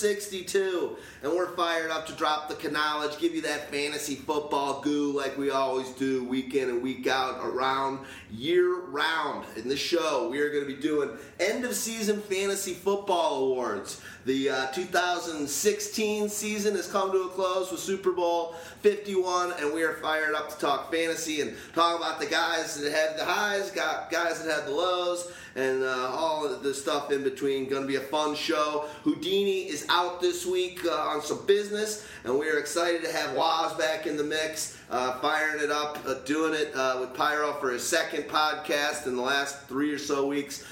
262. And we're fired up to drop the knowledge, give you that fantasy football goo like we always do, week in and week out, around year round. In this show, we are going to be doing end of season fantasy football awards. The uh, 2016 season has come to a close with Super Bowl 51, and we are fired up to talk fantasy and talk about the guys that had the highs, got guys that had the lows, and uh, all the stuff in between. Going to be a fun show. Houdini is out this week uh, on some business, and we are excited to have Waz back in the mix, uh, firing it up, uh, doing it uh, with Pyro for his second podcast in the last three or so weeks.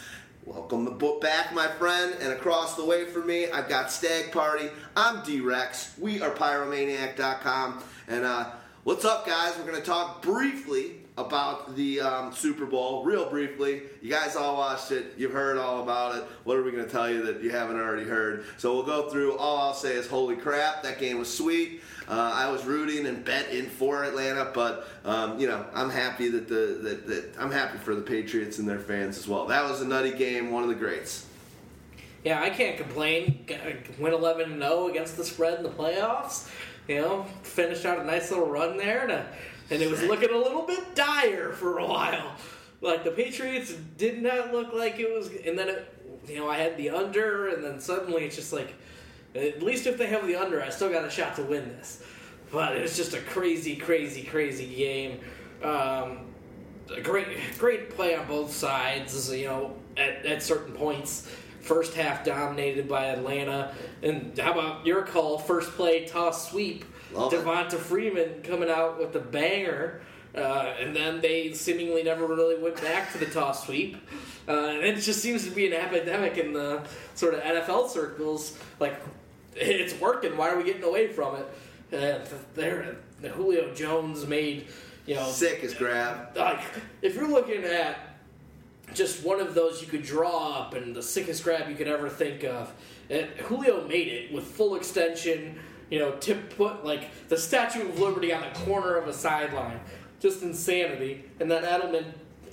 Welcome back, my friend. And across the way from me, I've got Stag Party. I'm D-Rex. We are Pyromaniac.com. And uh, what's up, guys? We're going to talk briefly about the um, Super Bowl, real briefly. You guys all watched it. You've heard all about it. What are we going to tell you that you haven't already heard? So we'll go through. All I'll say is, holy crap, that game was sweet. Uh, I was rooting and betting for Atlanta, but um, you know I'm happy that the that, that I'm happy for the Patriots and their fans as well. That was a nutty game, one of the greats. Yeah, I can't complain. Win 11 0 against the spread in the playoffs. You know, finished out a nice little run there, to, and it was looking a little bit dire for a while. Like the Patriots did not look like it was, and then it, you know I had the under, and then suddenly it's just like at least if they have the under, I still got a shot to win this. But it's just a crazy, crazy, crazy game. Um, a great, great play on both sides. You know, at, at certain points. First half dominated by Atlanta, and how about your call? First play toss sweep. Love Devonta it. Freeman coming out with the banger. Uh, and then they seemingly never really went back to the toss sweep. Uh, and it just seems to be an epidemic in the sort of NFL circles. Like it's working. Why are we getting away from it? And there, the Julio Jones made you know sick as grab. Like if you're looking at just one of those you could draw up and the sickest grab you could ever think of, and Julio made it with full extension. You know, tip put like the Statue of Liberty on the corner of a sideline, just insanity. And then Edelman,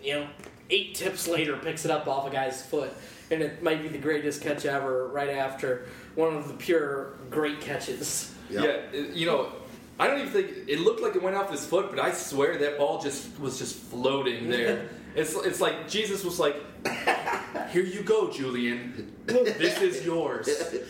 you know, eight tips later picks it up off a guy's foot, and it might be the greatest catch ever. Right after one of the pure great catches. Yep. Yeah, you know, I don't even think it looked like it went off his foot, but I swear that ball just was just floating there. it's it's like Jesus was like, "Here you go, Julian. this is yours."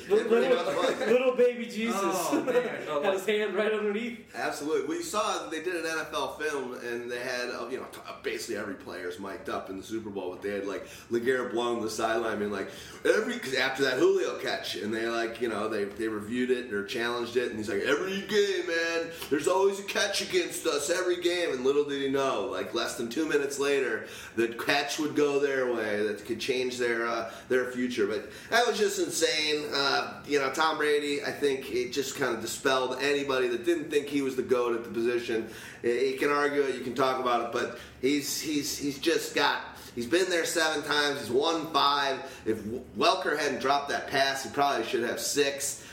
little, little, baby Jesus oh, man. Oh, had his hand right underneath. Absolutely. We saw they did an NFL film, and they had uh, you know basically every player's mic'd up in the Super Bowl, but they had like LeGarrette Blount on the sideline being like every cause after that Julio catch, and they like you know they they reviewed it or challenged it, and he's like every game, man, there's always a catch against us every game, and little did he know, like less than two minutes later, the catch would go their way, that could change their uh, their future, but that was just insane. Uh, you know, Tom Brady, I think it just kind of dispelled anybody that didn't think he was the goat at the position. You can argue it, you can talk about it, but he's he's he's just got. He's been there seven times. He's won five. If Welker hadn't dropped that pass, he probably should have six.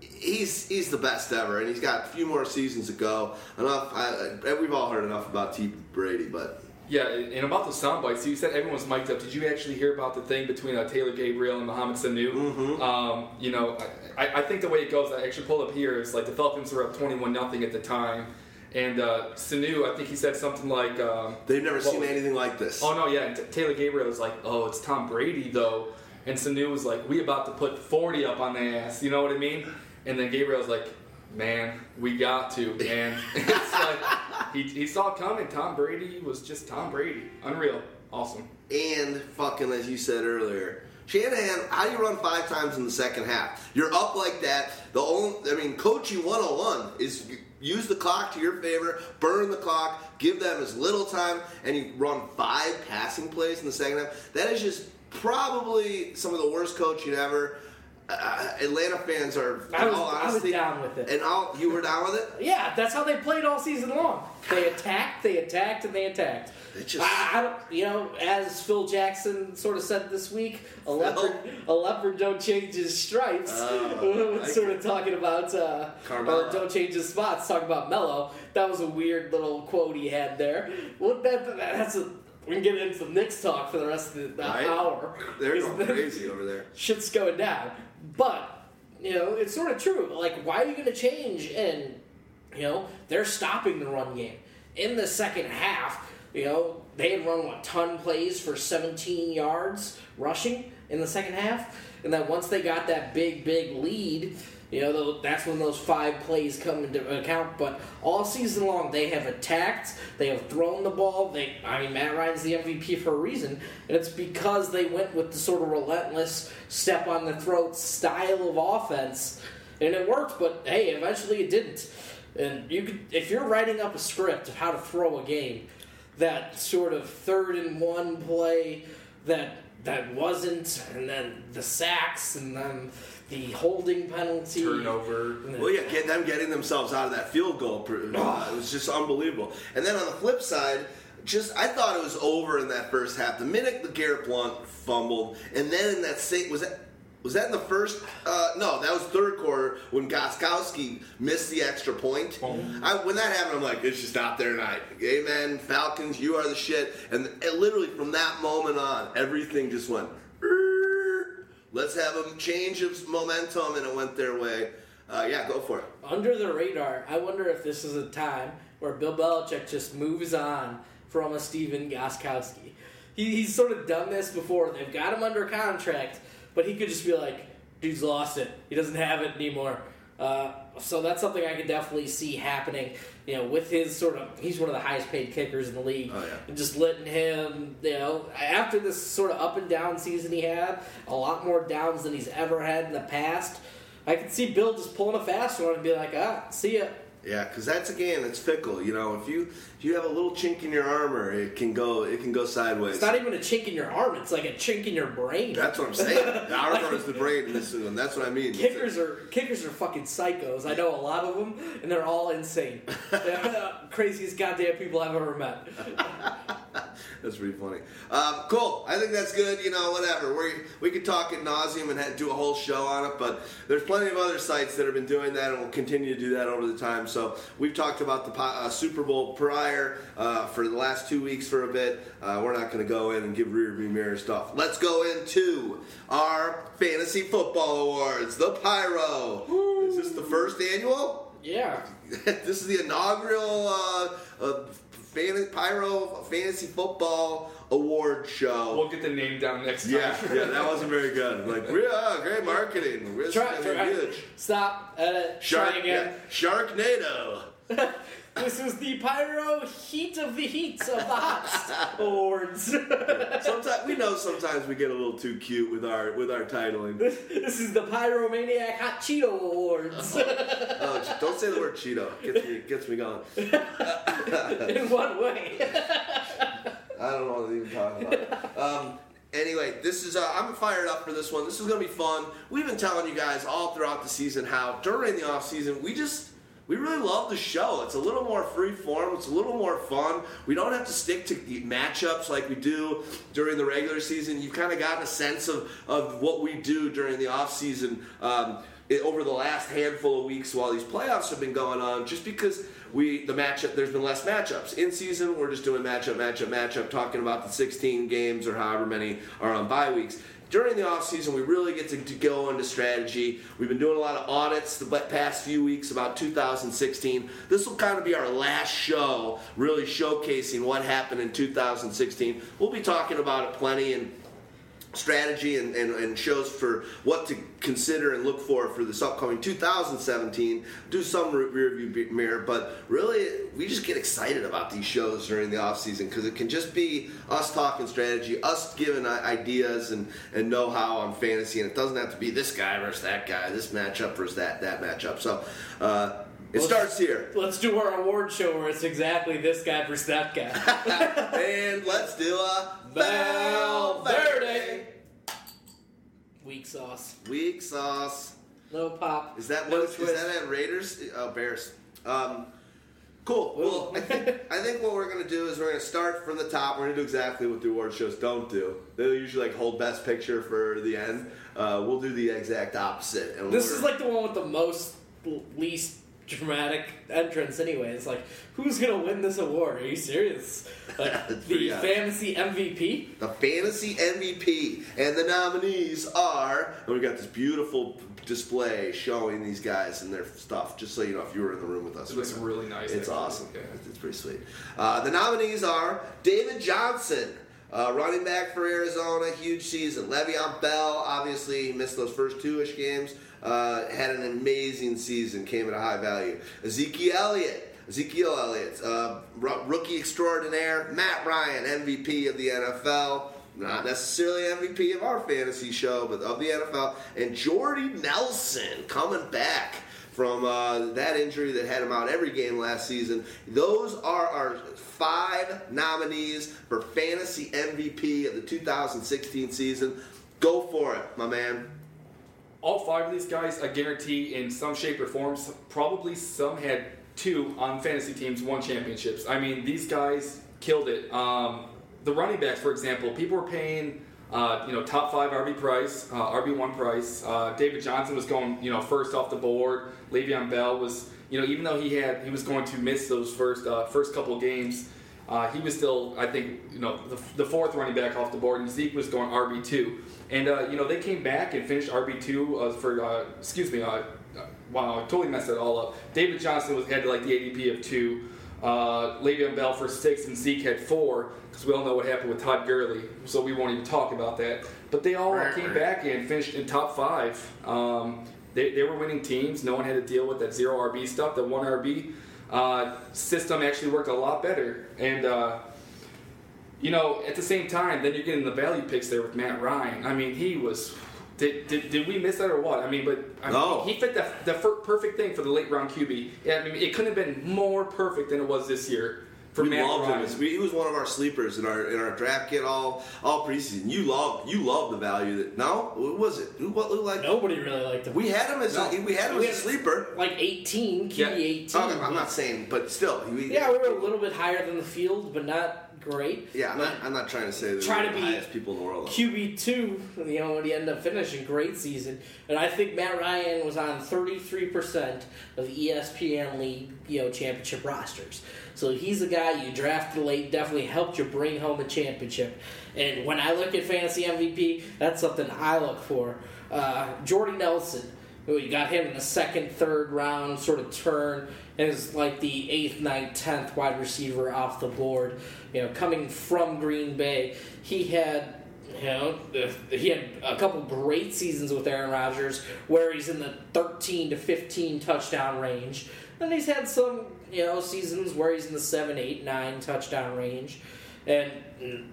He's he's the best ever, and he's got a few more seasons to go. Enough. I, we've all heard enough about T. Brady, but yeah, and about the sound bites, you said everyone's mic'd up. Did you actually hear about the thing between uh, Taylor Gabriel and Mohamed Sanu? Mm-hmm. Um, you know, I, I, think the way it goes, I actually pulled up here, is like the Falcons were up 21 nothing at the time. And uh, Sanu, I think he said something like. Um, They've never seen anything like this. Oh, no, yeah. And Taylor Gabriel was like, oh, it's Tom Brady, though. And Sanu was like, we about to put 40 up on the ass. You know what I mean? And then Gabriel was like, man, we got to. And it's like he, he saw coming. Tom Brady was just Tom Brady. Unreal. Awesome. And fucking, as you said earlier, Shanahan, how do you run five times in the second half? You're up like that. The only, I mean, coaching 101 is use the clock to your favor, burn the clock, give them as little time, and you run five passing plays in the second half. That is just probably some of the worst coaching ever uh, Atlanta fans are. I was, honesty, I was down with it. And all you were down with it? Yeah, that's how they played all season long. They attacked, they attacked, and they attacked. just, I, I, don't, you know, as Phil Jackson sort of said this week, a leopard, a leopard don't change his stripes. Uh, sort of talking about, uh, or don't change his spots. Talking about Melo. That was a weird little quote he had there. Well, that, that's a we can get into some Knicks talk for the rest of the Right. hour. They're going crazy over there. shit's going down. But, you know, it's sort of true. Like, why are you going to change? And, you know, they're stopping the run game. In the second half, you know, they had run, what, ton plays for 17 yards rushing in the second half. And then once they got that big, big lead, you know, that's when those five plays come into account. But all season long, they have attacked, they have thrown the ball. They, I mean, Matt Ryan's the MVP for a reason, and it's because they went with the sort of relentless, step on the throat style of offense, and it worked. But hey, eventually it didn't. And you could, if you're writing up a script of how to throw a game, that sort of third and one play that that wasn't, and then the sacks, and then the holding penalty, Turnover. Well, yeah, get them getting themselves out of that field goal. pr- uh, it was just unbelievable. And then on the flip side, just I thought it was over in that first half. The minute the Garrett Blount fumbled, and then in that same was that was that in the first? Uh, no, that was third quarter when Gostkowski missed the extra point. I, when that happened, I'm like, it's just not their night. Amen, Falcons, you are the shit. And it, literally from that moment on, everything just went. Let's have a change of momentum, and it went their way. Uh, yeah, go for it. under the radar. I wonder if this is a time where Bill Belichick just moves on from a Stephen Gostkowski. He, he's sort of done this before. They've got him under contract, but he could just be like, dude's lost it. He doesn't have it anymore. Uh, so that's something I could definitely see happening. You know, with his sort of, he's one of the highest paid kickers in the league. Oh, yeah. And just letting him, you know, after this sort of up and down season he had, a lot more downs than he's ever had in the past. I could see Bill just pulling a fast one and be like, ah, see ya. Yeah, because that's again, it's fickle. You know, if you if you have a little chink in your armor, it can go it can go sideways. It's not even a chink in your arm; it's like a chink in your brain. that's what I'm saying. The armor is the brain in this one. That's what I mean. Kickers are kickers are fucking psychos. I know a lot of them, and they're all insane. They're the craziest goddamn people I've ever met. That's pretty funny. Um, cool. I think that's good. You know, whatever. We we could talk at nauseum and do a whole show on it, but there's plenty of other sites that have been doing that and will continue to do that over the time. So we've talked about the uh, Super Bowl prior uh, for the last two weeks for a bit. Uh, we're not going to go in and give rear view mirror stuff. Let's go into our fantasy football awards. The Pyro. Is this the first annual? Yeah, this is the inaugural uh, uh, fan- Pyro Fantasy Football Award show. We'll get the name down next time. Yeah, yeah, that wasn't very good. Like, we are ah, great marketing. We're try, try huge. stop. Edit. Shark, try again. yeah, Sharknado. This is the Pyro Heat of the Heats of the Hots Awards. Sometimes we know sometimes we get a little too cute with our with our titling. this is the Pyromaniac Hot Cheeto Awards. Oh, don't say the word Cheeto. Gets me gets me going. In one way? I don't know what to even talk about. Um, anyway, this is uh, I'm fired up for this one. This is gonna be fun. We've been telling you guys all throughout the season how during the off season we just we really love the show. It's a little more free form. It's a little more fun. We don't have to stick to the matchups like we do during the regular season. You've kind of gotten a sense of, of what we do during the off season. Um, over the last handful of weeks while these playoffs have been going on, just because we the matchup there's been less matchups in season. We're just doing matchup, matchup, matchup, talking about the 16 games or however many are on bye weeks. During the off season, we really get to, to go into strategy. We've been doing a lot of audits the past few weeks about 2016. This will kind of be our last show, really showcasing what happened in 2016. We'll be talking about it plenty and strategy and, and, and shows for what to consider and look for for this upcoming 2017 do some re- rear view mirror but really we just get excited about these shows during the off season because it can just be us talking strategy us giving ideas and, and know-how on fantasy and it doesn't have to be this guy versus that guy this matchup versus that that matchup. So uh, it Well, starts here Let's do our award show where it's exactly this guy versus that guy. and let's do a Valverde. Weak sauce. weak sauce No pop. Is that no what? Is twist. that at Raiders? Oh, Bears. Um, cool. Well, I think, I think what we're gonna do is we're gonna start from the top. We're gonna do exactly what the award shows don't do. They usually like hold best picture for the end. Uh, we'll do the exact opposite. This is like the one with the most least dramatic entrance anyway. It's like, who's gonna win this award? Are you serious? Like the pretty fantasy MVP. the fantasy MVP, and the nominees are. And we got this beautiful display showing these guys and their stuff. Just so you know, if you were in the room with us, It looks right now. really nice. It's actually. awesome. Yeah. It's pretty sweet. Uh, the nominees are David Johnson, uh, running back for Arizona, huge season. Le'Veon Bell, obviously missed those first two-ish games. Uh, had an amazing season, came at a high value. Ezekiel Elliott, Ezekiel Elliott, uh, rookie extraordinaire. Matt Ryan, MVP of the NFL. Not necessarily MVP of our fantasy show, but of the NFL. And Jordy Nelson coming back from uh, that injury that had him out every game last season. Those are our five nominees for fantasy MVP of the 2016 season. Go for it, my man. All five of these guys, I guarantee, in some shape or form, probably some had two on fantasy teams won championships. I mean, these guys killed it. Um, the running backs, for example, people were paying, uh, you know, top five RB price, uh, RB one price. Uh, David Johnson was going, you know, first off the board. Le'Veon Bell was, you know, even though he had he was going to miss those first uh, first couple games. Uh, he was still, I think, you know, the, the fourth running back off the board, and Zeke was going RB two, and uh, you know they came back and finished RB two uh, for, uh, excuse me, uh, uh, wow, I totally messed it all up. David Johnson was had like the ADP of two, uh, Le'Veon Bell for six, and Zeke had four, because we all know what happened with Todd Gurley, so we won't even talk about that. But they all Right, came right. back and finished in top five. Um, they, they were winning teams. No one had to deal with that zero RB stuff. The one RB uh, system actually worked a lot better. And, uh, you know, at the same time, then you're getting the value picks there with Matt Ryan. I mean, he was. Did, did, did we miss that or what? I mean, but I mean, No. he fit the, the fir- perfect thing for the late round QB. Yeah, I mean, it couldn't have been more perfect than it was this year for we Matt loved Ryan. him. As- we- He was one of our sleepers in our in our draft kit all all preseason. You love you love the value that no who was it who what looked like Nobody really liked him. we had him as No. a, we had him We as a sleeper. like 18, QB Yeah. 18. Okay, I'm not saying, but still, we, Yeah, we were a little bit higher than the field, but not great. Yeah, I'm not, I'm not trying to say that Try to the be highest people in the world. QB two, you know, when he ended up finishing great season, and I think Matt Ryan was on thirty three percent of ESPN league, you know, championship rosters. So he's a guy you drafted late, definitely helped you bring home a championship. And when I look at fantasy MVP, that's something I look for. Uh, Jordy Nelson, who you got him in the second, third round sort of turn, is like the eighth, ninth, tenth wide receiver off the board. You know, coming from Green Bay, he had you know, he had a couple great seasons with Aaron Rodgers where he's in the 13 to 15 touchdown range. And he's had some, you know, seasons where he's in the 7, 8, 9 touchdown range. And,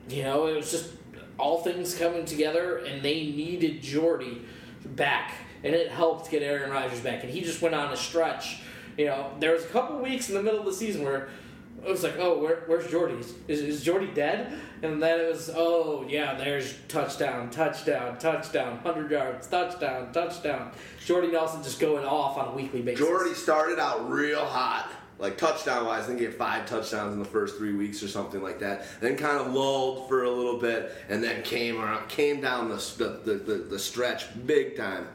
you know, it was just all things coming together, and they needed Jordy back. And it helped get Aaron Rodgers back. And he just went on a stretch. You know, there was a couple weeks in the middle of the season where it was like, oh, where, where's Jordy? Is, is Jordy dead? And then it was, oh, yeah, there's touchdown, touchdown, touchdown, 100 yards, touchdown, touchdown. Jordy Nelson just going off on a weekly basis. Jordy started out real hot, like touchdown wise. I think he had five touchdowns in the first three weeks or something like that. Then kind of lulled for a little bit, and then came around, came down the the, the, the, the stretch big time.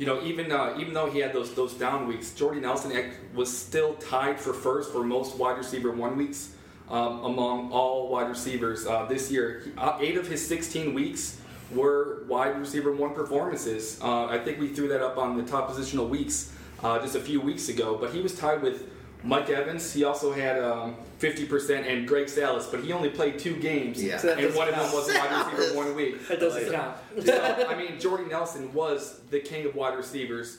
You know, even uh, even though he had those those down weeks, Jordy Nelson was still tied for first for most wide receiver one weeks um, among all wide receivers uh, this year. He, uh, eight of his 16 weeks were wide receiver one performances. Uh, I think we threw that up on the top positional weeks uh, just a few weeks ago. But he was tied with Mike Evans. He also had um, 50% and Greg Salas, but he only played two games. Yeah. So and one of them doesn't was wide receiver one week. That doesn't Like- count. So, I mean, Jordy Nelson was the king of wide receivers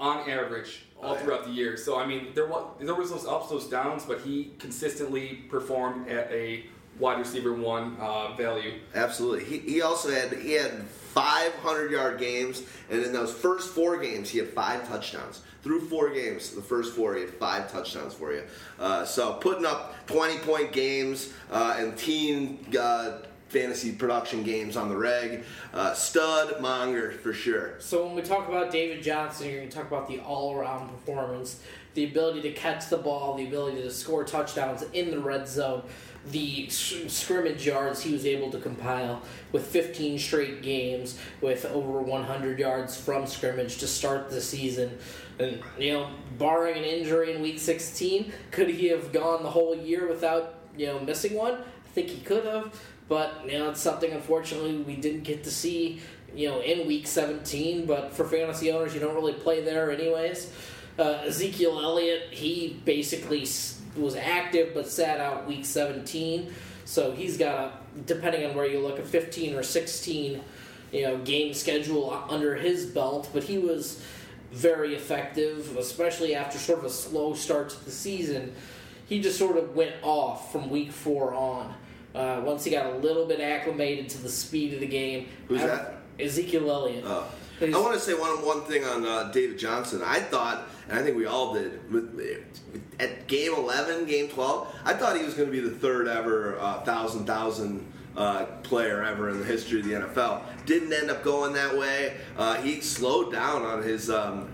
on average all Oh, yeah. throughout the year. So, I mean, there was there was those ups, those downs, but he consistently performed at a wide receiver one uh, value. Absolutely. He, he also had he had 500 yard games, and in those first four games, he had five touchdowns. Through four games, the first four, he had five touchdowns for you. Uh, so putting up 20 point games uh, and teen uh, fantasy production games on the reg, uh, stud monger for sure. So when we talk about David Johnson, you're going to talk about the all-around performance, the ability to catch the ball, the ability to score touchdowns in the red zone. The scrimmage yards he was able to compile with 15 straight games with over 100 yards from scrimmage to start the season. And, you know, barring an injury in week 16, could he have gone the whole year without, you know, missing one? I think he could have. But, you know, it's something unfortunately we didn't get to see, you know, in week 17. But for fantasy owners, you don't really play there anyways. Uh, Ezekiel Elliott, he basically was active but sat out week 17. So he's got a, depending on where you look, a 15 or 16, you know, game schedule under his belt. But he was very effective, especially after sort of a slow start to the season. He just sort of went off from week four on. Uh, once he got a little bit acclimated to the speed of the game. Who's I- that? Ezekiel Elliott. Oh. I want to say one one thing on uh, David Johnson. I thought, and I think we all did, at game eleven, game twelve, I thought he was going to be the third ever uh, thousand thousand uh, player ever in the history of the NFL. Didn't end up going that way. Uh, he slowed down on his. Um,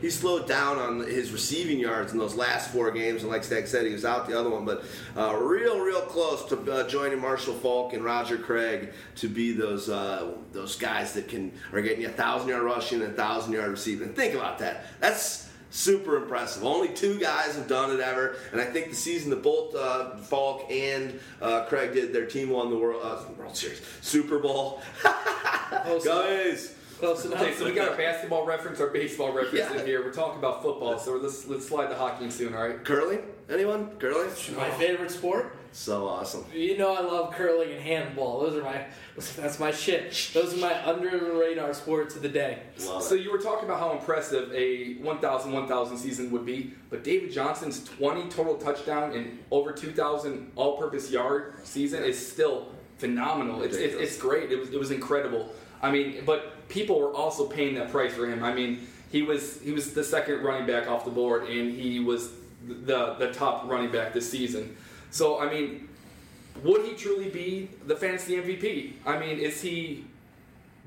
he slowed down on his receiving yards in those last four games, and like Stag said, he was out the other one, but uh, real, real close to uh, joining Marshall Faulk and Roger Craig to be those uh, those guys that can are getting a thousand yard rushing and a thousand yard receiving. Think about that. That's super impressive. Only two guys have done it ever, and I think the season that both uh, Faulk and uh, Craig did, their team won the World uh, World Series, Super Bowl. Guys. Close enough. Okay, so we got our basketball reference, our baseball reference Yeah. in here. We're talking about football, so let's let's slide to hockey in soon, all right? Curling? Anyone? Curling? My favorite sport. So awesome. You know I love curling and handball. Those are my that's my shit. Those are my under the radar sports of the day. Love So it. you were talking about how impressive a 1,000 1,000 season would be, but David Johnson's 20 total touchdown and over 2,000 all-purpose yard season is still phenomenal. It's, it's, it's great. It was, it was incredible. I mean, but people were also paying that price for him. I mean, he was he was the second running back off the board, and he was the the top running back this season. So I mean, would he truly be the fantasy MVP? I mean, is he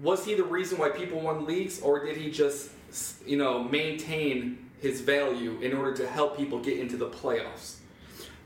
was he the reason why people won leagues, or did he just, you know, maintain his value in order to help people get into the playoffs?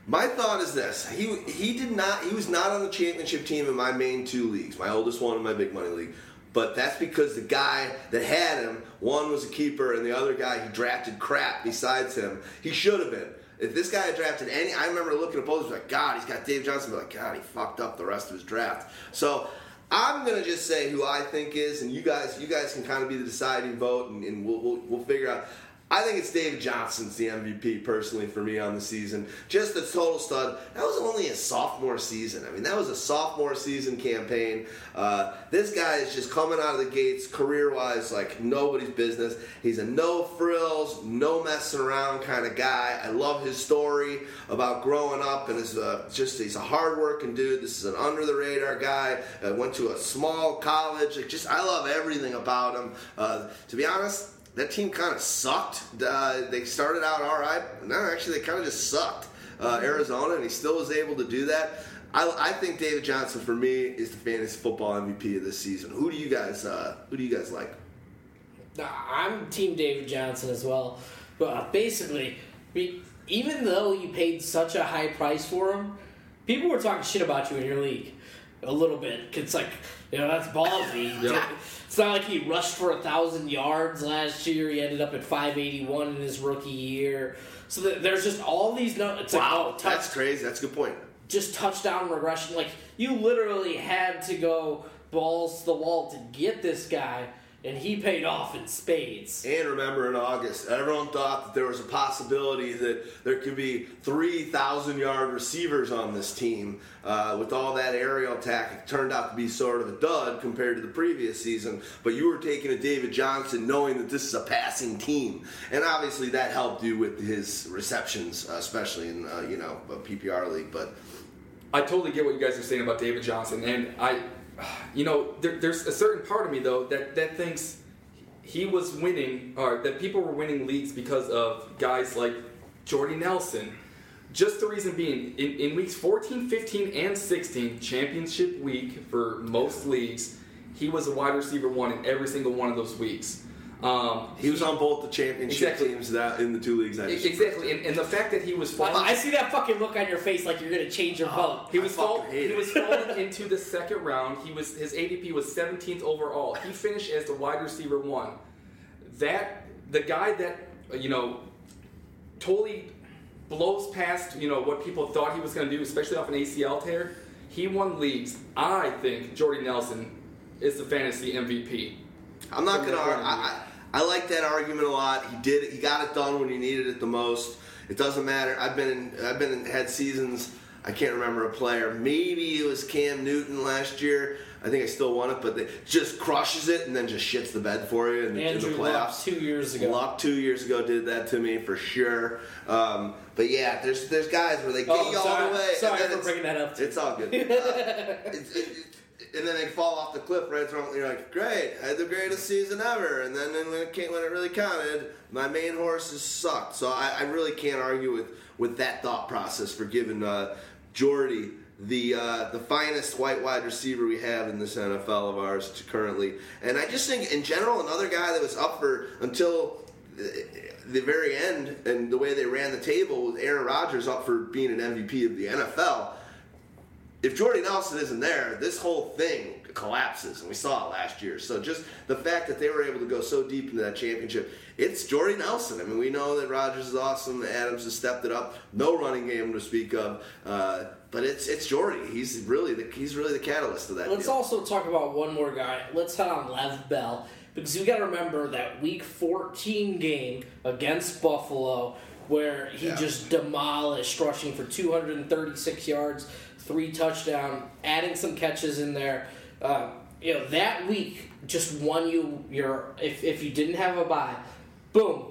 My thought is this: he he did not he was not on the championship team in my main two leagues, my oldest one and my big money league. But that's because the guy that had him, one was a keeper, and the other guy he drafted crap besides him. He should have been. If this guy had drafted any, I remember looking at polls like, God, he's got Dave Johnson. But like, God, he fucked up the rest of his draft. So I'm gonna just say who I think is, and you guys, you guys can kind of be the deciding vote, and, and we'll, we'll we'll figure out. I think it's David Johnson's the MVP personally for me on the season. Just a total stud. That was only a sophomore season. I mean, that was a sophomore season campaign. Uh, this guy is just coming out of the gates career wise like nobody's business. He's a no frills, no messing around kind of guy. I love his story about growing up and is uh, just he's a hardworking dude. This is an under the radar guy. Uh, went to a small college. Like, just I love everything about him. Uh, to be honest that team kind of sucked. Uh, they started out all right. No, actually, they kind of just sucked. Uh, Arizona, and he still was able to do that. I, I think David Johnson for me is the fantasy football MVP of this season. Who do you guys? Uh, who do you guys like? I'm Team David Johnson as well. But uh, basically, even though you paid such a high price for him, people were talking shit about you in your league a little bit. It's like, you know, that's ballsy. Yep. It's not like he rushed for a thousand yards last year. He ended up at 581 in his rookie year. So th- there's just all these no. It's like, oh, touch, that's crazy. That's a good point. just touchdown regression. Like you literally had to go balls to the wall to get this guy, and he paid off in spades. And remember in August, everyone thought that there was a possibility that there could be 3,000 yard receivers on this team. Uh, with all that aerial attack, it turned out to be sort of a dud compared to the previous season. But you were taking a David Johnson knowing that this is a passing team. And obviously that helped you with his receptions, uh, especially in, uh, you know, a PPR league. But I totally get what you guys are saying about David Johnson, and I, you know, there, there's a certain part of me though that that thinks he was winning, or that people were winning leagues because of guys like Jordy Nelson. Just the reason being, in, in weeks 14, 15, and 16, championship week for most leagues, he was a wide receiver one in every single one of those weeks. Um, He was on both the championship Exactly. teams that in the two leagues. I just exactly, and, and the fact that he was falling, I see that fucking look on your face like you're gonna change your vote. he was I fucking fall, he was falling into the second round. He was his ADP was 17th overall. He finished as the wide receiver one. That the guy that you know totally blows past you know what people thought he was going to do, especially off an ACL tear. He won leagues. I think Jordy Nelson is the fantasy MVP. I'm not gonna. that Ar- point of I, I like that argument a lot. He did. it. He got it done when he needed it the most. It doesn't matter. I've been in. I've been in, had seasons. I can't remember a player. Maybe it was Cam Newton last year. I think I still won it, but they just crushes it and then just shits the bed for you in, the- in the Luck two years ago. Luck two years ago did that to me for sure. Um, but yeah, there's there's guys where they get Oh, you all sorry, the way. sorry for it's- bringing that up. It's all good. Uh, it's- it- it- and then they fall off the cliff right through. You're like, great, I had the greatest season ever. And then, when it came, when it really counted, my main horses sucked. So I, I really can't argue with with that thought process for giving uh, Jordy the uh, the finest white wide receiver we have in this NFL of ours currently. And I just think in general, another guy that was up for until the very end and the way they ran the table with Aaron Rodgers up for being an MVP of the NFL. If Jordy Nelson isn't there, this whole thing collapses, and we saw it last year. So just the fact that they were able to go so deep into that championship, it's Jordy Nelson. I mean, we know that Rodgers is awesome. Adams has stepped it up. No running game to speak of, uh, but it's it's Jordy. He's really the he's really the catalyst of that. Let's deal. also talk about one more guy. Let's head on Lev Bell because you got to remember that Week 14 game against Buffalo where he Yeah. just demolished, rushing for 236 yards, three touchdown, adding some catches in there. Uh, you know that week just won you your if if you didn't have a bye, boom.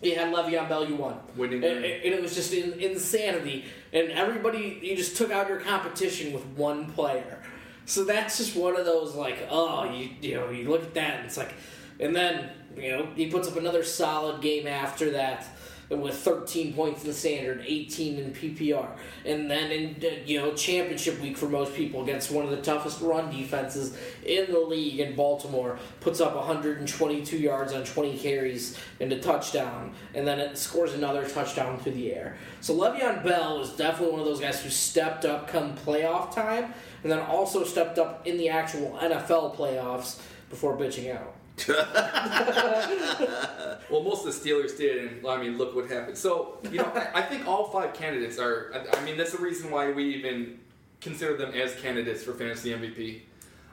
You had Le'Veon Bell, you won. Winning and, and it was just in, insanity. And everybody, you just took out your competition with one player. So that's just one of those like, oh, you you know, you look at that and it's like, and then you know he puts up another solid game after that with 13 points in the standard, 18 in PPR, and then in you know championship week for most people against one of the toughest run defenses in the league in Baltimore, puts up 122 yards on 20 carries and a touchdown, and then it scores another touchdown through the air. So Le'Veon Bell is definitely one of those guys who stepped up come playoff time, and then also stepped up in the actual NFL playoffs before bitching out. Well, most of the Steelers did, and I mean, look what happened. So, you know, I, I think all five candidates are. I, I mean, that's the reason why we even consider them as candidates for fantasy MVP.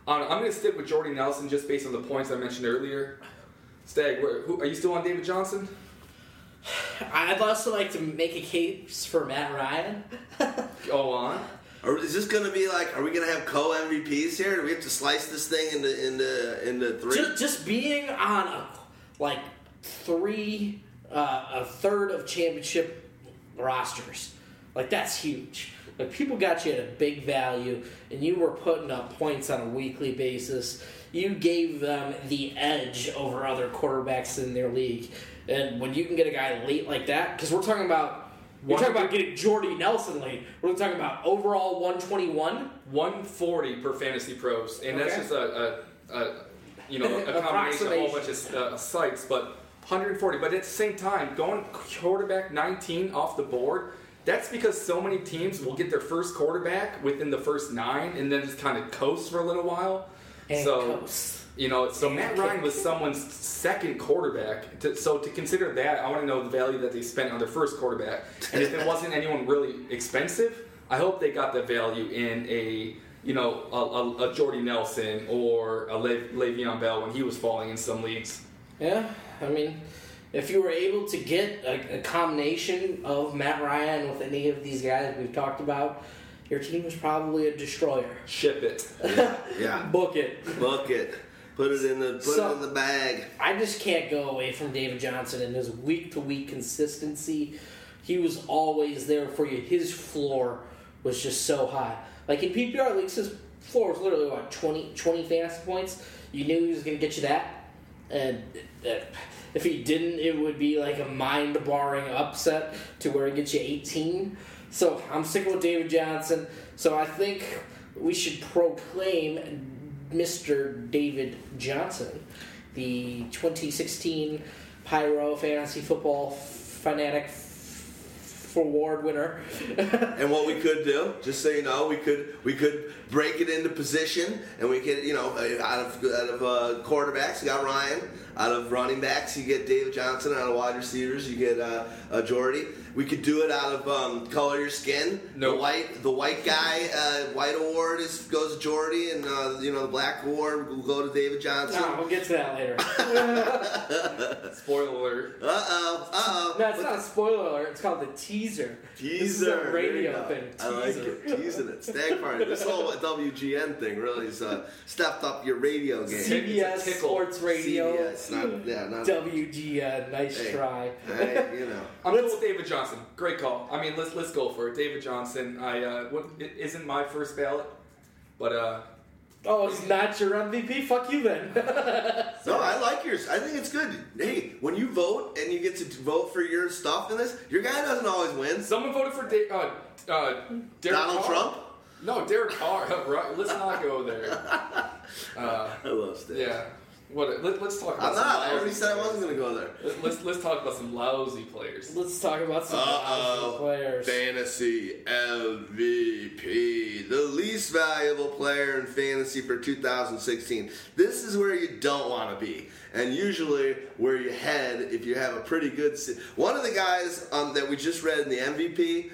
Um, I'm going to stick with Jordy Nelson just based on the points I mentioned earlier. Stag, where, who, are you still on David Johnson? I'd also like to make a case for Matt Ryan. Go on. Or is this going to be like? Are we going to have co MVPs here? Do we have to slice this thing into into into three? just, just being on a like three, uh, a third of championship rosters, like that's huge. Like people got you at a big value, and you were putting up points on a weekly basis. You gave them the edge over other quarterbacks in their league, and when you can get a guy late like that, because we're talking about. We're talking about getting Jordy Nelson late. We're talking about overall 121. 140 per FantasyPros, and that's just a, a, a you know a combination of a whole bunch of uh, sites, but 140. But at the same time, going quarterback 19 off the board. That's because so many teams will get their first quarterback within the first nine, and then just kind of coast for a little while. And so coast. You know, so Matt. Ryan was someone's second quarterback. To, so to consider that, I want to know the value that they spent on their first quarterback, and if it wasn't anyone really expensive, I hope they got the value in a you know a, a, a Jordy Nelson or a Le- Le'Veon Bell when he was falling in some leagues. Yeah, I mean, if you were able to get a, a combination of Matt Ryan with any of these guys we've talked about, your team is probably a destroyer. Ship it. yeah, Book it. book it. Put it in the put So- it in the bag. I just can't go away from David Johnson and his week to week consistency. He was always there for you. His floor was just so high. Like in PPR leagues, his floor was literally what 20, 20 fantasy points. You knew he was going to get you that, and uh, if he didn't, it would be like a mind-barring upset to where he gets you eighteen. So I'm sticking with David Johnson. So I think we should proclaim Mr. David Johnson the 2016 Pyro Fantasy Football Fanatic award winner. and what we could do, just so you know, we could we could break it into position, and we could, you know, out of out of uh, quarterbacks, you got Ryan. Out of running backs, you get David Johnson. Out of wide receivers, you get uh, uh, Jordy. We could do it out of um, color your skin. No. The white, the white guy, uh, white award is goes to Jordy, and uh, you know the black award will go to David Johnson. No, we'll get to that later. Spoiler alert. Uh oh, uh oh. no, it's not a spoiler alert. It's called the teaser. This is a Teaser. radio thing. go. I like Teaser. it. Teasing it. Stag party. This whole WGN thing really has uh, stepped up your radio game. CBS It's a. Sports Radio. CBS, not, yeah, not. WGN. Nice Hey. try. Hey, you know. I'm going with David Johnson. Great call. I mean, let's let's go for it. David Johnson. I uh, what, it isn't my first ballot, but uh, Oh, it's not your MVP? Fuck you then. No, I like yours. I think it's good. Hey, when you vote and you get to vote for your stuff in this, your guy doesn't always win. someone voted for Da- uh, uh, Derek Donald Carr. Trump? No, Derek Carr. right, let's not go there. Uh, I love Stag. yeah. What? Let, let's talk about. I'm some not. I already said I wasn't going to go there. Let- Let's let's talk about some lousy players. Let's talk about some Uh-oh. lousy players. Fantasy MVP, the least valuable player in fantasy for 2016. This is where you don't want to be, and usually where you head if you have a pretty good. Se- One of the guys um, that we just read in the MVP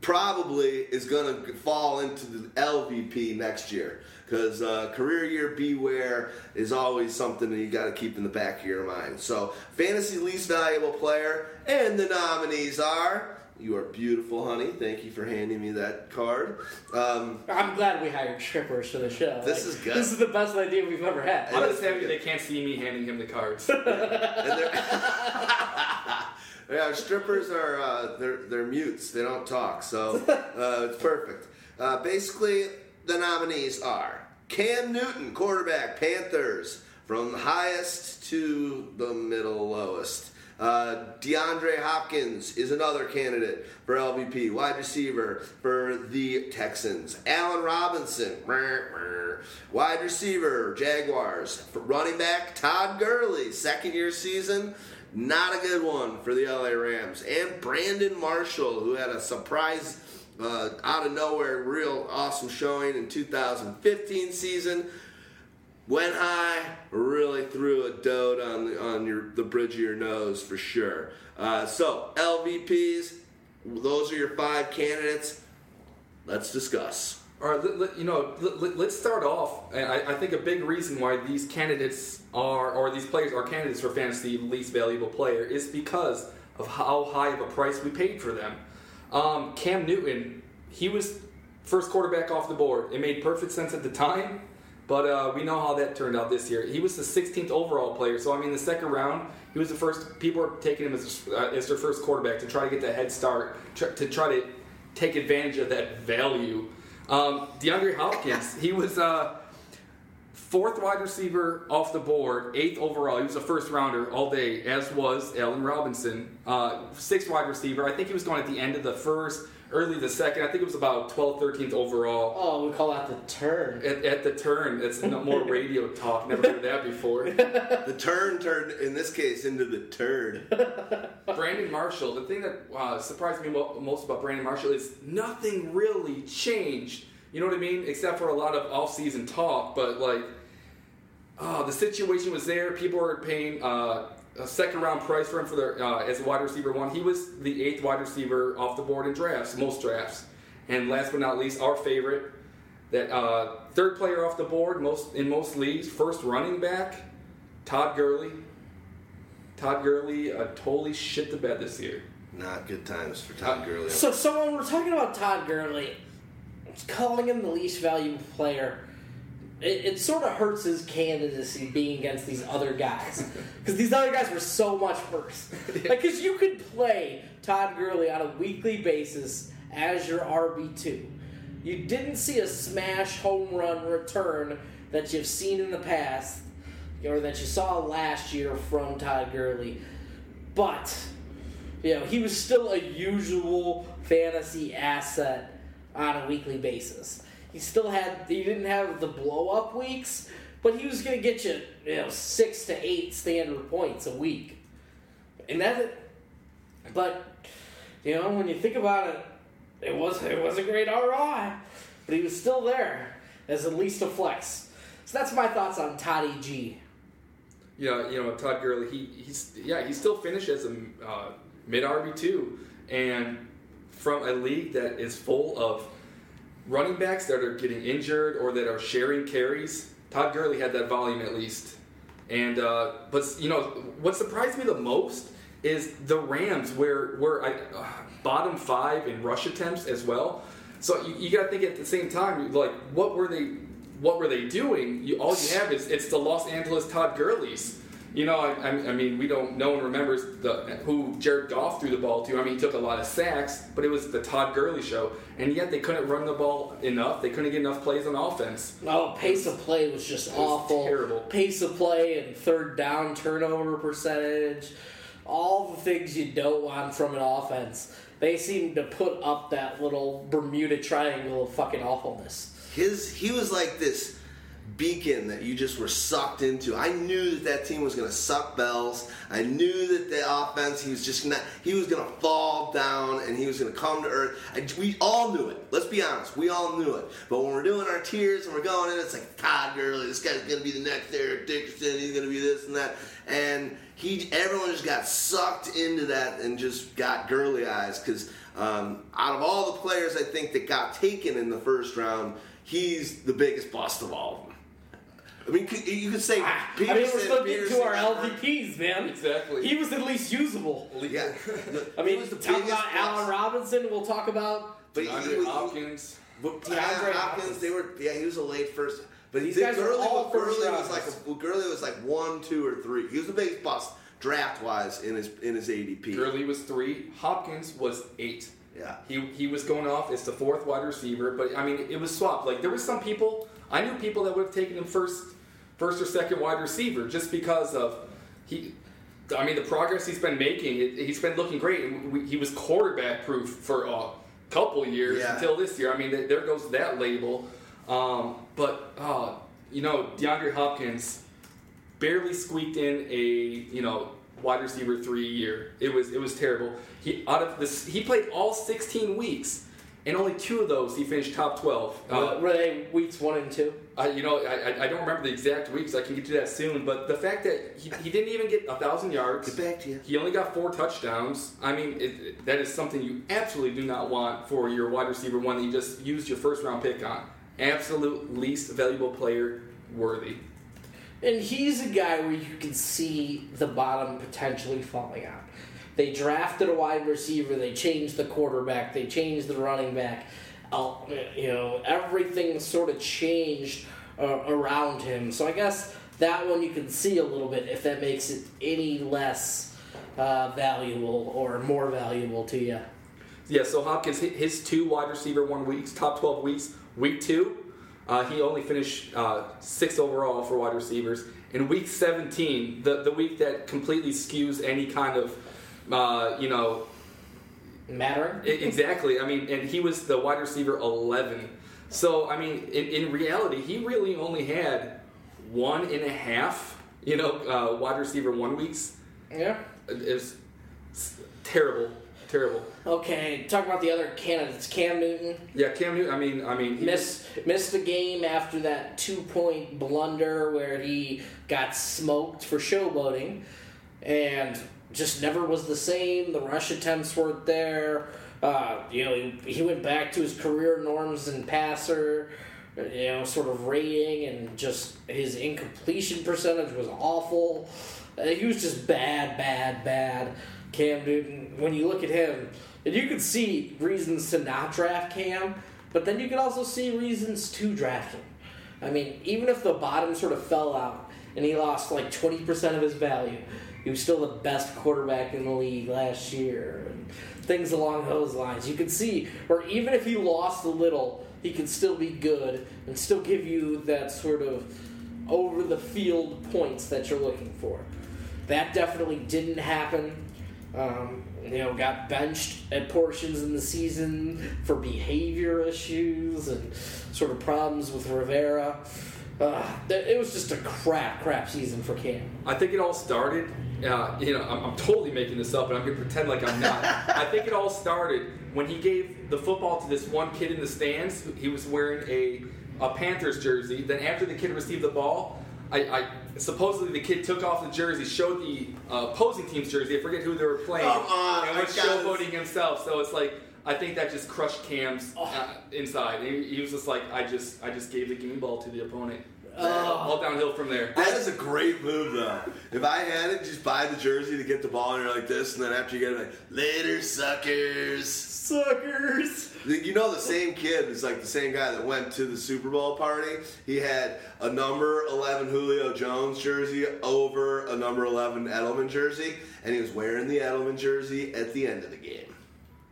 probably is going to fall into the LVP next year because uh, career year beware is always something that you got to keep in the back of your mind. So, fantasy least valuable player, and the nominees are. You are beautiful, honey. Thank you for handing me that card. Um, I'm glad we hired strippers for the show. This is good. This is the best idea we've ever had. I'm just happy they can't see me handing him the cards. and they're- yeah, strippers are uh, they're they're mutes. They don't talk, so uh, it's perfect. Uh, basically, the nominees are Cam Newton, quarterback, Panthers, from the highest to the middle lowest. Uh, DeAndre Hopkins is another candidate for LVP, wide receiver for the Texans. Allen Robinson, wide receiver, Jaguars. For running back, Todd Gurley, second year season, not a good one for the LA Rams. And Brandon Marshall, who had a surprise uh, out of nowhere, real awesome showing in 2015 season. Went high, really threw a dode on the, on your the bridge of your nose for sure. Uh, so LVPs, those are your five candidates. Let's discuss. All right, you know, let, us start off. And I, think a big reason why these candidates are, or these players are candidates for fantasy least valuable player, is because of how high of a price we paid for them. Um, Cam Newton, he was first quarterback off the board. It made perfect sense at the time, but uh, we know how that turned out this year. He was the 16th overall player, so I mean, the second round, he was the first. People were taking him as, uh, as their first quarterback to try to get the head start, to try to take advantage of that value. Um, DeAndre Hopkins, he was uh, fourth wide receiver off the board, eighth overall. He was a first rounder all day, as was Allen Robinson. Uh, sixth wide receiver. I think he was going at the end of the first, early the second. I think it was about 12th, 13th overall. Oh, we call that the turn. At, at the turn, it's no more radio talk. Never heard that before. The turn turned in this case into the turd. Brandon Marshall. The thing that uh, surprised me most about Brandon Marshall is nothing really changed. You know what I mean? Except for a lot of off-season talk, but like, oh, the situation was there. People were paying uh, a second-round price for him for their uh, as a wide receiver one. He was the eighth wide receiver off the board in drafts, most drafts. And last but not least, our favorite, that uh, third player off the board most in most leagues, first running back, Todd Gurley. Todd Gurley uh, totally shit the bed this year. Not good times for Todd Gurley. So, so when we're talking about Todd Gurley, calling him the least valuable player, it, it sort of hurts his candidacy being against these other guys because these other guys were so much worse. Like, because you could play Todd Gurley on a weekly basis as your RB two. You didn't see a smash home run return that you've seen in the past or that you saw last year from Todd Gurley, but you know, he was still a usual fantasy asset on a weekly basis. He still had he didn't have the blow up weeks, but he was going to get you, you know, six to eight standard points a week, and that. But you know, when you think about it, it was it was a great RI, but he was still there as at least a flex. So that's my thoughts on Toddy G. Yeah, you know Todd Gurley. He he's yeah he still finished as a uh, mid RB two, and from a league that is full of running backs that are getting injured or that are sharing carries. Todd Gurley had that volume at least, and uh, but you know what surprised me the most is the Rams where where I uh, bottom five in rush attempts as well. So you, you got to think at the same time like what were they what were they doing? You, all you have is it's the Los Angeles Todd Gurleys. You know, I, I, I mean, we don't. No one remembers the who Jared Goff threw the ball to. I mean, he took a lot of sacks, but it was the Todd Gurley show, and yet they couldn't run the ball enough. They couldn't get enough plays on offense. Oh, pace of play was just was awful. terrible. Pace of play and third down turnover percentage, all the things you don't want from an offense. They seem to put up that little Bermuda Triangle of fucking awfulness. His he was like this beacon that you just were sucked into. I knew that that team was going to suck bells. I knew that the offense he was just not he was going to fall down and he was going to come to earth. I, we all knew it. Let's be honest, we all knew it. But when we're doing our tiers and we're going in, it's like Todd Gurley. This guy's going to be the next Eric Dickerson. He's going to be this and that. And he everyone just got sucked into that and just got Gurley eyes because. Um, out of all the players I think that got taken in the first round, he's the biggest bust of all of them. I mean, you could say Ah, I mean, we're Peterson, still getting to our LVPs, man. Exactly. He was at least usable. Yeah, I mean, was the talk biggest about Allen. Robinson. We'll talk about But DeAndre Hopkins. but DeAndre DeAndre Hopkins. Hopkins, they were yeah, he was a late first. But These he guys are Gurley, all Gurley was like rounders. a, Gurley was like one, two, or three. He was the biggest bust draft wise in his in his ADP. Gurley was three. Hopkins was eight. Yeah. He, he was going off as the fourth wide receiver, but I mean it was swapped. Like there was some people I knew people that would have taken him first, first or second wide receiver just because of he. I mean the progress he's been making. It, he's been looking great. And we, he was quarterback proof for a couple years Yeah. until this year. I mean th- there goes that label. Um, but uh, you know DeAndre Hopkins barely squeaked in a you know wide receiver three year. It was it was terrible. He out of this he played all 16 weeks, and only two of those he finished top 12. Uh, were they weeks one and two? I, you know, I, I- don't remember the exact weeks. I can get to that soon. But the fact that he, he didn't even get a thousand yards, Get back to you. he only got four touchdowns. I mean, it, it- that is something you absolutely do not want for your wide receiver one that you just used your first round pick on. Absolute least valuable player worthy. And he's a guy where you can see the bottom potentially falling out. They drafted a wide receiver, they changed the quarterback, they changed the running back. Uh, you know, everything sort of changed uh, around him. So I guess that one you can see a little bit if that makes it any less uh, valuable or more valuable to you. Yeah, so Hopkins, hi- his two wide receiver one weeks, top 12 weeks, week two, uh, he only finished uh, sixth overall for wide receivers. In week 17, the, the week that completely skews any kind of, uh, you know, matter. Exactly. I mean, and he was the wide receiver 11. So, I mean, in, in reality, he really only had one and a half, you know, uh, wide receiver one weeks. Yeah. It's terrible, terrible. Okay, talk about the other candidates. Cam Newton Yeah, Cam Newton. I mean, I mean, he was- missed missed the game after that two point blunder where he got smoked for showboating, and just never was the same. The rush attempts weren't there. Uh, you know, he, he went back to his career norms and passer, you know, sort of rating, and just his incompletion percentage was awful. Uh, he was just bad, bad, bad. Cam Newton. When you look at him, and you could see reasons to not draft Cam, but then you could also see reasons to draft him. I mean, even if the bottom sort of fell out and he lost like 20% of his value, he was still the best quarterback in the league last year. And things along those lines. You can see where even if he lost a little, he could still be good and still give you that sort of over the field points that you're looking for. That definitely didn't happen. Um, you know, got benched at portions in the season for behavior issues and sort of problems with Rivera. Uh, it was just a crap, crap season for Cam. I think it all started. Uh, you know, I'm, I'm totally making this up, and I'm going to pretend like I'm not. I think it all started when he gave the football to this one kid in the stands. He was wearing a, a Panthers jersey. Then after the kid received the ball, I, I supposedly the kid took off the jersey, showed the uh, opposing team's jersey. I forget who they were playing, Come on, and I was got showboating himself. So it's like. I think that just crushed Cam's uh, inside. He, he was just like, I just, I just gave the game ball to the opponent. all downhill from there. That is a great move, though. If I had it, just buy the jersey to get the ball, and you're like this, and then after you get it, like later, suckers. Suckers. You know, the same kid is like the same guy that went to the Super Bowl party. He had a number 11 Julio Jones jersey over a number 11 Edelman jersey, and he was wearing the Edelman jersey at the end of the game.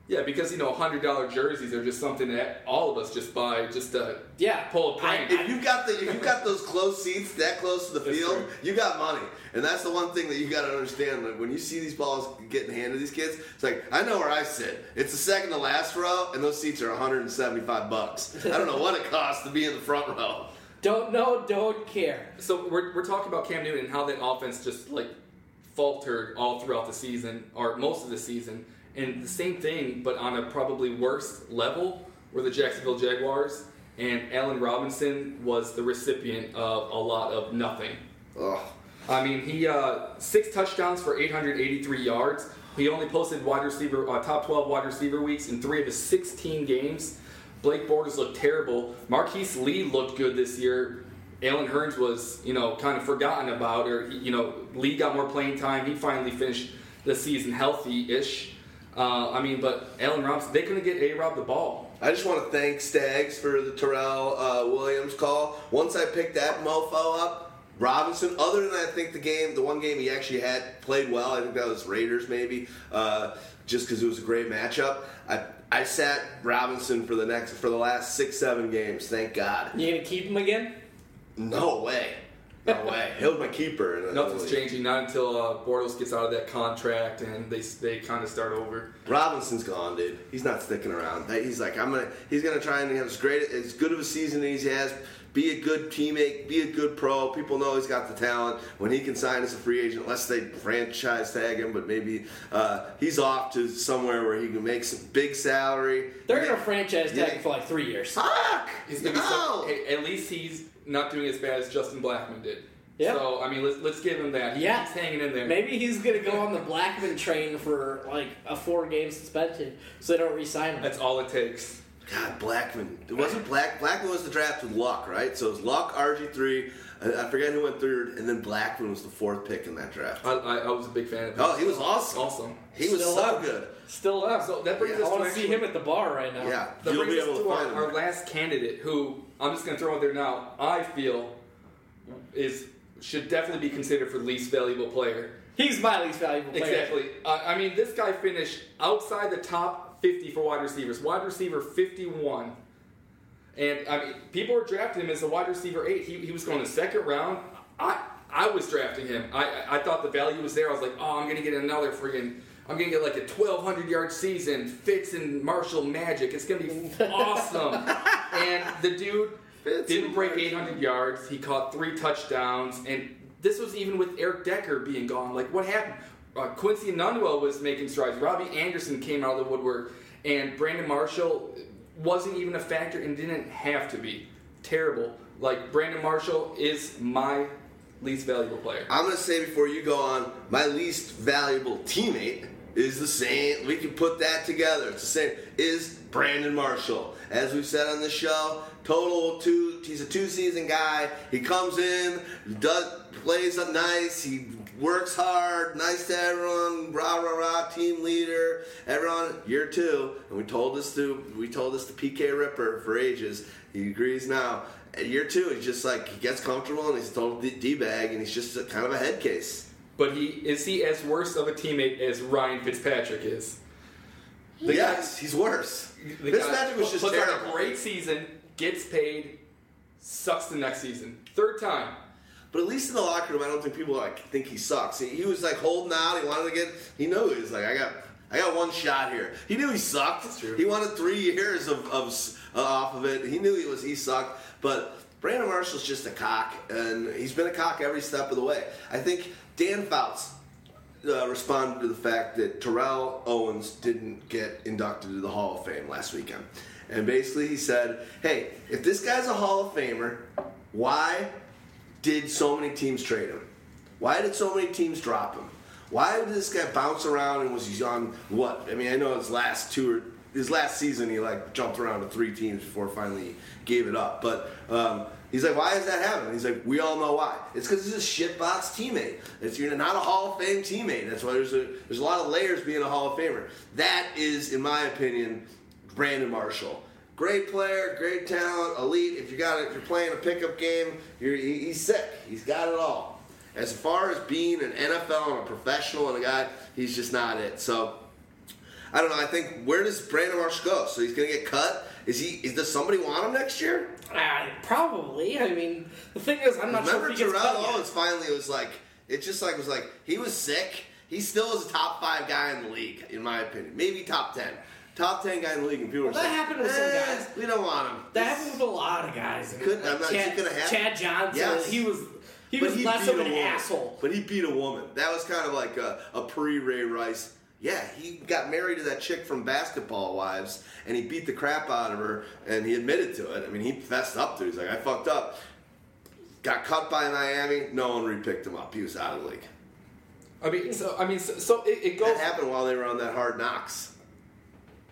Yeah, because you know, hundred dollar jerseys are just something that all of us just buy just to Yeah. pull a prank. If you've got the if you've got those close seats that close to the That's field, true. you got money, and that's the one thing that you got to understand. Like when you see these balls getting handed to these kids, it's like I know where I sit. It's the second to last row, and those seats are 175 bucks. I don't know what it costs to be in the front row. Don't know, don't care. so we're, we're talking about Cam Newton and how that offense just like faltered all throughout the season or most of the season, and the same thing, but on a probably worse level, were the Jacksonville Jaguars. And Allen Robinson was the recipient of a lot of nothing. Ugh. I mean, he uh, six touchdowns for 883 yards. He only posted wide receiver uh, top 12 wide receiver weeks in three of his 16 games. Blake Bortles looked terrible. Marquise Lee looked good this year. Allen Hurns was, you know, kind of forgotten about, or you know, Lee got more playing time. He finally finished the season healthy-ish. Uh, I mean, but Allen Robinson, they couldn't get A Rob the ball. I just want to thank Stags for the Terrell uh, Williams call. Once I picked that mofo up, Robinson, other than I think the game, the one game he actually had played well, I think that was Raiders maybe, uh, just because it was a great matchup. I I sat Robinson for the next for the last six seven games. Thank God. You gonna keep him again? No way. No way. He'll my keeper. in a- Nothing's changing, not until uh, Bortles gets out of that contract and they they kind of start over. Robinson's gone, dude. He's not sticking around. He's like, I'm gonna. He's gonna try and have as great, as good of a season as he has. Be a good teammate. Be a good pro. People know he's got the talent. When he can sign as a free agent, unless they franchise tag him, but maybe uh, he's off to somewhere where he can make some big salary. They're gonna franchise tag Yeah. him for like three years. Fuck. He's gonna be so, at least he's not doing as bad as Justin Blackmon did. Yeah. So I mean, let's let's give him that. He Yeah. He's hanging in there. Maybe he's gonna go on the Blackmon train for like a four game suspension, so they don't re-sign him. That's all it takes. God, Blackmon. It wasn't Black. Blackmon was the draft with Luck, right? So it was Luck, RG three. I I forget who went third, and then Blackmon was the fourth pick in that draft. I, I, I was a big fan of him. Oh, he was awesome. Awesome. He was Still so up. good. Still up. So that brings Yeah. us I want to to see actually- him at the bar right now. Yeah, That you'll brings be us able to to our, find him. our last candidate, who I'm just going to throw out there now. I feel is should definitely be considered for least valuable player. He's my least valuable player. Exactly. Uh, I mean, this guy finished outside the top 50 for wide receivers. Wide receiver 51. And I mean, people were drafting him as a wide receiver eight. He, he was going the second round. I I was drafting him. I I thought the value was there. I was like, oh, I'm gonna get another friggin' I'm gonna get like a 1,200 yard season. Fitz and Marshall magic. It's gonna be awesome. and the dude Fitz didn't break Marshall. 800 yards. He caught three touchdowns, and this was even with Eric Decker being gone. Like, what happened? Uh, Quincy Enunwa was making strides. Robbie Anderson came out of the woodwork, and Brandon Marshall wasn't even a factor and didn't have to be. Terrible. Like, Brandon Marshall is my least valuable player. I'm gonna say before you go on, my least valuable teammate is the same. We can put that together. It's the same. Is Brandon Marshall? As we've said on the show, total two. He's a two-season guy. He comes in, does plays up nice. He works hard. Nice to everyone. Rah rah rah. Team leader. Everyone. Year two, and we told this to we told this to PK Ripper for ages. He agrees now. At year two, he's just like he gets comfortable and he's a total d bag, and he's just a, kind of a head case. But he is he as worse of a teammate as Ryan Fitzpatrick is? The yes, he's worse. The Fitzpatrick guy was just puts terrible. a great season, gets paid, sucks the next season. Third time. But at least in the locker room, I don't think people like think he sucks. He, he was like holding out. He wanted to get. He knew he was like, I got, I got one shot here. He knew he sucked. That's true. He wanted three years of, of uh, off of it. He knew he was he sucked. But Brandon Marshall's just a cock, and he's been a cock every step of the way. I think Dan Fouts uh, responded to the fact that Terrell Owens didn't get inducted to the Hall of Fame last weekend. And basically, he said, hey, if this guy's a Hall of Famer, why did so many teams trade him? Why did so many teams drop him? Why did this guy bounce around and was he on what? I mean, I know his last two or his last season he like jumped around to three teams before finally gave it up. But um, he's like, why is that happening? He's like, we all know why. It's because he's a shitbox teammate. It's you're not a Hall of Fame teammate. That's why there's a there's a lot of layers being a Hall of Famer. That is, in my opinion, Brandon Marshall. Great player, great talent, elite. If you got it, if you're playing a pickup game, you're, he- he's sick. He's got it all. As far as being an NFL and a professional and a guy, he's just not it. So I don't know. I think where does Brandon Marshall go? So he's going to get cut. Is he? Is, does somebody want him next year? Uh, probably. I mean, the thing is, I'm not Remember sure he Terrell. Owens finally was like, it just like was like he was sick. He still is a top five guy in the league, in my opinion. Maybe top ten. Top ten guy in the league, and people Well, that saying, happened with some "Eh, guys." We don't want him. That happened with a lot of guys. I mean, Couldn't- I'm not- Chad, gonna happen? Chad Johnson. Yes. He was he But was he less of an woman. asshole. But he beat a woman. That was kind of like a, a pre Ray Rice. Yeah, he got married to that chick from Basketball Wives, and he beat the crap out of her, and he admitted to it. I mean, he fessed up to it. He's like, I fucked up. Got cut by Miami. No one repicked him up. He was out of the league. I mean, so I mean, so, so it, it goes. That happened while they were on that hard knocks.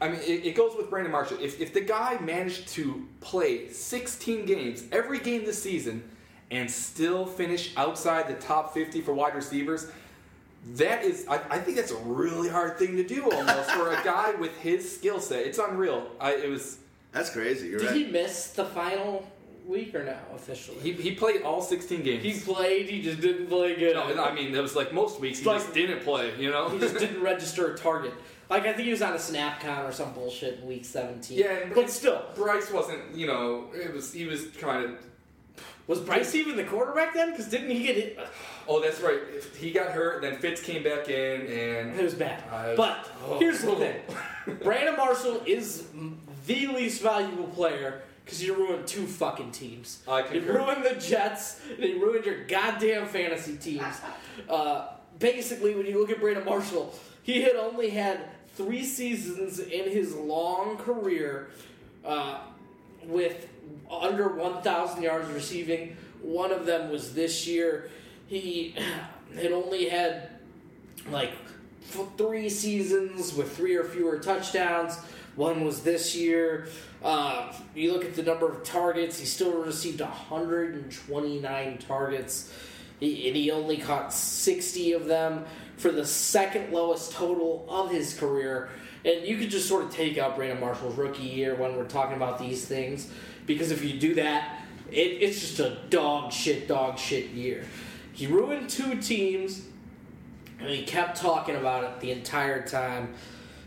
I mean, it, it goes with Brandon Marshall. If, if the guy managed to play 16 games every game this season and still finish outside the top 50 for wide receivers, that is, I, I think that's a really hard thing to do almost for a guy with his skill set. It's unreal. I, it was. That's crazy. You're Did right. he miss the final week or now officially? He, he played all 16 games. He played. He just didn't play good. no, I mean, it was like most weeks he Like- just didn't play, you know? he just didn't register a target. Like I think he was on a snap count or some bullshit in week 17. Yeah, and- but still, Bryce wasn't, you know, it was he was trying to. Was Bryce even the quarterback then? Because didn't he get it? Oh, that's right. He got hurt, then Fitz came back in, and It was bad. But oh. here's the thing: Brandon Marshall is the least valuable player because you ruined two fucking teams. I He concur. ruined the Jets and he ruined your goddamn fantasy teams. Uh, basically, when you look at Brandon Marshall, he had only had three seasons in his long career uh, with under 1,000 yards receiving. One of them was this year. He had only had like three seasons with three or fewer touchdowns. One was this year. Uh, you look at the number of targets, he still received 129 targets, he, and he only caught 60 of them for the second lowest total of his career. And you could just sort of take out Brandon Marshall's rookie year when we're talking about these things, because if you do that, it, it's just a dog shit, dog shit year. He ruined two teams, and he kept talking about it the entire time.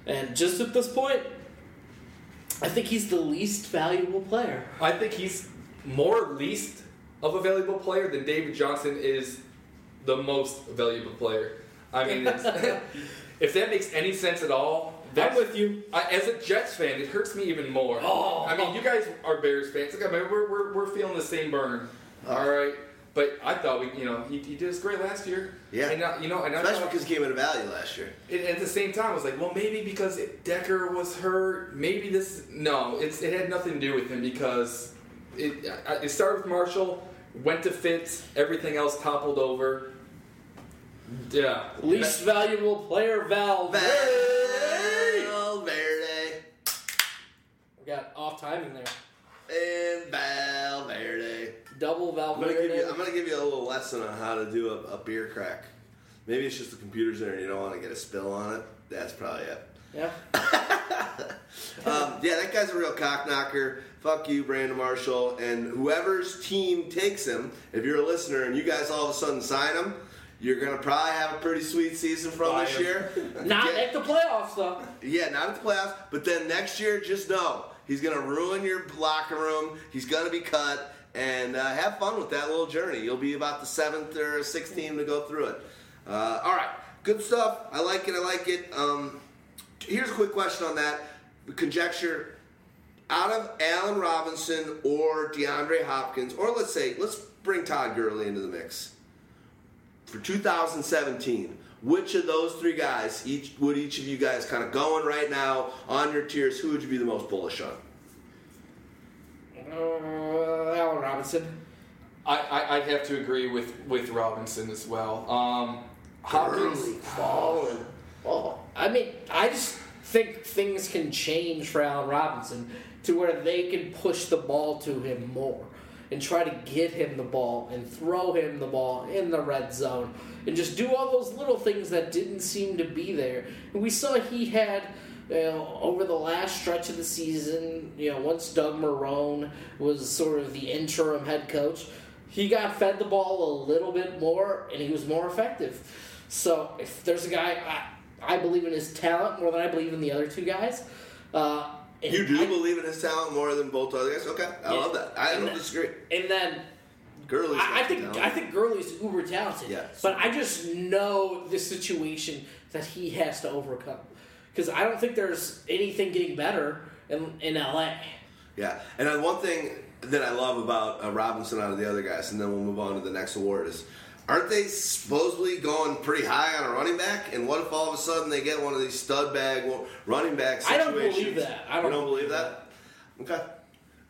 And just at this point, I think he's the least valuable player. I think he's more least of a valuable player than David Johnson is the most valuable player. I mean, if that makes any sense at all, I'm with you. I, as a Jets fan, it hurts me even more. Oh. I mean, you guys are Bears fans. Like, I mean, we're, we're, we're feeling the same burn. Uh-huh. All right. But I thought we, you know, he, he did us great last year. Yeah. And now, you know, and I Especially thought- because he came in a value last year. and at the same time, I was like, well, maybe because it, Decker was hurt, maybe this. No, it's it had nothing to do with him because it it started with Marshall, went to Fitz, everything else toppled over. Yeah, Least valuable player, Val. Valverde. We got off timing there. And Valverde. Double I'm gonna, Valverde. give you, I'm gonna give you a little lesson on how to do a, a beer crack. Maybe it's just the computer's there and you don't want to get a spill on it. That's probably it. yeah. Um, yeah, that guy's a real cock knocker. Fuck you, Brandon Marshall. And whoever's team takes him, if you're a listener and you guys all of a sudden sign him, you're gonna probably have a pretty sweet season from Buy this him. year. Not Get- at the playoffs though. Yeah, not at the playoffs, but then next year, just know he's to ruin your locker room. He's to be cut, and uh, have fun with that little journey. You'll be about the seventh or sixth team to go through it. Uh, all right, good stuff. I like it. I like it. Um, here's a quick question on that. Conjecture: out of Allen Robinson or DeAndre Hopkins, or let's say, let's bring Todd Gurley into the mix for 2017. Which of those three guys each would each of you guys kind of going right now on your tiers? Who would you be the most bullish on? Uh, Allen Robinson. I, I I'd have to agree with with Robinson as well. Um, Hopkins. Gurley falling. Oh. I mean, I just think things can change for Allen Robinson to where they can push the ball to him more and try to get him the ball and throw him the ball in the red zone and just do all those little things that didn't seem to be there. And we saw he had. You know, over the last stretch of the season, you know, once Doug Marrone was sort of the interim head coach, he got fed the ball a little bit more and he was more effective. So if there's a guy, I, I believe in his talent more than I believe in the other two guys. Uh, and You do I- believe in his talent more than both other guys? Okay, I Yeah. love that. I And don't that- disagree. And then Gurley's I, I think talent. I think Gurley's uber talented. Yeah. But I just know the situation that he has to overcome because I don't think there's anything getting better in in LA. Yeah, and then one thing that I love about uh, Robinson out of the other guys, and then we'll move on to the next award is. Aren't they supposedly going pretty high on a running back? And what if all of a sudden they get one of these stud bag running back I don't believe that. I don't don't believe believe that? Okay.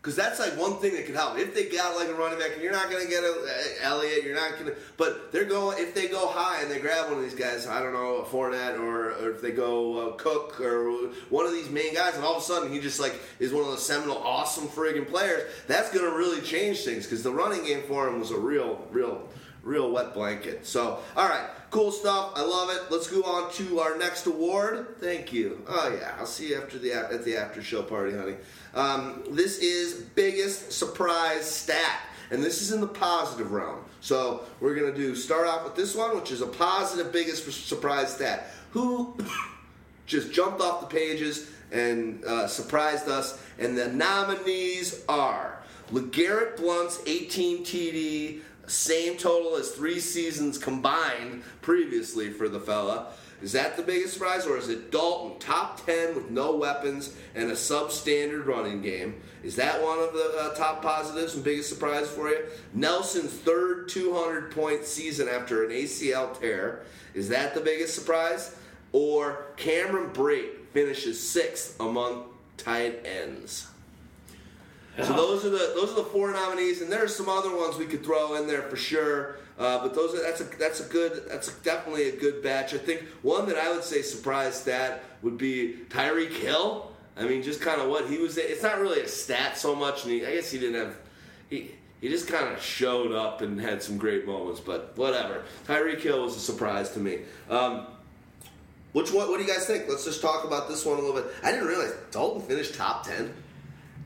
Because that's like one thing that could help. If they got like a running back, and you're not going to get a, a Elliott, you're not going to. But they're going. If they go high and they grab one of these guys, I don't know, a Fournette, or, or if they go uh, Cook, or one of these main guys, and all of a sudden he just like is one of those seminal, awesome friggin' players. That's going to really change things because the running game for him was a real, real, real wet blanket. So, all right, cool stuff. I love it. Let's go on to our next award. Thank you. Oh yeah, I'll see you after the at the after show party, honey. Um, this is biggest surprise stat, and this is in the positive realm. So we're gonna do start off with this one, which is a positive biggest surprise stat. Who just jumped off the pages and uh, surprised us, and the nominees are LeGarrette Blount's 18 TD, same total as three seasons combined previously for the fella. Is that the biggest surprise, or is it Dalton, top 10 with no weapons and a substandard running game? Is that one of the uh, top positives and biggest surprise for you? Nelson's third 200 point season after an ACL tear. Is that the biggest surprise? Or Cameron Brate finishes sixth among tight ends? So those are the those are the four nominees, and there are some other ones we could throw in there for sure. Uh, but those are that's a that's a good that's definitely a good batch. I think one that I would say surprise stat would be Tyreek Hill. I mean, just kind of what he was. It's not really a stat so much, and he, I guess he didn't have he. He just kind of showed up and had some great moments, but whatever. Tyreek Hill was a surprise to me. Um, which what, what do you guys think? Let's just talk about this one a little bit. I didn't realize Dalton finished top ten.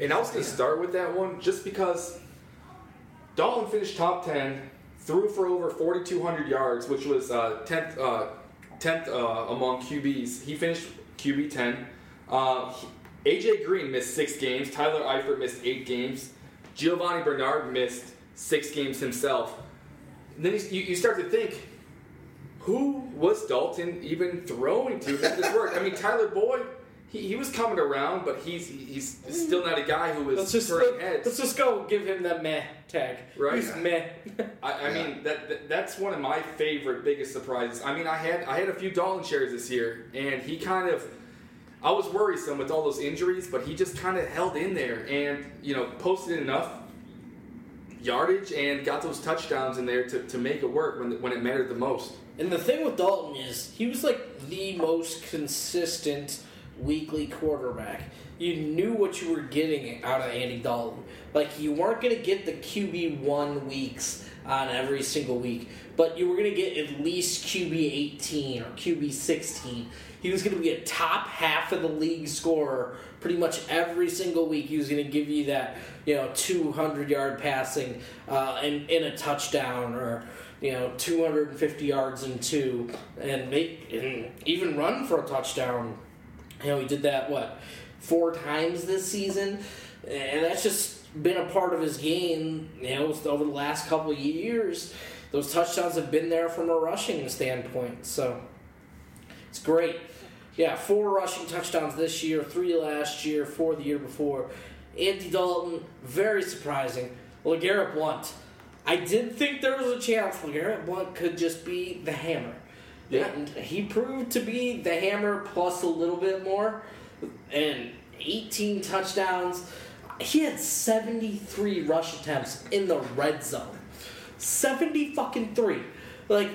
And I was going to start with that one just because Dalton finished top 10, threw for over 4,200 yards, which was uh, 10th, uh, 10th uh, among QBs. He finished QB 10. Uh, AJ Green missed six games. Tyler Eifert missed eight games. Giovani Bernard missed six games himself. And then you, you start to think, who was Dalton even throwing to make this work? I mean, Tyler Boyd, he, he was coming around, but he's he's still not a guy who is Let's just turning let, heads. us just go give him that meh tag. Right. He's meh. I, I Yeah. mean that, that that's one of my favorite biggest surprises. I mean I had I had a few Dalton shares this year, and he kind of I was worrisome with all those injuries, but he just kind of held in there and you know posted enough yardage and got those touchdowns in there to, to make it work when when it mattered the most. And the thing with Dalton is he was like the most consistent weekly quarterback. You knew what you were getting out of Andy Dalton. Like you weren't going to get the QB one weeks on every single week, but you were going to get at least QB eighteen or QB sixteen. He was going to be a top half of the league scorer pretty much every single week. He was going to give you that you know two hundred yard passing uh, and in a touchdown or you know, 250 yards and two, and make and even run for a touchdown. You know, he did that what four times this season, and that's just been a part of his game. You know, over the last couple years, those touchdowns have been there from a rushing standpoint. So it's great. Yeah, four rushing touchdowns this year, three last year, four the year before. Andy Dalton, very surprising. LeGarrette Blount, I did think there was a chance LeGarrette Blount could just be the hammer. Yeah. And he proved to be the hammer plus a little bit more. And 18 touchdowns. He had 73 rush attempts in the red zone. 70 fucking three. Like,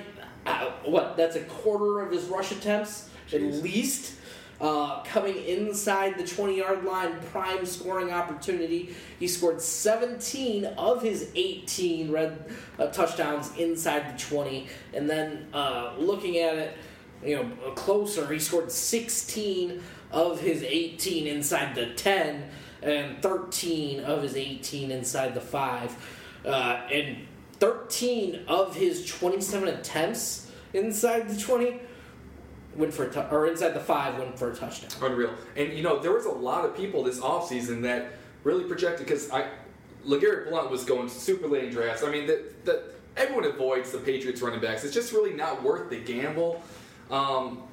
uh, what? That's a quarter of his rush attempts, at least. Uh, coming inside the 20 yard line, prime scoring opportunity. He scored 17 of his 18 red uh, touchdowns inside the 20. And then uh, looking at it, you know, closer, he scored 16 of his 18 inside the 10 and 13 of his 18 inside the 5. Uh, and 13 of his 27 attempts inside the 20 went for a tu- or inside the 5 went for a touchdown. Unreal. And you know, there was a lot of people this offseason that really projected because I LeGarrette Blount was going super late in drafts. I mean, that that everyone avoids the Patriots running backs. It's just really not worth the gamble. Um,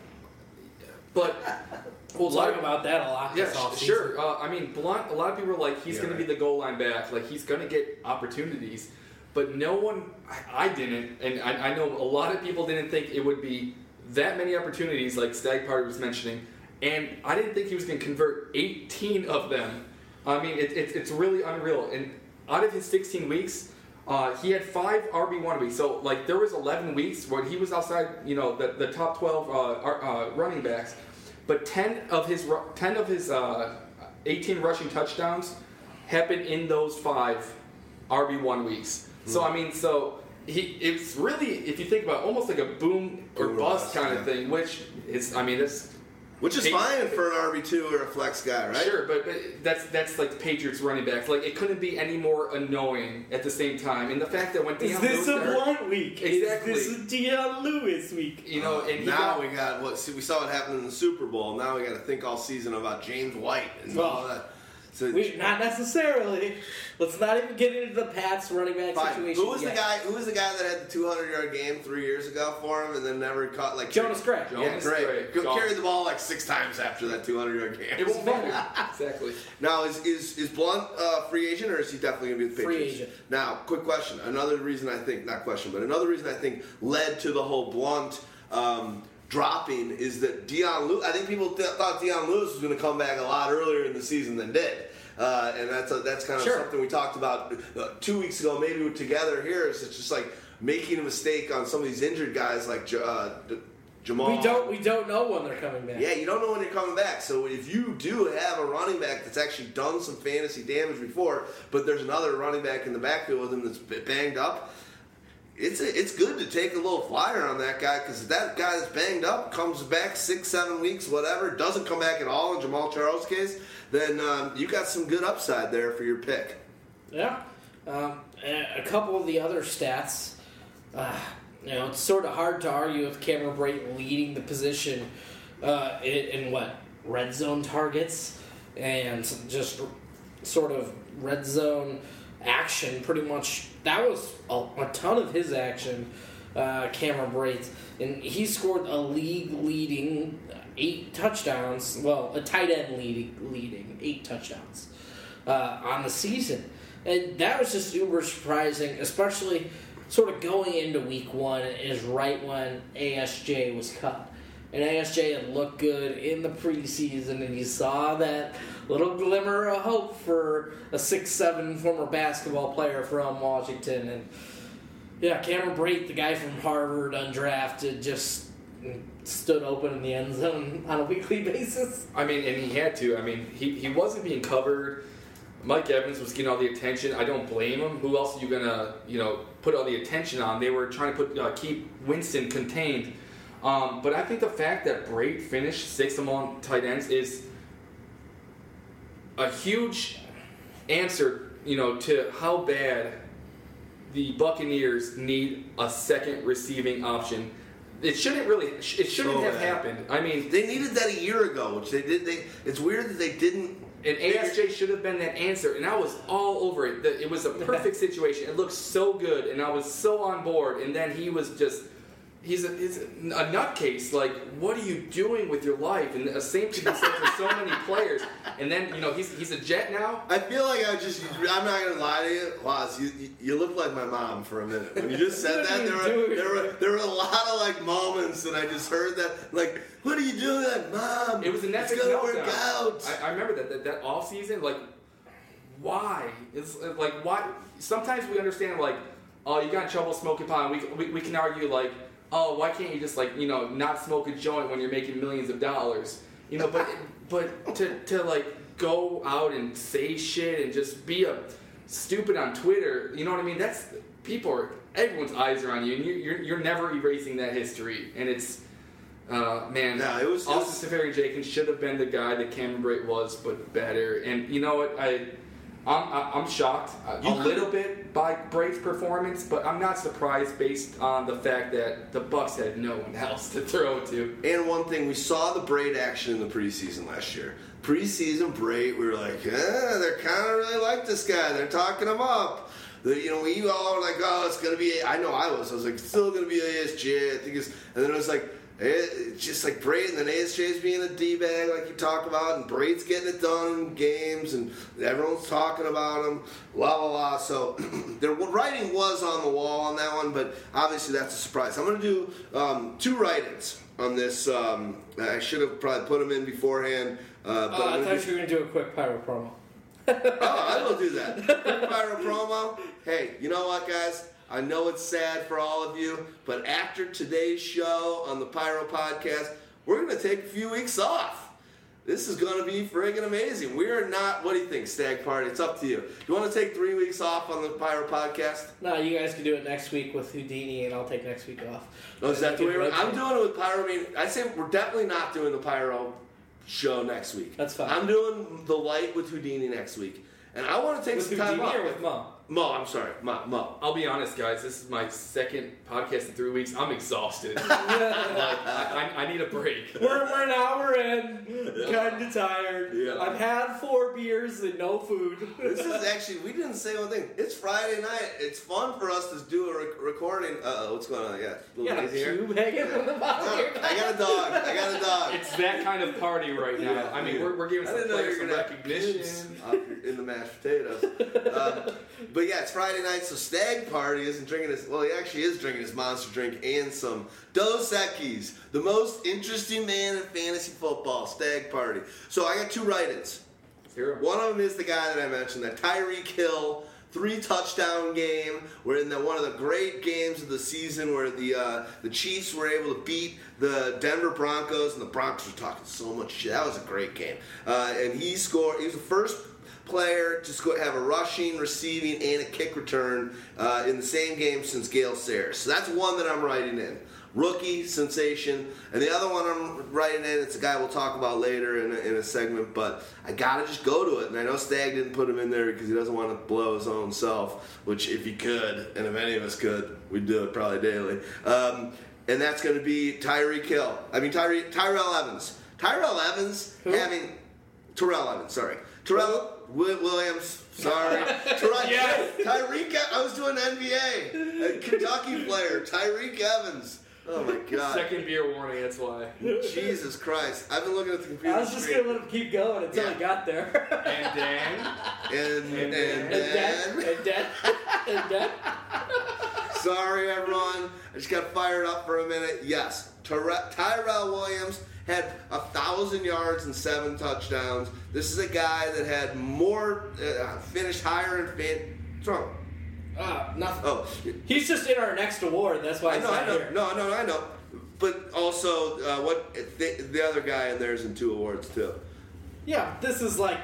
but We'll talk of- about that a lot yeah, this sh- offseason. sure. Uh, I mean, Blount. A lot of people are like, he's Yeah, going to be the goal line back. Like he's going to get opportunities. But no one, I, I didn't, and I, I know a lot of people didn't think it would be that many opportunities, like Stag Party was mentioning. And I didn't think he was going to convert 18 of them. I mean, it, it, it's really unreal. And out of his 16 weeks, uh, he had five RB1 weeks. So, like, there was 11 weeks where he was outside, you know, the, the top 12 uh, uh, running backs. But 10 of his 10 of his uh, 18 rushing touchdowns happened in those five RB1 weeks. So, I mean, so he it's really, if you think about it, almost like a boom or Boom bust bust, kind yeah. of thing, which is, I mean, it's Which is Hey- fine for an RB two or a flex guy, right? Sure, but, but that's that's like the Patriots running backs. Like it couldn't be any more annoying at the same time. And the fact that when Is Dion this Lewis a Blount week? Exactly. Is this a Dion Lewis week? you know, and he now got, we got what see, we saw what happened in the Super Bowl. Now we got to think all season about James White and Well, all that. So We, not necessarily. Let's not even get into the Pats running back fine. situation. Who was yet. the guy? Who was the guy that had the 200 yard game three years ago for him and then never caught like Jonas Gray. Jonas Yeah, great. Gray. Go- Gone. Carried the ball like six times after that 200 yard game. it won't matter. exactly. Now, is is is Blount uh, free agent or is he definitely going to be with the Free agent. Now, quick question. Another reason I think, not question, but another reason I think led to the whole Blount um, dropping is that Dion Lewis. I think people th- thought Dion Lewis was going to come back a lot earlier in the season than did. Uh, and that's a, that's kind of Sure. something we talked about uh, two weeks ago, maybe we're together here. Is it's just like making a mistake on some of these injured guys like uh, Jamaal. We don't. We don't know when they're coming back. Yeah, you don't know when you're coming back. So if you do have a running back that's actually done some fantasy damage before, but there's another running back in the backfield with him that's banged up, it's a, it's good to take a little flyer on that guy because if that guy that's banged up comes back six, seven weeks, whatever, doesn't come back at all in Jamaal Charles' case, then um, you got some good upside there for your pick. Yeah. Um, a couple of the other stats. Uh, you know, it's sort of hard to argue with Cameron Brayton leading the position uh, in, in what red zone targets and just sort of red zone action. Pretty much, that was a, a ton of his action. Uh, Brayton, and he scored a league leading eight touchdowns. Well, a tight end leading leading eight touchdowns uh, on the season. And that was just uber surprising, especially sort of going into week one is right when ASJ was cut. And ASJ had looked good in the preseason, and you saw that little glimmer of hope for a six-seven former basketball player from Washington. And yeah, Cameron Brate, the guy from Harvard, undrafted, just stood open in the end zone on a weekly basis. I mean, and he had to. I mean, he, he wasn't being covered. Mike Evans was getting all the attention. I don't blame him. Who else are you gonna, you know, put all the attention on? They were trying to put uh, keep Winston contained. Um, but I think the fact that Brate finished sixth among tight ends is a huge answer, you know, to how bad the Buccaneers need a second receiving option. It shouldn't really. It shouldn't So have bad. happened. I mean, They needed that a year ago, which they did. They it's weird that they didn't. And ASJ should have been that answer, and I was all over it. It was a perfect situation. It looked so good, and I was so on board. And then he was just he's a, he's a nutcase. Like, what are you doing with your life? And the same thing said for so many players. And then you know he's he's a Jet now. I feel like I just, I'm not gonna lie to you, Waz, you, you, you look like my mom for a minute. When you just said that, there were, doing? there, were, there were a lot of like moments that I just heard that, like, what are you doing, like, mom? It was a Netflix It's gonna meltdown. work out. I, I remember that, that that off season, like, why? It's like why? Sometimes we understand like, oh, you got in trouble smoking pot. And we, we we can argue like, oh, why can't you just like you know not smoke a joint when you're making millions of dollars? You know, but but to to like go out and say shit and just be a stupid on Twitter, you know what I mean? That's people are everyone's eyes are on you, and you, you're you're never erasing that history, and it's. Uh, man, No, it was- Austin Seferian-Jenkins should have been the guy that Cameron Brate was, but better. And you know what? I, I'm, I- I'm shocked a You a could- little bit by Brate's performance, but I'm not surprised based on the fact that the Bucs had no one else to throw it to. And one thing, we saw the Brate action in the preseason last year. Preseason Brate, we were like, eh, they're kind of really like this guy. They're talking him up. You know, we all were like, oh, it's going to be, I know I was. I was like, still going to be ASJ. I think it's, and then it was like, it's just like Brate, and then ASJ's being a D-bag, like you talk about, and Brate's getting it done in games, and everyone's talking about him, la la la. So their writing was on the wall on that one, but obviously that's a surprise. I'm going to do um, two write-ins on this. Um, I should have probably put them in beforehand. Uh, but Oh, gonna thought do- you were gonna do a quick pyro promo. oh, I will do that. Quick fire promo. Hey, you know what, guys? I know it's sad for all of you, but after today's show on the Pyro Podcast, we're going to take a few weeks off. This is going to be friggin' amazing. We are not, what do you think, Stag Party? It's up to you. You want to take three weeks off on the Pyro Podcast? No, you guys can do it next week with Houdini, and I'll take next week off. No, is that the way I'm doing it with Pyro. I mean, I say we're definitely not doing the Pyro show next week. That's fine. I'm doing the light with Houdini next week. And I want to take With some time Houdini off. or with Mom? Mo, I'm sorry. Mo, Mo. I'll be honest, guys. This is my second podcast in three weeks. I'm exhausted. like, I, I, I need a break. We're, we're an hour in, kind of tired. Yeah. I've had four beers and no food. This is actually, we didn't say one thing. It's Friday night. It's fun for us to do a rec- recording. Uh oh, what's going on? Yeah, a you little got a here. cube hanging from the bottom No, I got a dog. I got a dog. It's that kind of party right now. Yeah, I mean, yeah. we're, we're giving some didn't know you players some recognition. in the mashed potatoes. um, but yeah, it's Friday night, so Stag Party isn't drinking his. Well, he actually is drinking his monster drink and some Dos Equis, the most interesting man in fantasy football. Stag Party. So I got two write-ins. Zero. One of them is the guy that I mentioned, that Tyreek Hill three touchdown game. We're in the, one of the great games of the season where the uh, the Chiefs were able to beat the Denver Broncos, and the Broncos were talking so much shit. That was a great game, uh, and he scored. He was the first player to score, have a rushing, receiving, and a kick return uh, in the same game since Gale Sayers. So that's one that I'm writing in rookie sensation. And the other one I'm writing in, it's a guy we'll talk about later in a, in a segment, but I gotta just go to it. And I know Stag didn't put him in there because he doesn't want to blow his own self, which if he could, and if any of us could, we'd do it probably daily. Um, and that's going to be Tyree Kill. I mean, Tyre, Tyrell Evans. Tyrell Evans Who? having. Terrell Evans, sorry. Terrell Wi- Williams, sorry. Terrell, Yes. Tyreek, I was doing NBA. A Kentucky player, Tyreke Evans. Oh my God. Second beer warning. That's why. Jesus Christ. I've been looking at the computer I was just gonna let him keep going until Yeah. he got there. And Dan. And, and, And and then, then, and then, and then. sorry everyone, I just got fired up for a minute. Yes, Tyre- Tyrell Williams had a thousand yards and seven touchdowns. This is a guy that had more, uh, finished higher in fan. What's wrong? Ah, nothing. Oh, He's just in our next award. That's why I know, I know. here. No, no, I know. But also, uh, what the, the other guy in there's in two awards too. Yeah, this is like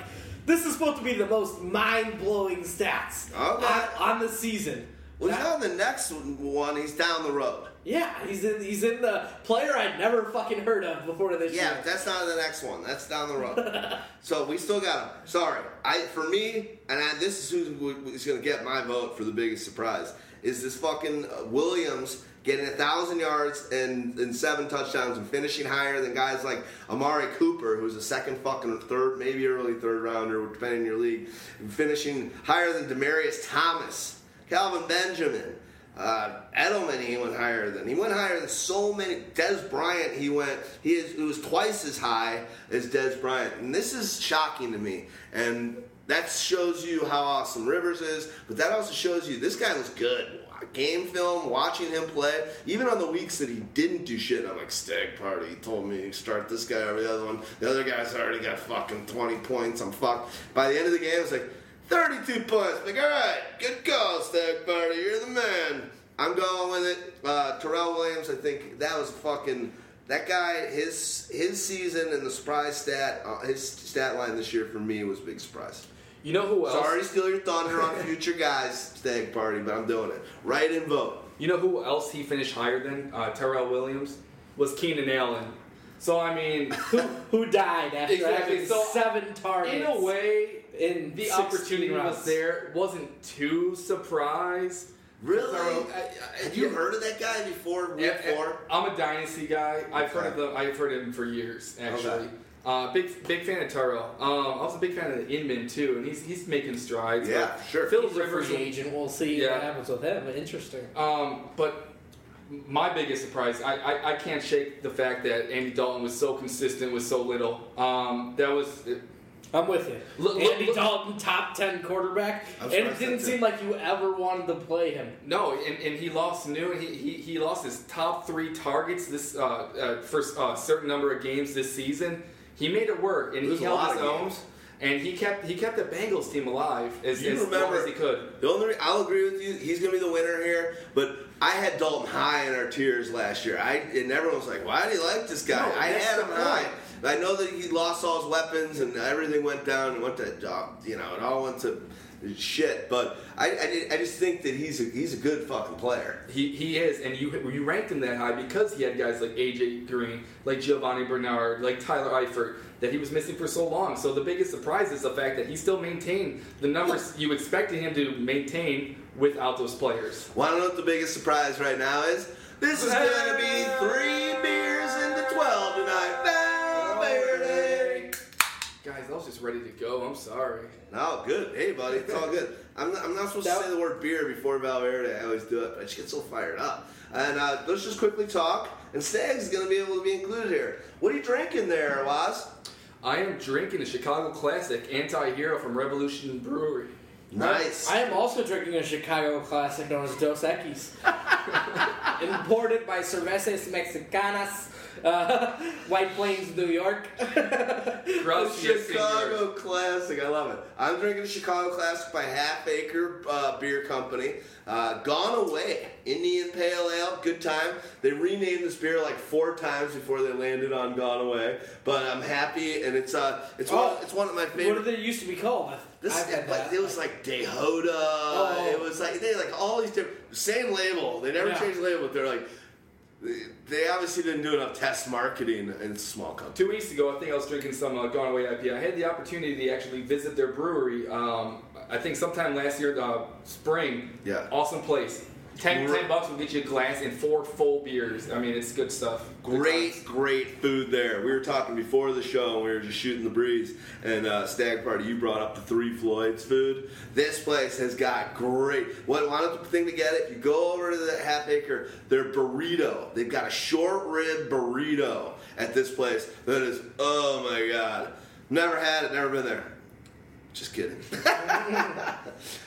this is supposed to be the most mind-blowing stats Okay. on, on the season. Well, he's That- not on the next one. He's down the road. Yeah, he's in he's in the player I'd never fucking heard of before this Yeah, year. but that's not the next one. That's down the road. so we still got him. Sorry, I for me, and I, this is who is going to get my vote for the biggest surprise. Is this fucking uh, Williams getting a thousand yards and, and seven touchdowns and finishing higher than guys like Amari Cooper, who's a second fucking third, maybe early third rounder, depending on your league, and finishing higher than Demaryius Thomas, Kelvin Benjamin. Uh, Edelman, he went higher than he went higher than so many. Dez Bryant, he went. He is, it was twice as high as Dez Bryant, and this is shocking to me. And that shows you how awesome Rivers is, but that also shows you this guy was good. Game film, watching him play, even on the weeks that he didn't do shit, I'm like, Stag Party he told me start this guy over the other one. The other guy's already got fucking 20 points. I'm fucked. By the end of the game, it's like, 32 points. Like, all right, good call, Stag Party. You're the man. I'm going with it. Uh, Tyrell Williams, I think that was fucking. That guy, his his season and the surprise stat, uh, his stat line this year for me was a big surprise. You know who else? Sorry to steal your thunder on future guys, Stag Party, but I'm doing it. Write and vote. You know who else he finished higher than uh, Tyrell Williams was Keenan Allen. So I mean, who, who died after Exactly, having so, seven targets? in a way, in the opportunity rounds. was there. Wasn't too surprised. Really? Terrell- I- I- Have you heard of that guy before week Yeah, four? I'm a dynasty guy. I've heard of Okay. them. I've heard of him for years, actually. Okay. Uh, big big fan of Taro. Um, I was a big fan of Inman too, and he's he's making strides. Yeah, sure. Phil He's a Rivers. free agent. We'll see Yeah. what happens with him. Interesting. Um, but my biggest surprise, I, I, I can't shake the fact that Andy Dalton was so consistent with so little. Um, that was I'm with you. Look- look- Andy look- Dalton, top ten quarterback, and it didn't seem too. like you ever wanted to play him. no, and, and he lost new. He, he he lost his top three targets this uh, uh, for a certain number of games this season. He made it work, and It was he a held lot his of own. games. And he kept he kept the Bengals team alive as, You as long as he could. The only I'll agree with you. He's going to be the winner here. But I had Dalton high in our tiers last year. I and everyone was like, "Why do you like this guy?" No, I had the him point. high. I know that he lost all his weapons and everything went down and went to you know it all went to shit. But I I, I just think that he's a, he's a good fucking player. He, he is, and you you ranked him that high because he had guys like AJ Green, like Giovani Bernard, like Tyler Eifert that he was missing for so long. So the biggest surprise is the fact that he still maintained the numbers you expected him to maintain without those players. Want to know what the biggest surprise right now is? This is going to be three beers into twelve tonight. Guys, I was just ready to go. I'm sorry. No, good. Hey, buddy, it's all good. I'm not, I'm not supposed to say the word beer before Valverde. I always do it, but I just get so fired up. And uh, let's just quickly talk. And Stags going to be able to be included here. What are you drinking there, Waz? I am drinking a Chicago Classic Anti-Hero from Revolution Brewery. Nice. I am also drinking a Chicago classic known as Dos Equis, imported by Cervezas Mexicanas, uh, White Plains, New York. A Gracias, Chicago senor. Classic. I love it. I'm drinking a Chicago Classic by Half Acre uh, Beer Company. Uh, Gone Away. Indian Pale Ale. Good time. They renamed this beer like four times before they landed on Gone Away. But I'm happy, and it's uh, it's one, Oh, it's one of my favorites. what did they used to be called? This, I've had like, that. it was like Dehoda. Oh. It was like they like all these different same label. They never Yeah. changed the label. But they're like they- obviously didn't do enough test marketing, in small company. Two weeks ago, I think I was drinking some uh, Gone Away IPA. I had the opportunity to actually visit their brewery. Um, I think sometime last year, uh, spring. Yeah. Awesome place. 10, Great. 10 bucks will get you a glass and four full beers. I mean, it's good stuff. Good Great, times. great food there. We were talking before the show, and we were just shooting the breeze. And uh, Stag Party, you brought up the Three Floyds food. This place has got great. What one thing to get it? You go over to the Half Acre, their burrito. They've got a short rib burrito at this place that is oh my god. Never had it. Never been there. Just kidding.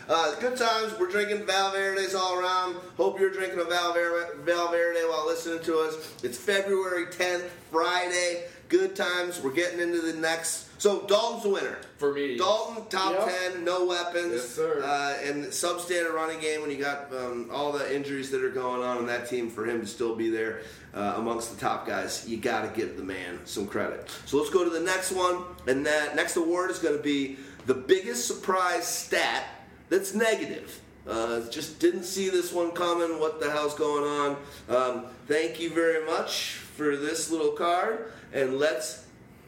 uh, good times. We're drinking Valverdes all around. Hope you're drinking a Valverde, Valverde while listening to us. It's February 10th, Friday. Good times. We're getting into the next. So Dalton's the winner. For me. Dalton, top Yep. 10, no weapons. Yes, sir. Uh, and substandard running game when you got um, all the injuries that are going on in that team for him to still be there uh, amongst the top guys. You got to give the man some credit. So let's go to the next one. And that next award is going to be the biggest surprise stat that's negative. Uh, just didn't see this one coming. What the hell's going on? Um, thank you very much for this little card. And let's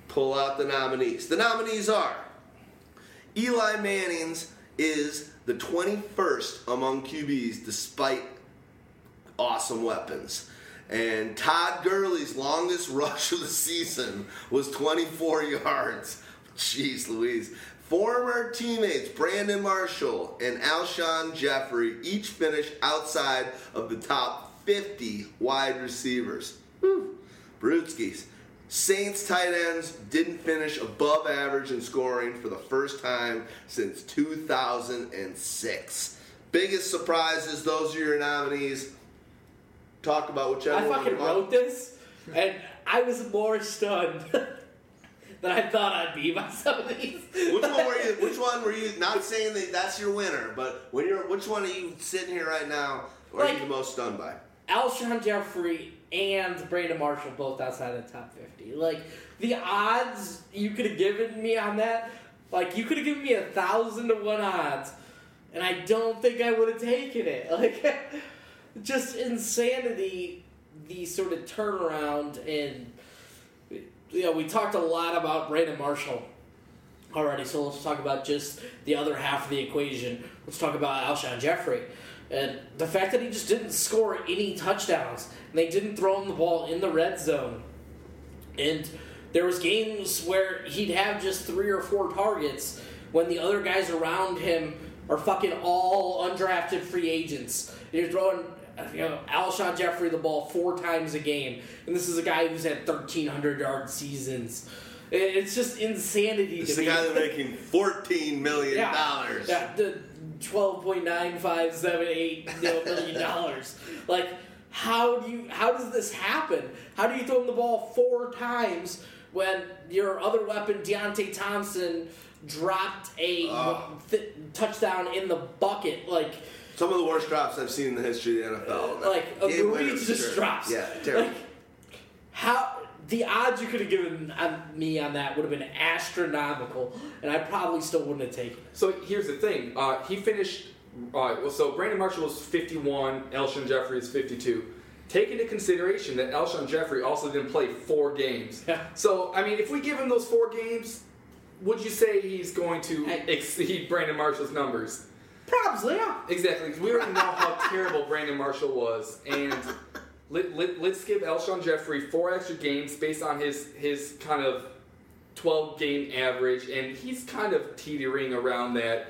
pull out the nominees. The nominees are Eli Manning's is the 21st among QBs despite awesome weapons. And Todd Gurley's longest rush of the season was 24 yards. Jeez Louise. Former teammates Brandon Marshall and Alshon Jeffery each finished outside of the top 50 wide receivers. Brutskis. Saints tight ends didn't finish above average in scoring for the first time since 2006. Biggest surprises, those are your nominees. Talk about whichever I one fucking you want. wrote this, and I was more stunned than I thought I'd be by some of these. Which one were you? Which one were you? Not saying that that's your winner, but when you're, which one are you sitting here right now? Or are you Like- the most stunned by? Alshon Jeffery and Brandon Marshall both outside the top 50. Like, the odds you could have given me on that, like, you could have given me a thousand to one odds, and I don't think I would have taken it. Like, just insanity, the sort of turnaround and, know, we talked a lot about Brandon Marshall already, so let's talk about just the other half of the equation. Let's talk about Alshon Jeffery. And the fact that he just didn't score any touchdowns, and they didn't throw him the ball in the red zone. And there was games where he'd have just three or four targets when the other guys around him are fucking all undrafted free agents. You're throwing you know, Alshon Jeffery the ball four times a game, and this is a guy who's had 1,300 yard seasons. It's just insanity It's the me. guy that's making fourteen million dollars. Yeah, the twelve point nine five seven eight you know, million dollars. Like, how do you? How does this happen? How do you throw him the ball four times when your other weapon Deonte Thompson dropped a Oh. th- touchdown in the bucket? Like, Some of the worst drops I've seen in the history of the NFL. like a movie just sure. drops. Yeah, terrible. Like, how the odds you could have given me on that would have been astronomical, and I probably still wouldn't have taken it. So here's the thing. Uh, he finished. Uh, well, so Brandon Marshall was 51. Alshon Jeffery is 52. Take into consideration that Alshon Jeffery also didn't play four games. Yeah. So I mean, if we give him those four games, would you say he's going to I- exceed Brandon Marshall's numbers? Probably, yeah. Exactly, because we already know how terrible Brandon Marshall was, and let, let, let's give Alshon Jeffery four extra games based on his his kind of 12 game average, and he's kind of teetering around that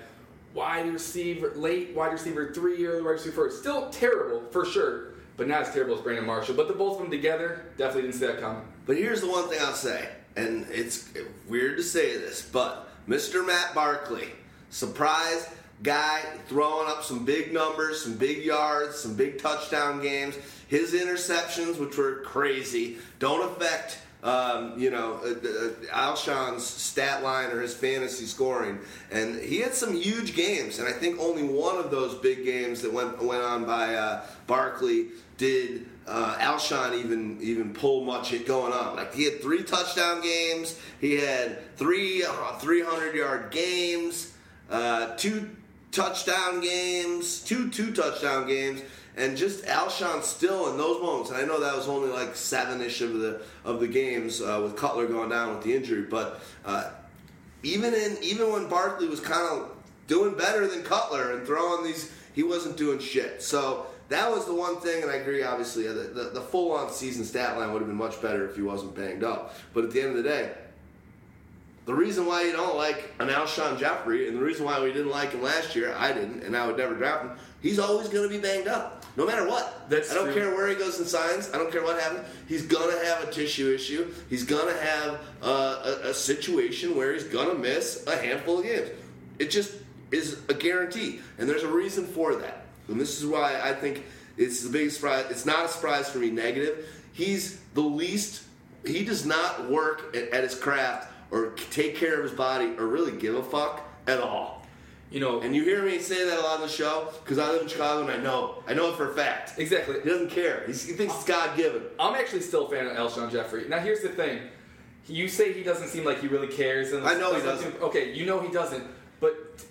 wide receiver, late wide receiver three or wide receiver four. Still terrible for sure, but not as terrible as Brandon Marshall. But the both of them together definitely didn't see that coming. But here's the one thing I'll say, and it's weird to say this, but Mr. Matt Barkley, surprise guy, throwing up some big numbers, some big yards, some big touchdown games. His interceptions, which were crazy, don't affect. Um, you know, uh, uh, Alshon's stat line or his fantasy scoring, and he had some huge games, and I think only one of those big games that went went on by uh, Barkley did uh, Alshon even even pull much going on. Like he had three touchdown games, he had three uh, 300 yard games, uh, two touchdown games, two two touchdown games, and just Alshon still in those moments. And I know that was only like seven ish of the of the games uh, with Cutler going down with the injury, but. Uh, even in even when Barkley was kind of doing better than Cutler and throwing these, he wasn't doing shit. So that was the one thing, and I agree. Obviously, the, the, the full on season stat line would have been much better if he wasn't banged up. But at the end of the day, the reason why you don't like an Alshon Jeffery, and the reason why we didn't like him last year, I didn't, and I would never draft him. He's always going to be banged up, no matter what. That's I don't true. care where he goes and signs. I don't care what happens. He's gonna have a tissue issue. He's gonna have uh, a, a situation where he's gonna miss a handful of games. It just is a guarantee, and there's a reason for that. And this is why I think it's the biggest surprise. It's not a surprise for me. Negative. He's the least. He does not work at, at his craft or take care of his body or really give a fuck at all. You know, And you hear me say that a lot on the show because I live in Chicago and I know. I know it for a fact. exactly. He doesn't care. He's, he thinks it's God given. I'm actually still a fan of Alshon Jeffery. Now, here's the thing. You say he doesn't seem like he really cares. And I know he doesn't- Okay, you know he doesn't. But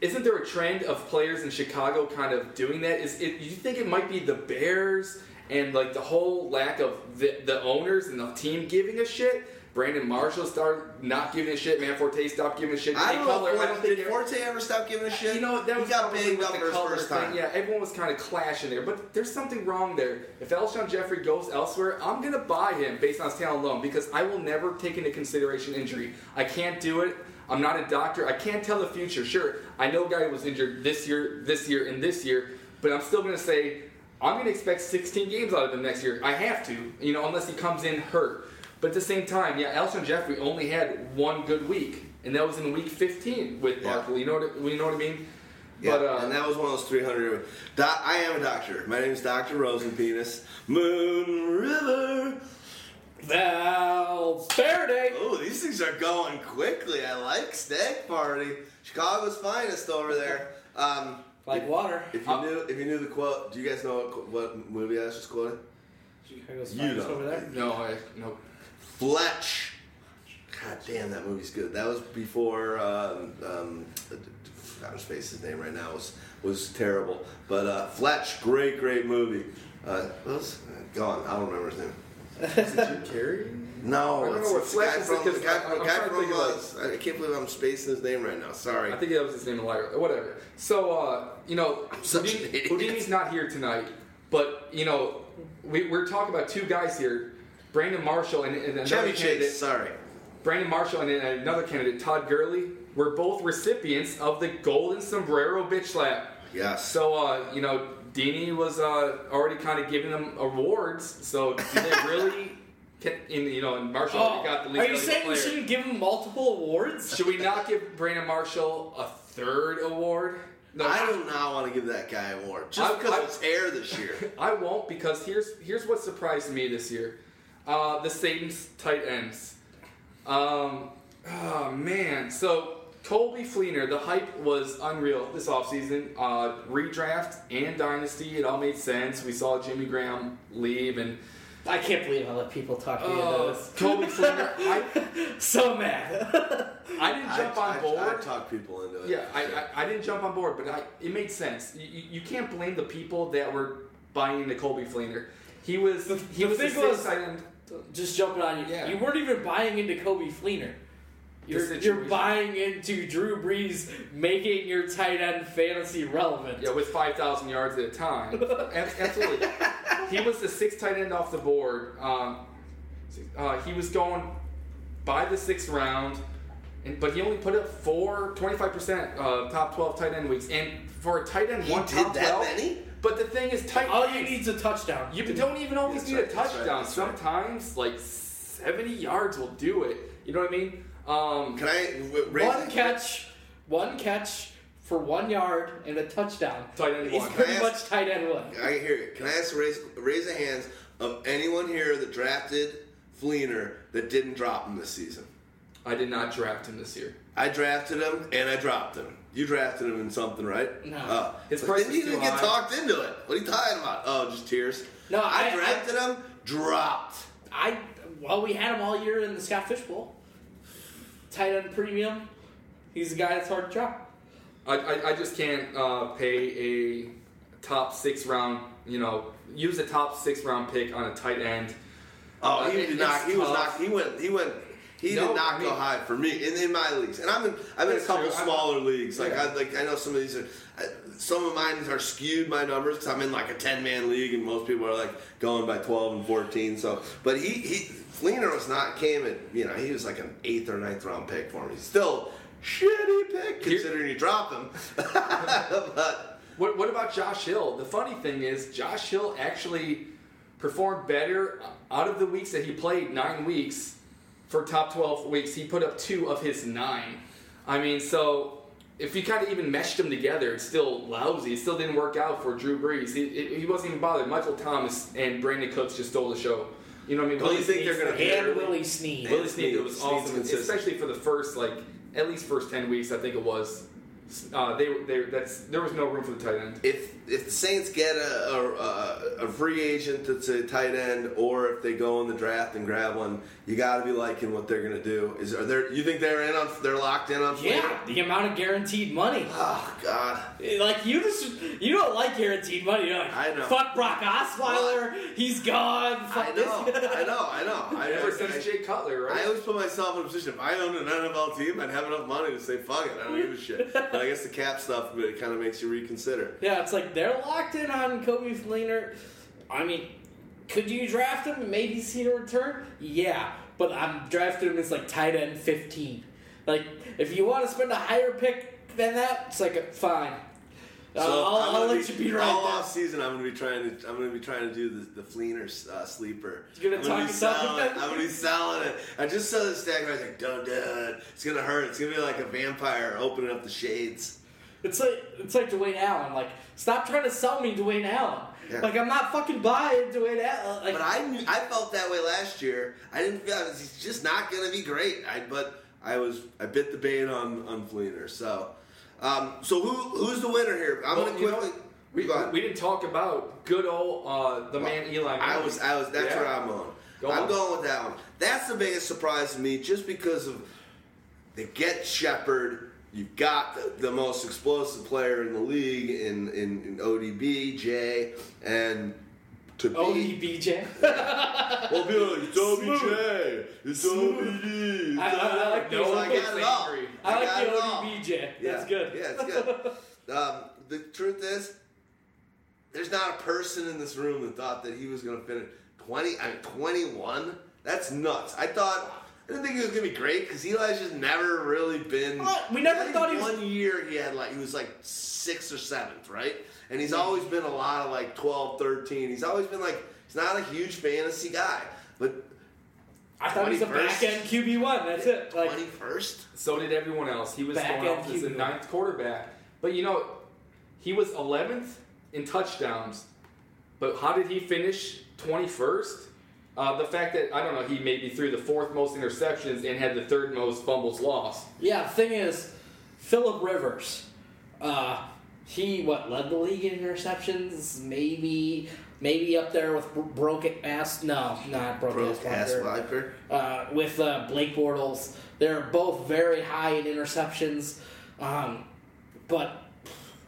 isn't there a trend of players in Chicago kind of doing that? Is it? You think it might be the Bears and like the whole lack of the, the owners and the team giving a shit Brandon Marshall started not giving a shit. Matt Forte stopped giving a shit. I don't know. Cutler, if I don't think did Forte ever stop giving a shit? you know, that he was got banged with for first thing. time. Yeah, everyone was kind of clashing there, but there's something wrong there. If Alshon Jeffery goes elsewhere, I'm gonna buy him based on his talent alone because I will never take into consideration injury. I can't do it. I'm not a doctor. I can't tell the future. Sure, I know a guy was injured this year, this year, and this year, but I'm still gonna say I'm gonna expect 16 games out of him next year. I have to, you know, unless he comes in hurt. But at the same time, yeah, Alshon Jeffery only had one good week, and that was in week 15 with Yeah. Barkley. You know what? You know what I mean? Yeah, But uh, and that was one of those 300. Doc, I am a doctor. My name is Dr. Rosenpenis. Moon River. Valverde. Oh, these things are going quickly. I like Stag Party. Chicago's finest over there. Um, Like water. if you knew, if you knew the quote, do you guys know what, what movie I was just quoting? Chicago's You finest don't. over there. no, I no. Fletch. God damn, that movie's good. That was before. Um, um, out of space. His name right now was was terrible. But uh, Fletch, great, great movie. Uh, was gone. I don't remember his name. Jim Carrey? No, I don't know what the Fletch is from the guy, I- from, guy from uh, I can't believe I'm spacing his name right now. Sorry. I think that was his name in. Whatever. So, uh, you know, Houdini. Houdini's not here tonight, but you know, we, we're talking about two guys here, Brandon Marshall and, and another Chevy candidate. Chase. Sorry. Brandon Marshall and another candidate, Todd Gurley, were both recipients of the Golden Sombrero Bitch Slap. Yes. So, uh, you know, Dini was uh, already kind of giving them awards. So, do they really? Can, in, you know, and Marshall Oh, got the least are you valuable saying we shouldn't give him multiple awards? Should we not give Brandon Marshall a third award? No, I do not want to give that guy an award just I- because I- of his this year. I won't because here's here's what surprised me this year. Uh, the Satan's tight ends. Um, oh man, so Coby Fleener, the hype was unreal this offseason. Uh, redraft and dynasty, it all made sense. We saw Jimmy Graham leave and I can't believe I let people talk me into uh, this. Coby Fleener. I, So mad. I didn't jump I, on I, board. I, talk people into it. Yeah, I, I, I didn't jump on board, but I, it made sense. You, you you can't blame the people that were buying into Coby Fleener. He was he the was the thing sixth was- tight end. Just jumping on you. Yeah. You weren't even buying into Coby Fleener. You're, you're buying into Drew Brees making your tight end fantasy relevant. Yeah, with 5,000 yards at a time. Absolutely. he was the sixth tight end off the board. Um, uh, he was going by the sixth round, and, but he only put up four, 25% uh, top 12 tight end weeks. And for a tight end, He one did top that 12. many? But the thing is, tight All you ends, need is a touchdown. you don't even always That's need right, a that's right, touchdown. right. Sometimes, like 70 yards will do it. You know what I mean? Um, Can I w- raise one catch, one catch for one yard and a touchdown. Tight end He's one. pretty Can I much tight end one. I hear you. Can I ask raise raise the hands of anyone here that drafted Fleener that didn't drop him this season? I did not draft him this year. I drafted him and I dropped him. You drafted him in something, right? No. Oh. His But price then was you didn't too get high. talked into it. What are you talking about? Oh, just tears. No, I, I- drafted him, dropped. I well, we had him all year in the Scott Fish Bowl. Tight end premium. He's a guy that's hard to drop. I, I, I just can't uh, pay a top six round, you know, use a top six round pick on a tight end. Oh, Uh, he did not. it's He was not. He went. He went. He No, did not I go high for me in, in my leagues, and I'm in. I'm in a couple true. Smaller leagues. Like Yeah. I like I know some of these are. Some of mine are skewed my numbers because I'm in like a 10 man league, and most people are like going by 12 and 14. So, but he he Fleener was not came at you know he was like an eighth or ninth round pick for me. Still shitty pick considering you dropped him. but What, what about Josh Hill? The funny thing is, Josh Hill actually performed better out of the weeks that he played, nine weeks, for top 12 weeks. He put up two of his nine. I mean, so if you kind of even meshed them together, it's still lousy. It still didn't work out for Drew Brees. He, he he wasn't even bothered. Michael Thomas and Brandin Cooks just stole the show. You know what I mean? Well, you Willie think they're gonna the And hair. Willie Snead. Willie Snead was Snead's awesome, consistent. especially for the first like at least first ten weeks. I think it was. uh, they they that's there was no room for the tight end. if if the Saints get a, a, a, a free agent that's a tight end, or if they go in the draft and grab one, you got to be liking what they're gonna do. Is are there? You think they're in on? They're locked in on? Fleer? Yeah, the amount of guaranteed money. Oh God. Eh, like you just you don't like guaranteed money. You're like, I know. Fuck Brock Osweiler. He's gone. Fuck I know. this. I know. I know. I Ever I- since Jay Cutler, right? I always put myself in a position. If I owned an NFL team, I'd have enough money to say, "Fuck it, I don't give a shit." But I guess the cap stuff, but it kind of makes you reconsider. Yeah, it's like they're locked in on Coby Fleener. I mean, could you draft him? and Maybe see a return. Yeah, but I'm drafting him as like tight end 15. Like, if you want to spend a higher pick than that, it's like a, fine. Uh, I'll, I'm I'll gonna let you be right all there. off season. I'm gonna be trying to. I'm gonna be trying to do the, the Fleener uh, sleeper. You're gonna I'm talk be selling. into- I'm gonna be selling it. I just saw this stack. I was like, don't do it. It's gonna hurt. It's gonna be like a vampire opening up the shades. It's like it's like Dwayne Allen. Like, stop trying to sell me Dwayne Allen. Yeah. Like, I'm not fucking buying Dwayne Allen. Like, But I knew, I felt that way last year. I didn't feel he's just not going to be great. I but I was I bit the bait on on Fleener. So um, so who who's the winner here? I'm Well, going to you know, quickly. we, go on. we didn't talk about good old uh, the man Eli. I was I was that's Yeah. where I'm on. Go I'm on. going with that one. That's the biggest surprise to me, just because of they get Shepard. You've got the, the most explosive player in the league in, in, in ODB, Jay, and to be ODBJ. Well, be like, it's OBJ, it's. OBD. I- I- I like No those. one I got it all. I like the. ODBJ. Yeah. That's good. Yeah, it's good. um, the truth is, there's not a person in this room that thought that he was going to finish 20, I mean, 21. That's nuts. I thought. I didn't think he was gonna be great because Eli's just never really been. Well, we never thought he was- One year he had like he was like sixth or seventh, right? And he's always been a lot of like 12, 13. He's always been like he's not a huge fantasy guy, but I thought he was a 21st. back end QB one. That's it. Like twenty first. So did everyone else. He was Back going off end as the QB. ninth quarterback. But you know, he was 11th in touchdowns. But how did he finish 21st? Uh, the fact that I don't know, he maybe threw the fourth most interceptions and had the third most fumbles lost. yeah, the thing is, Philip Rivers, uh, he what led the league in interceptions? Maybe, maybe up there with Bro- broken ass. No, not broken Broke ass ass. wiper. uh, with uh, Blake Bortles. They're both very high in interceptions. Um, but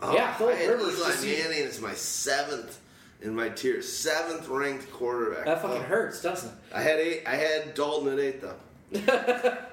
yeah, Oh, Philip Rivers. Eli Manning is my seventh in my tier, seventh ranked quarterback. that fucking Oh. hurts, doesn't it? I had eight. I had Dalton at eight though.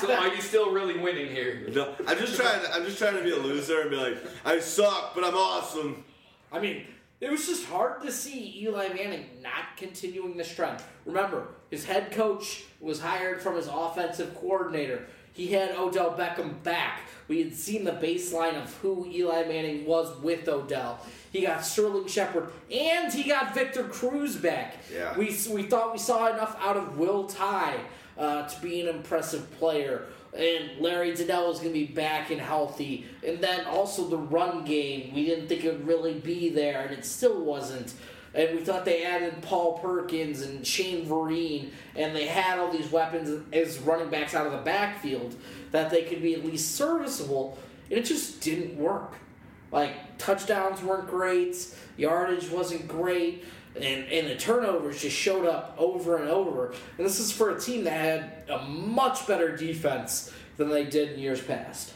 So are you still really winning here? No, I'm just trying. To, I'm just trying to be a loser and be like, I suck, but I'm awesome. I mean, it was just hard to see Eli Manning not continuing this trend. Remember, his head coach was hired from his offensive coordinator. He had Odell Beckham back. We had seen the baseline of who Eli Manning was with Odell. He got Sterling Shepard and he got Victor Cruz back. Yeah. We, we thought we saw enough out of Will Tye uh, to be an impressive player. And Larry Donnell was going to be back and healthy. And then also the run game, we didn't think it would really be there, and it still wasn't. And we thought they added Paul Perkins and Shane Vereen, and they had all these weapons as running backs out of the backfield that they could be at least serviceable. And it just didn't work. Like, touchdowns weren't great, yardage wasn't great, and, and the turnovers just showed up over and over. And this is for a team that had a much better defense than they did in years past.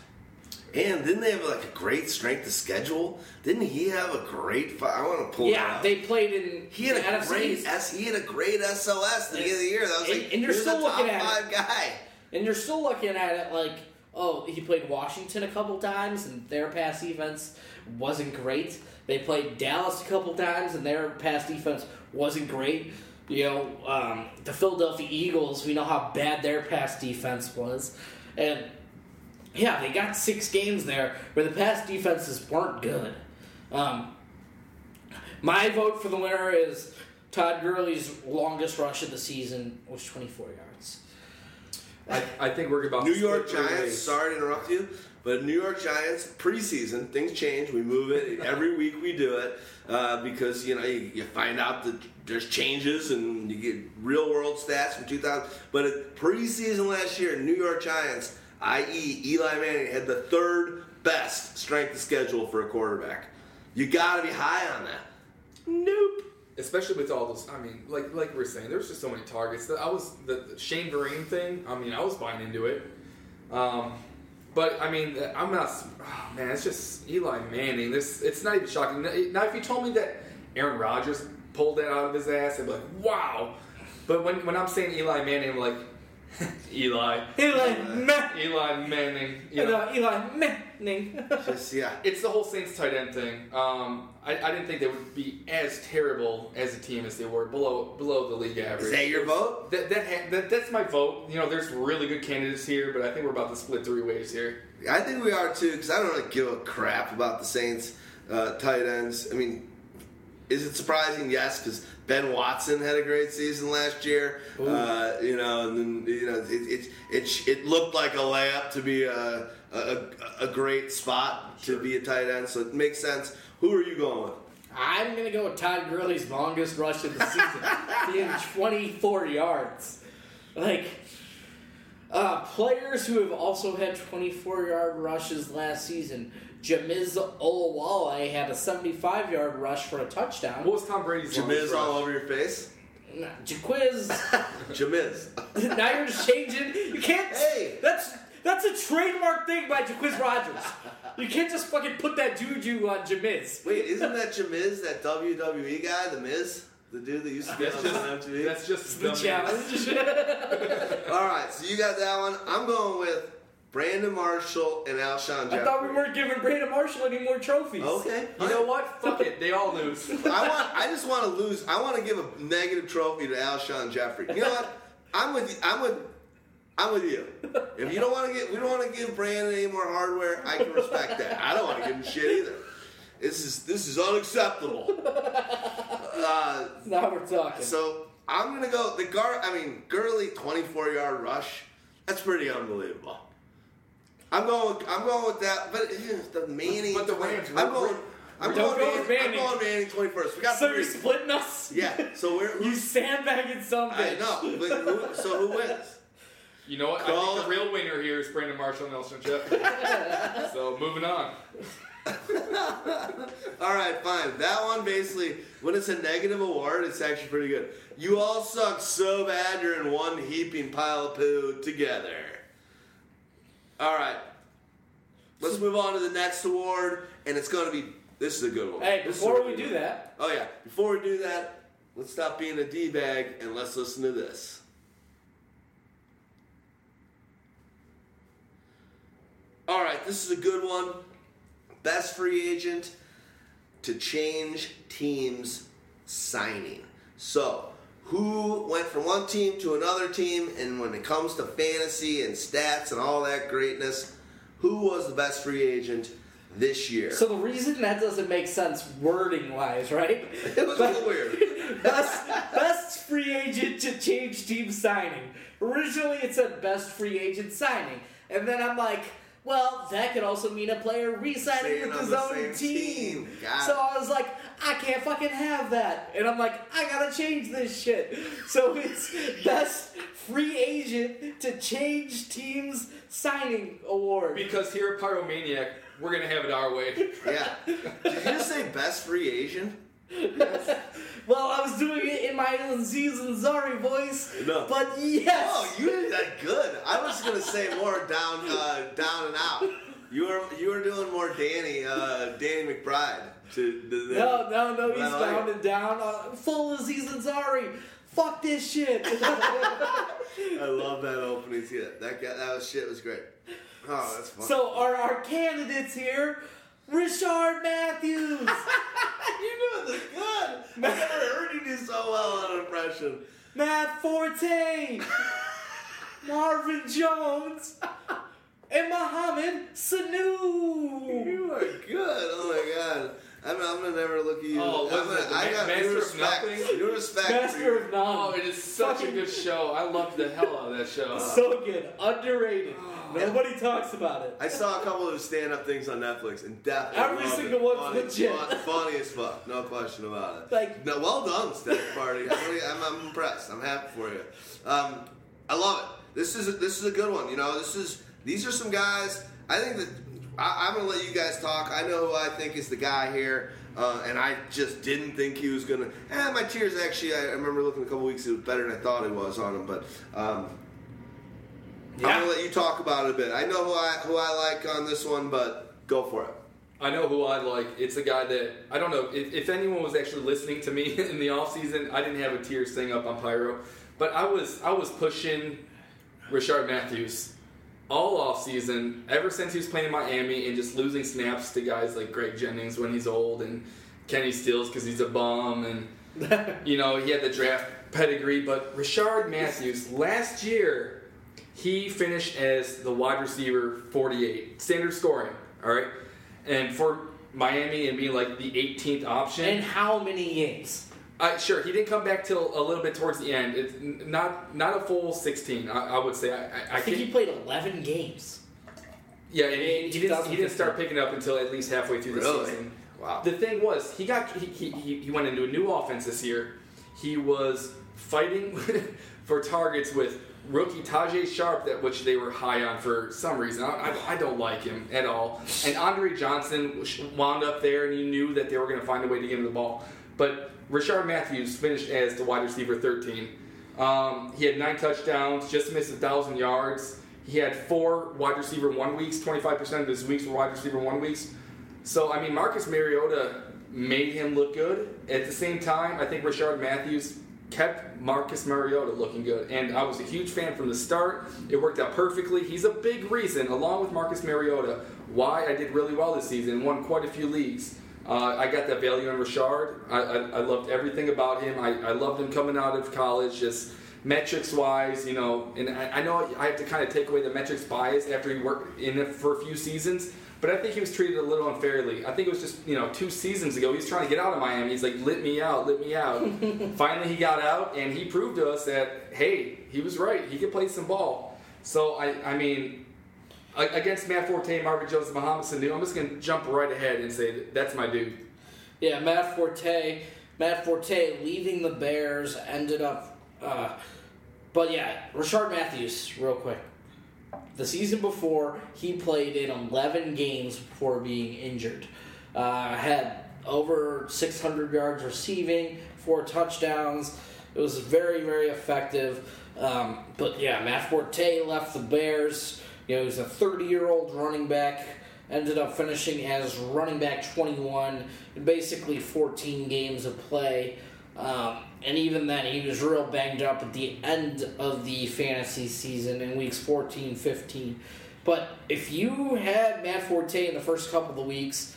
And didn't they have like a great strength of schedule? Didn't he have a great? Fi- I want to pull. it Yeah, they played in He had a NFC great S. He had a great SOS at the beginning of the year. That was And- like, and you're still looking at it. five guy. And you're still looking at it like, oh, he played Washington a couple times, and their pass defense wasn't great. They played Dallas a couple times, and their pass defense wasn't great. You know, um, the Philadelphia Eagles, we know how bad their pass defense was. And yeah, they got six games there where the pass defenses weren't good. Um, my vote for the winner is Todd Gurley's longest rush of the season was 24 yards. I, I think we're about New to York Giants. ways. Sorry to interrupt you, but New York Giants preseason things change. We move it every week. We do it uh, because you know you, you find out that there's changes and you get real world stats from 2000. But at preseason last year, New York Giants i.e., Eli Manning had the third best strength of schedule for a quarterback. You got to be high on that. Nope. Especially with all those, I mean, like like we were saying, there's just so many targets. That I was the, the Shane Vereen thing. I mean, I was buying into it. Um, but I mean, I'm not. Oh, man, it's just Eli Manning. This it's not even shocking. Now, if you told me that Aaron Rodgers pulled that out of his ass, I'd be like, wow. But when when I'm saying Eli Manning, I'm like, Eli, Eli Manning. Eli Manning. You know, No, Eli Manning. Just, yeah. it's the whole Saints tight end thing. Um, I, I didn't think they would be as terrible as a team as they were below below the league average. Is that your vote? That, that, ha- that that's my vote. You know, there's really good candidates here, but I think we're about to split three ways here. I think we are too, because I don't really give a crap about the Saints uh, tight ends. I mean, is it surprising? Yes, because Ben Watson had a great season last year. Uh, you know, and then you know it it, it it looked like a layup to be a a, a great spot to be a tight end, so it makes sense. Who are you going with? I'm gonna go with Todd Gurley's longest rush of the season, being 24 yards. Like, uh, players who have also had 24 yard rushes last season. Jamize Olawale had a 75 yard rush for a touchdown. What was Tom Brady's longest Jamiz all over your face. Nah, Jacquizz, Jamiz. now you're just changing. You can't. Hey. That's that's a trademark thing by Jacquizz Rodgers. You can't just fucking put that juju on Jamiz. Wait, isn't that Jamiz, that WWE guy, the Miz, the dude that used to be That's on just MTV? that's just The challenge. All right, so you got that one. I'm going with Brandon Marshall and Alshon Jeffery. I thought we weren't giving Brandon Marshall any more trophies. Okay. You know what? Fuck it. They all lose. I want. I just want to lose. I want to give a negative trophy to Alshon Jeffery. You know what? I'm with. you. I'm with. I'm with you. If you don't want to get, we don't want to give Brandon any more hardware. I can respect that. I don't want to give him shit either. This is this is unacceptable. Uh, Now we're talking. so I'm gonna go the Gar. I mean, Gurley 24 yard rush. That's pretty unbelievable. I'm going. With, I'm going with that. But the Manning. But the Rams- I'm going. I'm Don't going, go with Manning, I'm going Manning 21st. We got So three. you're splitting us? Yeah. So we're. You Who's, sandbagging some I bitch. know. But who, so who wins? You know what? I think the real winner here is Brandon Marshall and Nelson Jeffrey. so moving on. All right, fine. That one basically, when it's a negative award, it's actually pretty good. You all suck so bad you're in one heaping pile of poo together. All right. Let's move on to the next award, and it's going to be. This is a good one. Hey, This is before we do one. that, Oh yeah. Before we do that, let's stop being a d bag and let's listen to this. All right, this is a good one. Best free agent to change teams signing. So, who went from one team to another team, and when it comes to fantasy and stats and all that greatness, who was the best free agent this year? so the reason that doesn't make sense wording wise, right? it was a little weird. best, best free agent to change team signing. Originally, it said best free agent signing, and then I'm like, well, that could also mean a player re-signing with his the own team. team. So. I was like, I can't fucking have that, and I'm like, I gotta change this shit. So it's best free agent to change teams signing award. Because here at Pyromaniac, we're gonna have it our way. Yeah. Did you just say best free agent? Well, I was doing it in my Aziz Ansari voice, No. but yes. Oh, you did that good. I was gonna say more down, uh, down and out. You were you were doing more Danny, uh, Danny McBride. To No, no, no, he's like down it. and down. Uh, full Aziz Ansari. Fuck this shit. I love that opening. Yeah, that guy, that was shit was great. Oh, that's fun. so our, our candidates here, Rishard Matthews. You're doing this good. I've never heard you do so well on an impression. Matt Forte, Marvin Jones, and Mohamed Sanu. You are good. Oh my god. I'm, I'm gonna never look at you. Oh, I'm what's gonna, it, I got Master new of respect. Nothing? New respect. for Master of none. Oh, it is such a good show. I loved the hell out of that show. So good, underrated. Nobody talks about it. I saw a couple of stand-up things on Netflix and definitely Every loved single it. one's funny, legit. fun- funny as fuck, no question about it. Like- no, well done, Stag Party. I'm, really, I'm, I'm impressed. I'm happy for you. Um, I love it. This is a, this is a good one. You know, this is these are some guys. I think that I, I'm going to let you guys talk. I know who I think is the guy here. Uh, and I just didn't think he was gonna. Eh, my tiers actually. I remember looking a couple weeks. It was better than I thought it was on him. But um, I'm gonna let you talk about it a bit. I know who I who I like on this one, but go for it. I know who I like. It's a guy that I don't know if, if anyone was actually listening to me in the off season. I didn't have a tiers thing up on Pyro, but I was I was pushing Rishard Matthews all off season ever since he was playing in Miami and just losing snaps to guys like Greg Jennings when he's old and Kenny Stills because he's a bum and you know he had the draft pedigree. But Rishard Matthews last year he finished as the wide receiver 48 standard scoring. All right, and for Miami and being like the 18th option. And how many games? Uh, sure, he didn't come back till a little bit towards the end. It's not not a full 16, I, I would say. I, I, I I think he played 11 games. yeah, and he, he, didn't, he didn't start picking up until at least halfway through the Really? season. Wow. The thing was, he got he, he, he he went into a new offense this year. He was fighting for targets with rookie Tajae Sharpe, that which they were high on for some reason. I, I, I don't like him at all. And Andre Johnson wound up there, and you knew that they were going to find a way to get him the ball. But Rishard Matthews finished as the wide receiver 13. Um, he had nine touchdowns, just missed a thousand yards. He had four wide receiver one weeks. 25% of his weeks were wide receiver one weeks. So I mean, Marcus Mariota made him look good. At the same time, I think Rishard Matthews kept Marcus Mariota looking good, and I was a huge fan from the start. It worked out perfectly. He's a big reason, along with Marcus Mariota, why I did really well this season. Won quite a few leagues. Uh, I got that value on Rishard. I, I, I loved everything about him. I, I loved him coming out of college, just metrics wise, you know. And I, I know I have to kind of take away the metrics bias after he worked in it for a few seasons. But I think he was treated a little unfairly. I think it was just, you know, two seasons ago, he was trying to get out of Miami. He's like, let me out, let me out. Finally, he got out, and he proved to us that, hey, he was right. He could play some ball. So, I, I mean, against Matt Forte, Marvin Jones, and Mohamed Sanu, I'm just going to jump right ahead and say that that's my dude. Yeah, Matt Forte. Matt Forte leaving the Bears ended up. Uh, but yeah, Rishard Matthews, real quick. The season before, he played in 11 games before being injured. Uh, had over 600 yards receiving, four touchdowns. It was very, very effective. Um, but yeah, Matt Forte left the Bears. You know, he's a 30 year old running back. Ended up finishing as running back 21 in basically 14 games of play. Um, and even then, he was real banged up at the end of the fantasy season in weeks 14, 15. But if you had Matt Forte in the first couple of weeks,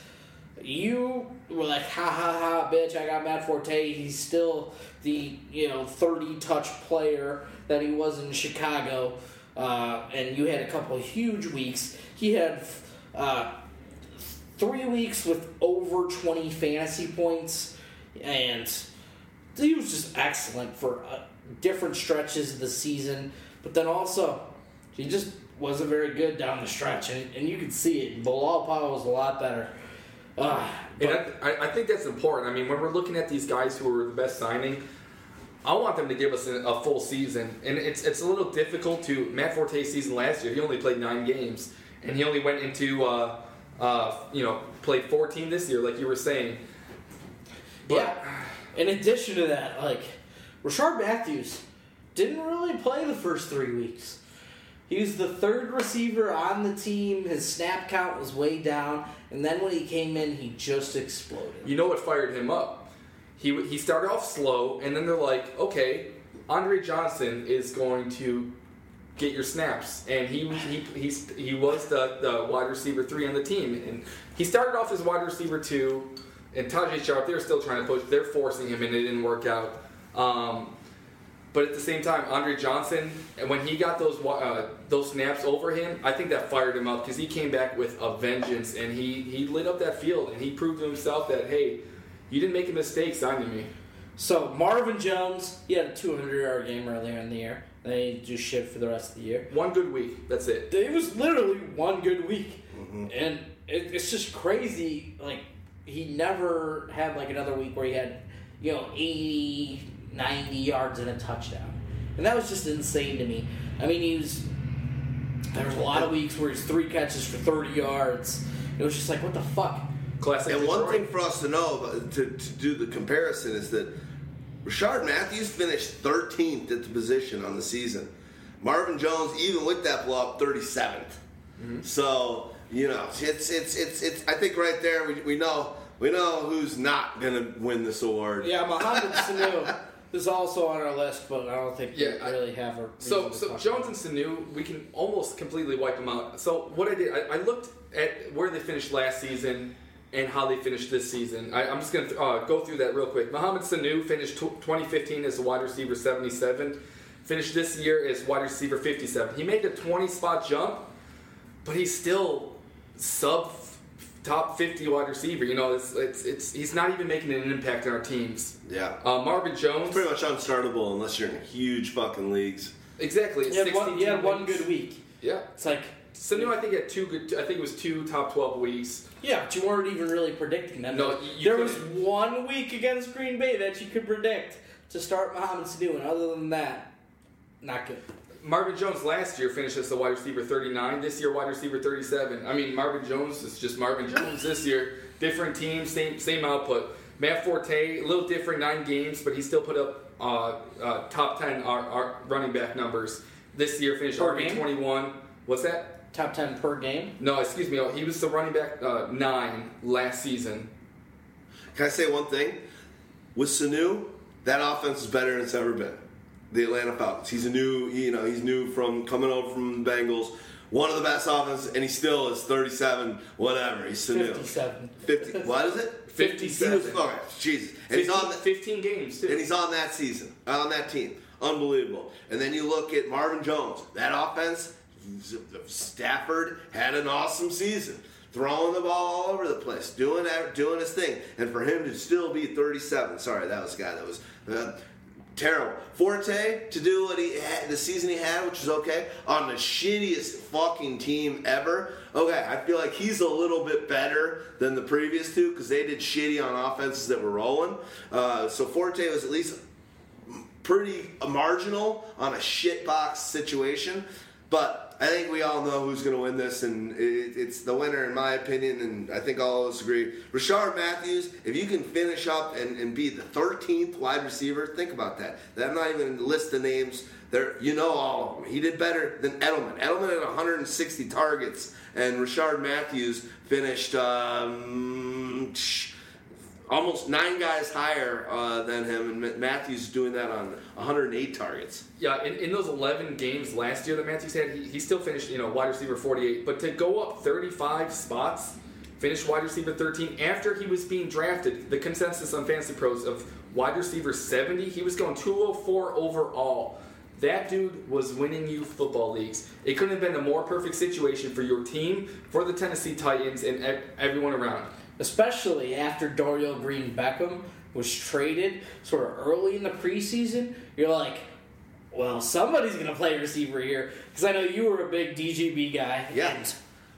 you were like, ha ha ha, bitch, I got Matt Forte. He's still the, you know, 30 touch player that he was in Chicago. Uh, and you had a couple of huge weeks. He had uh, three weeks with over 20 fantasy points. And he was just excellent for uh, different stretches of the season. But then also, he just wasn't very good down the stretch. And, and you could see it. Bilal Powell was a lot better. Uh, And but- I, I think that's important. I mean, when we're looking at these guys who are the best signing, I want them to give us a, a full season. And it's it's a little difficult to Matt Forte's season last year. He only played nine games, and he only went into uh, uh, you know played 14 this year, like you were saying. But- yeah. In addition to that, like Rishard Matthews didn't really play the first three weeks. He was the third receiver on the team. His snap count was way down, and then when he came in, he just exploded. You know what fired him up? He he started off slow, and then they're like, okay, Andre Johnson is going to get your snaps, and he he he's, he was the, the wide receiver three on the team, and he started off as wide receiver two, and Tajae Sharpe they're still trying to push, they're forcing him, and it didn't work out. Um, but at the same time, Andre Johnson, and when he got those uh, those snaps over him, I think that fired him up because he came back with a vengeance, and he he lit up that field, and he proved to himself that hey, you didn't make a mistake signing me. So Marvin Jones, he had a 200 yard game earlier in the year. Then he just shit for the rest of the year. One good week, that's it. It was literally one good week, mm-hmm. and it, it's just crazy. Like he never had like another week where he had you know 80, 90 yards and a touchdown, and that was just insane to me. I mean, he was There was a lot of weeks where he's three catches for 30 yards. It was just like, what the fuck? Classic. And one thing for us to know, to, to do the comparison, is that Rishard Matthews finished 13th at the position on the season. Marvin Jones, even with that blow up, 37th. Mm-hmm. So you know, it's it's it's it's. I think right there we, we know we know who's not gonna win this award. Yeah, Mohamed Sanu is also on our list, but I don't think Yeah, we I- really have a. So, reason to so talk Jones and Sanu, we can almost completely wipe them out. So, what I did, I, I looked at where they finished last season and how they finished this season. I, I'm just going to uh, go through that real quick. Mohamed Sanu finished tw 2015 as a wide receiver 77, finished this year as wide receiver 57. He made a 20 spot jump, but he's still sub top 50 wide receiver. You know, it's, it's, it's he's not even making an impact on our teams. Yeah. Uh, Marvin Jones, Pretty much unstartable unless you're in huge fucking leagues. exactly. about. You had, one, 16 you had one good week. Yeah. It's like, Sanu, I think had two good. I think it was two top twelve weeks. yeah, but you weren't even really predicting them. No, you- you there was couldn't. one week against Green Bay that you could predict to start Mohamed Sanu, and other than that, not good. Marvin Jones last year finished as the wide receiver thirty nine. This year, wide receiver thirty seven. I mean, Marvin Jones is just Marvin Jones this year. Different team, same same output. Matt Forte, a little different, nine games, but he still put up uh, uh, top ten uh, uh, running back numbers. This year, finished RB21. What's that? Top 10 per game. No, excuse me. oh, He was the running back uh, nine last season. Can I say one thing? With Sanu, that offense is better than it's ever been. The Atlanta Falcons. He's a new, you know, he's new from coming over from the Bengals. One of the best offenses, and he still is 37, whatever. He's Sanu. 57. 50. What is it? Fifty He was, seven. okay, Jesus. And he's, on 15, the, 15 games too. and he's on that season, on that team. Unbelievable. And then you look at Marvin Jones. That offense, Stafford had an awesome season. Throwing the ball all over the place, doing doing his thing, and for him to still be 37. Sorry, that was a guy that was uh, terrible. Forte to do what he had, the season he had, which is okay, on the shittiest fucking team ever. Okay, I feel like he's a little bit better than the previous two because they did shitty on offenses that were rolling. Uh, so Forte was at least pretty marginal on a shitbox situation. But I think we all know who's going to win this, and it, it's the winner, in my opinion, and I think all of us agree. Rishard Matthews, if you can finish up and, and be the 13th wide receiver, think about that. I'm not even going to list the names. There, you know all of them. He did better than Edelman. Edelman had 160 targets, and Rishard Matthews finished um, sh- almost nine guys higher uh, than him, and Matthews doing that on 108 targets. Yeah, in, in those 11 games last year that Matthews had, he, he still finished, you know, wide receiver 48. But to go up 35 spots, finish wide receiver 13 after he was being drafted, the consensus on FantasyPros of wide receiver 70, he was going 204 overall. That dude was winning you football leagues. It couldn't have been a more perfect situation for your team, for the Tennessee Titans, and everyone around. Especially after Dorial Green Beckham was traded sort of early in the preseason. You're like, well, somebody's going to play receiver here because I know you were a big DGB guy. Yeah. and,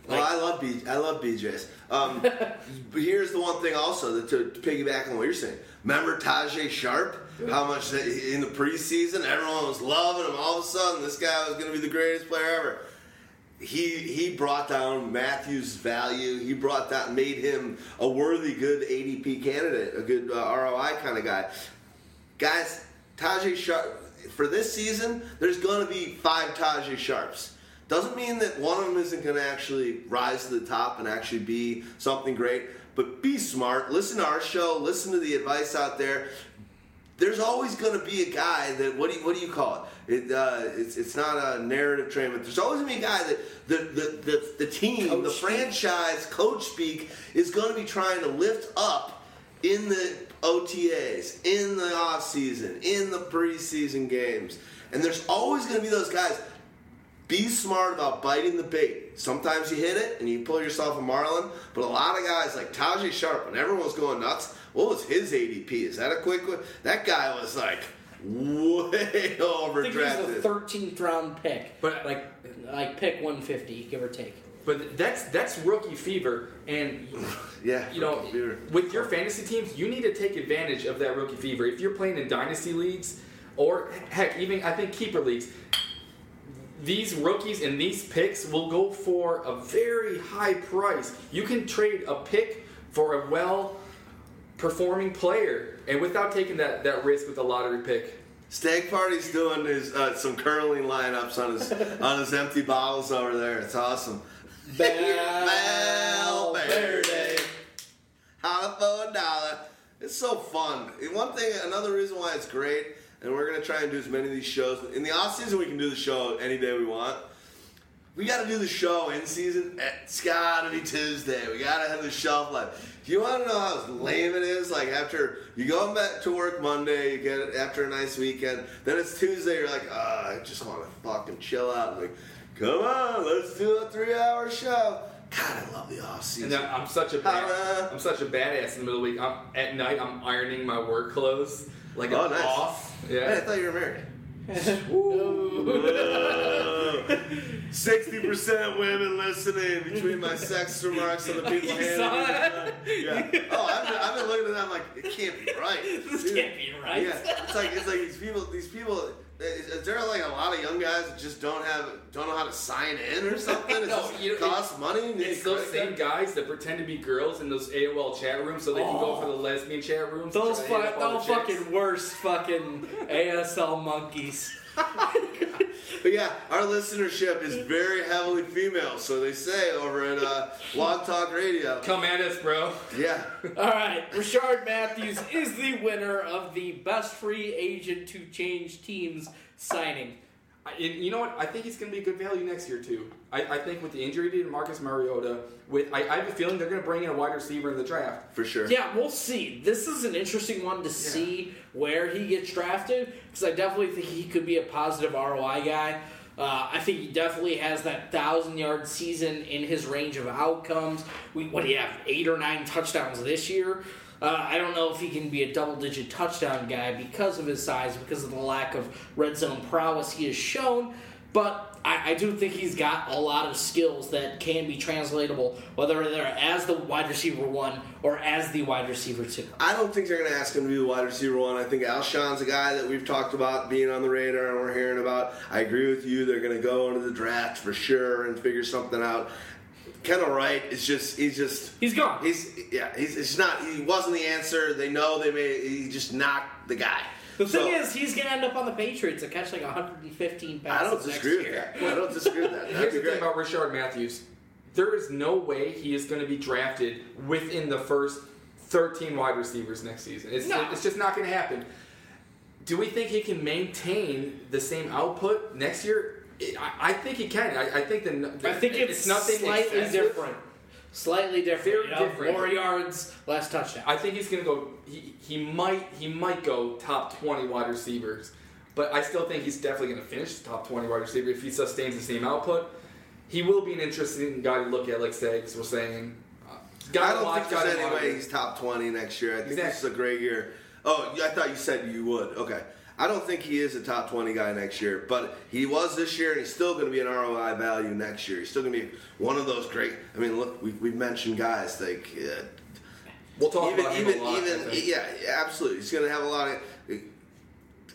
Well, I love B. I love BJ's. Um, but here's the one thing also that to, to piggyback on what you're saying. Remember Tajae Sharpe? How much that in the preseason everyone was loving him. All of a sudden, this guy was going to be the greatest player ever. He he brought down Matthews' value. He brought that made him a worthy, good ADP candidate, a good uh, ROI kind of guy. Guys, Tajae Sharpe for this season, there's going to be five Tajae Sharpes. Doesn't mean that one of them isn't going to actually rise to the top and actually be something great. But be smart. Listen to our show. Listen to the advice out there. There's always going to be a guy that what do you, what do you call it? It uh, it's, it's not a narrative train, but there's always going to be a guy that the the, the, the team, Coach the speak. franchise, coach speak is going to be trying to lift up in the OTAs, in the off season, in the preseason games. And there's always going to be those guys. Be smart about biting the bait. Sometimes you hit it and you pull yourself a marlin, but a lot of guys like Tajae Sharpe, when everyone's going nuts, what was his ADP? Is that a quick one? That guy was like way I think he was the 13th round pick. But- like, like pick 150, give or take. But that's that's rookie fever, and yeah, you know, computer. with your fantasy teams, you need to take advantage of that rookie fever. If you're playing in dynasty leagues, or heck, even I think keeper leagues, these rookies and these picks will go for a very high price. You can trade a pick for a well performing player and without taking that, that risk with a lottery pick. Stag Party's doing his uh, some curling lineups on his on his empty bottles over there. It's awesome. Valverde. Holla for a dollar. It's so fun. And one thing, another reason why it's great, and we're gonna try and do as many of these shows in the off season. We can do the show any day we want. We got to do the show in season. It's got to be Tuesday. We got to have the shelf life. Do you want to know how lame it is? Like after you go back to work Monday, you get it after a nice weekend. Then it's Tuesday. You're like, oh, I just want to fucking chill out. I'm like, come on, let's do a three-hour show. God, I love the off And season. then I'm such a bad, Holla. I'm such a badass in the middle of the week. I'm, at night, I'm ironing my work clothes like Oh, I'm nice. off. Hey, I thought you were married. Sixty percent women listening between my sex remarks and the people You handing saw me that? Yeah. Oh, I've been, I've been looking at them like it can't be right. This Dude. can't be right. Yeah, it's like it's like these people. These people. Is, is there like a lot of young guys that just don't have don't know how to sign in or something? It No, just you- costs money. You It's those same card? guys that pretend to be girls in those AOL chat rooms so they can go Oh. for the lesbian chat rooms. Those try to hit fuck, up all those fucking worst fucking ASL monkeys. But yeah, our listenership is very heavily female, so they say over at uh, Talk Radio. Come at us, bro. Yeah. All right, Rishard Matthews is the winner of the best free agent to change teams signing. I- and you know what? I think he's going to be a good value next year too. I, I think with the injury to Marcus Mariota, with I, I have a feeling they're going to bring in a wide receiver in the draft. For sure. Yeah, we'll see. This is an interesting one to see where he gets drafted because I definitely think he could be a positive ROI guy. Uh, I think he definitely has that thousand yard season in his range of outcomes. We, what do you have? Eight or nine touchdowns this year. Uh, I don't know if he can be a double digit touchdown guy because of his size, because of the lack of red zone prowess he has shown. But I, I do think he's got a lot of skills that can be translatable, whether they're as the wide receiver one or as the wide receiver two. I don't think they're going to ask him to be the wide receiver one. I think Alshon's a guy that we've talked about being on the radar and we're hearing about. I agree with you. They're going to go into the draft for sure and figure something out. Kendall Wright is just he's just He's gone. he's yeah he's it's not he wasn't the answer. They know they may he just not the guy. The thing So, is, he's gonna end up on the Patriots and catch like 115 passes. I don't disagree next with year. that. I don't disagree with that. That'd Here's be the thing about Rishard Matthews: there is no way he is going to be drafted within the first 13 wide receivers next season. It's, No. it's just not going to happen. Do we think he can maintain the same output next year? I, I think he can. I, I think the. I think it's, nothing slightly excessive. different. Slightly different. Very you know, different. More yards, less touchdowns. I think he's going to go. He, he might he might go top 20 wide receivers, but I still think he's definitely going to finish the top 20 wide receiver if he sustains the same output. He will be an interesting guy to look at, like Stags was saying. Uh, guy I don't watch, think guy there's to any way he's top 20 next year. I think this is a great year. Oh, I thought you said you would. Okay. I don't think he is a top 20 guy next year, but he was this year, and he's still going to be an ROI value next year. He's still going to be one of those great. I mean, look, we, we've mentioned guys like. Uh, We'll talk even, about him even, a lot. Even, yeah, yeah, absolutely. He's going to have a lot of.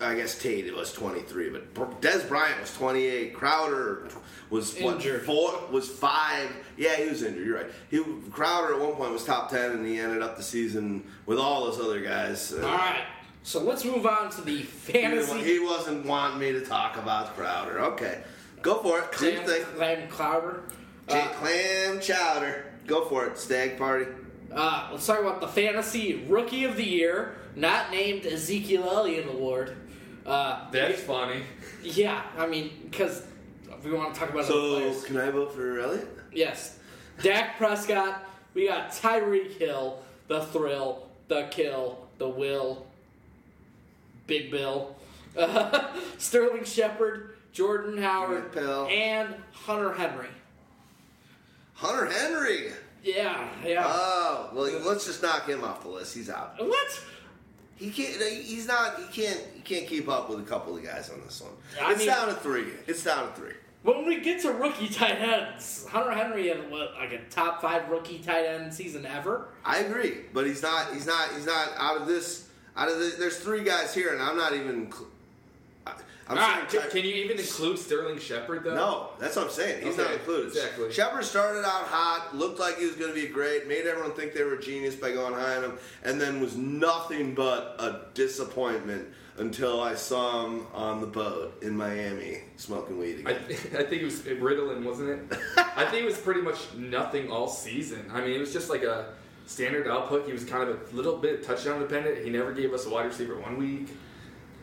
I guess Tate was 23, but Dez Bryant was 28. Crowder was what Injured. four was five. Yeah, he was injured. You're right. He Crowder at one point was top 10, and he ended up the season with all those other guys. All right. So let's move on to the He, fantasy. he wasn't wanting me to talk about Crowder. Okay, go for it. Do your Clam, thing. Clam Clowder. Uh, clam chowder. Go for it. Stag party. uh, let's talk about the fantasy rookie of the year, not named Ezekiel Elliott Award. Uh, That's funny. yeah, I mean, because we want to talk about other So players. can I vote for Elliot? Yes. Dak Prescott. We got Tyreek Hill, the thrill, the kill, the will, Big Bill, uh, Sterling Shepard, Jordan Howard, and Hunter Henry. Hunter Henry. Yeah, yeah. Oh, well, let's just knock him off the list. He's out. what? He can't. He's not. He can't. He can't keep up with a couple of guys on this one. I it's mean- down to three. It's down to three. When we get to rookie tight ends, Hunter Henry had what, like a top five rookie tight end season ever. I agree, but he's not. He's not. He's not out of this. Out of the, there's three guys here, and I'm not even. I- I'm Ah, Can, can you even include Sterling Shepard though? No, that's what I'm saying. He's not included. exactly. Shepard started out hot, looked like he was going to be great, made everyone think they were a genius by going high on him, and then was nothing but a disappointment until I saw him on the boat in Miami smoking weed I, again. I think it was Ritalin, wasn't it? I think it was pretty much nothing all season. I mean, it was just like a standard output. He was kind of a little bit touchdown dependent. He never gave us a wide receiver one week.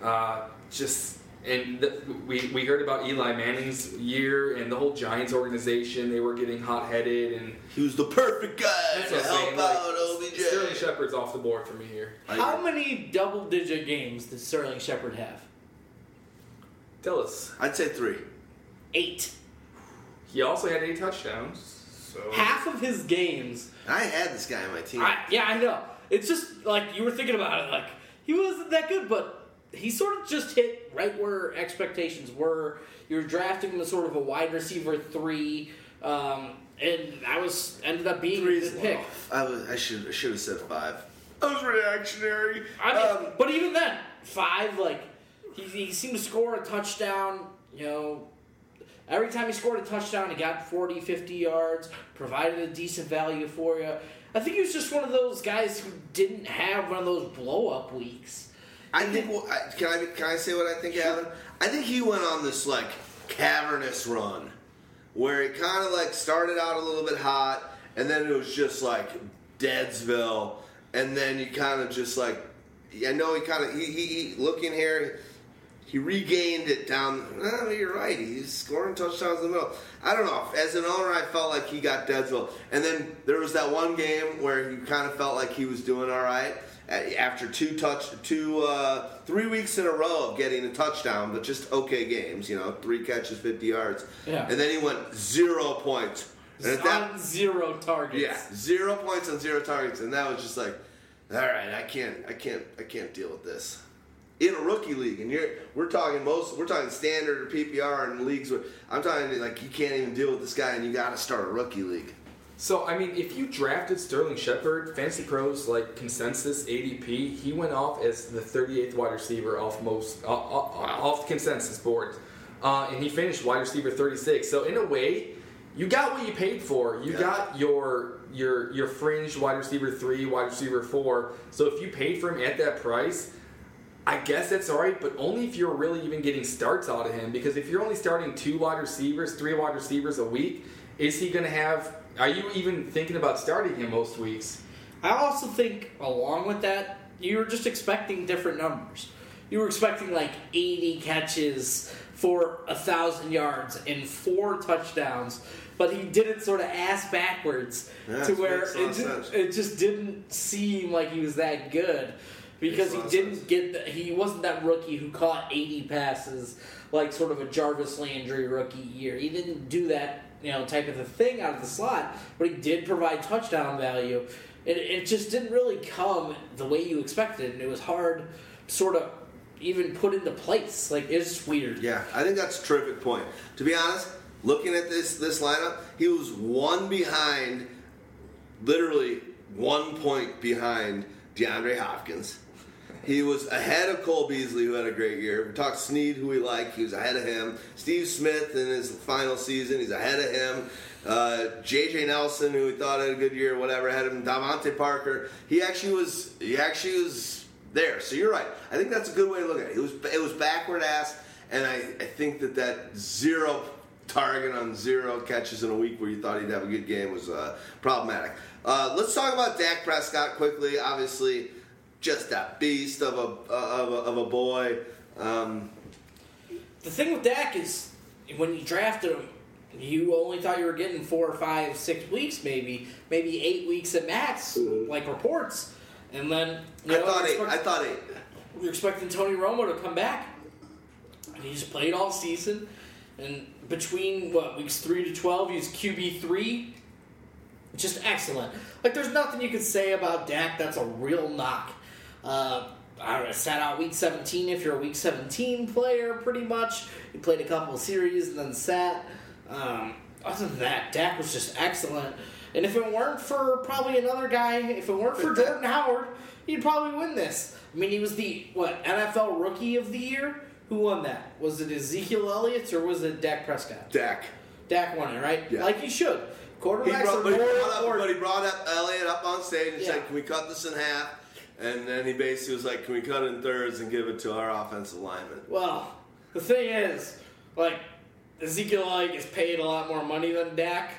Uh, just and th- we we heard about Eli Manning's year and the whole Giants organization. They were getting hot headed and he was the perfect guy to help saying. out Like, OBJ. Sterling Shepard's off the board for me here. How many double digit games does Sterling Shepard have? Tell us. I'd say three. Eight. He also had eight touchdowns. So Half of his games. I had this guy on my team. I, yeah, I know. It's just like you were thinking about it. Like he wasn't that good, but he sort of just hit right where expectations were. You were drafting him as sort of a wide receiver three, um, and I was ended up being Three's a pick. I, was, I should I should have said five. I was reactionary. I mean, Um, but even then, five like he, he seemed to score a touchdown. You know, every time he scored a touchdown, he got 40, 50 yards, provided a decent value for you. I think he was just one of those guys who didn't have one of those blow up weeks. I think. Well, I- can I can I say what I think happened? I think he went on this like cavernous run where he kind of like started out a little bit hot, and then it was just like Deadsville, and then you kind of just like I know he kind of he, he, he looking here. He regained it down. No, you're right. He's scoring touchdowns in the middle. I don't know. As an owner, I felt like he got Deadsville. And then there was that one game where you kind of felt like he was doing all right after two touch, two, uh, three weeks in a row of getting a touchdown, but just okay games. You know, three catches, fifty yards. Yeah. And then he went zero points. And at that, on zero targets. yeah, zero points on zero targets, and that was just like, all right, I can't, I can't, I can't deal with this. In a rookie league, and you're, we're talking most, we're talking standard or PPR and leagues where I'm talking like you can't even deal with this guy, and you got to start a rookie league. So I mean, if you drafted Sterling Shepard, FantasyPros like consensus ADP, he went off as the 38th wide receiver off most uh, off, off consensus board, uh, and he finished wide receiver 36. So in a way, you got what you paid for. You Yeah. got your your your fringe wide receiver three, wide receiver four. So if you paid for him at that price. I guess that's all right, but only if you're really even getting starts out of him. Because if you're only starting two wide receivers, three wide receivers a week, is he going to have? Are you even thinking about starting him most weeks? I also think, along with that, you were just expecting different numbers. You were expecting like 80 catches for a thousand yards and four touchdowns, but he did it sort of ass backwards Yeah, to where it lot of just, sense. it just didn't seem like he was that good because he didn't sense. get the, he wasn't that rookie who caught 80 passes like sort of a Jarvis Landry rookie year. He didn't do that you know type of a thing out of the slot, but he did provide touchdown value. It, it just didn't really come the way you expected, and it was hard to sort of even put into place. Like it's weird. Yeah, I think that's a terrific point. To be honest, looking at this this lineup, he was one behind, literally one point behind DeAndre Hopkins. He was ahead of Cole Beasley, who had a great year. We talked Snead, who we like. He was ahead of him. Steve Smith in his final season, he's ahead of him. Uh, J.J. Nelson, who we thought had a good year, whatever, ahead of him. DeVante Parker. He actually was. He actually was there. So you're right. I think that's a good way to look at it. It was it was backward ass, and I, I think that that zero target on zero catches in a week where you thought he'd have a good game was uh, problematic. Uh, let's talk about Dak Prescott quickly. Obviously, just that beast of a of a, of a boy. Um, The thing with Dak is when you drafted him, you only thought you were getting four or five, six weeks, maybe, maybe eight weeks at max, like reports. And then you I thought eight. I thought eight. we were expecting Tony Romo to come back. And he just played all season. And between what weeks three to twelve, he's QB three. Just excellent. Like there's nothing you could say about Dak that's a real knock. Uh, I don't know, sat out week 17 if you're a week 17 player, pretty much. He played a couple of series and then sat. Um, other than that, Dak was just excellent. And if it weren't for probably another guy, if it weren't for Jordan Howard, he'd probably win this. I mean, he was the what NFL Rookie of the Year, Who won that? Was it Ezekiel Elliott or was it Dak Prescott? Dak. Dak won it, right? Yeah. Like he should. He Quarterbacks brought, are but, he more brought up, but he brought up Elliott up on stage and Yeah. said, "Can we cut this in half?" And then he basically was like, "Can we cut in thirds and give it to our offensive lineman?" Well, the thing is, like, Ezekiel Elliott gets paid a lot more money than Dak.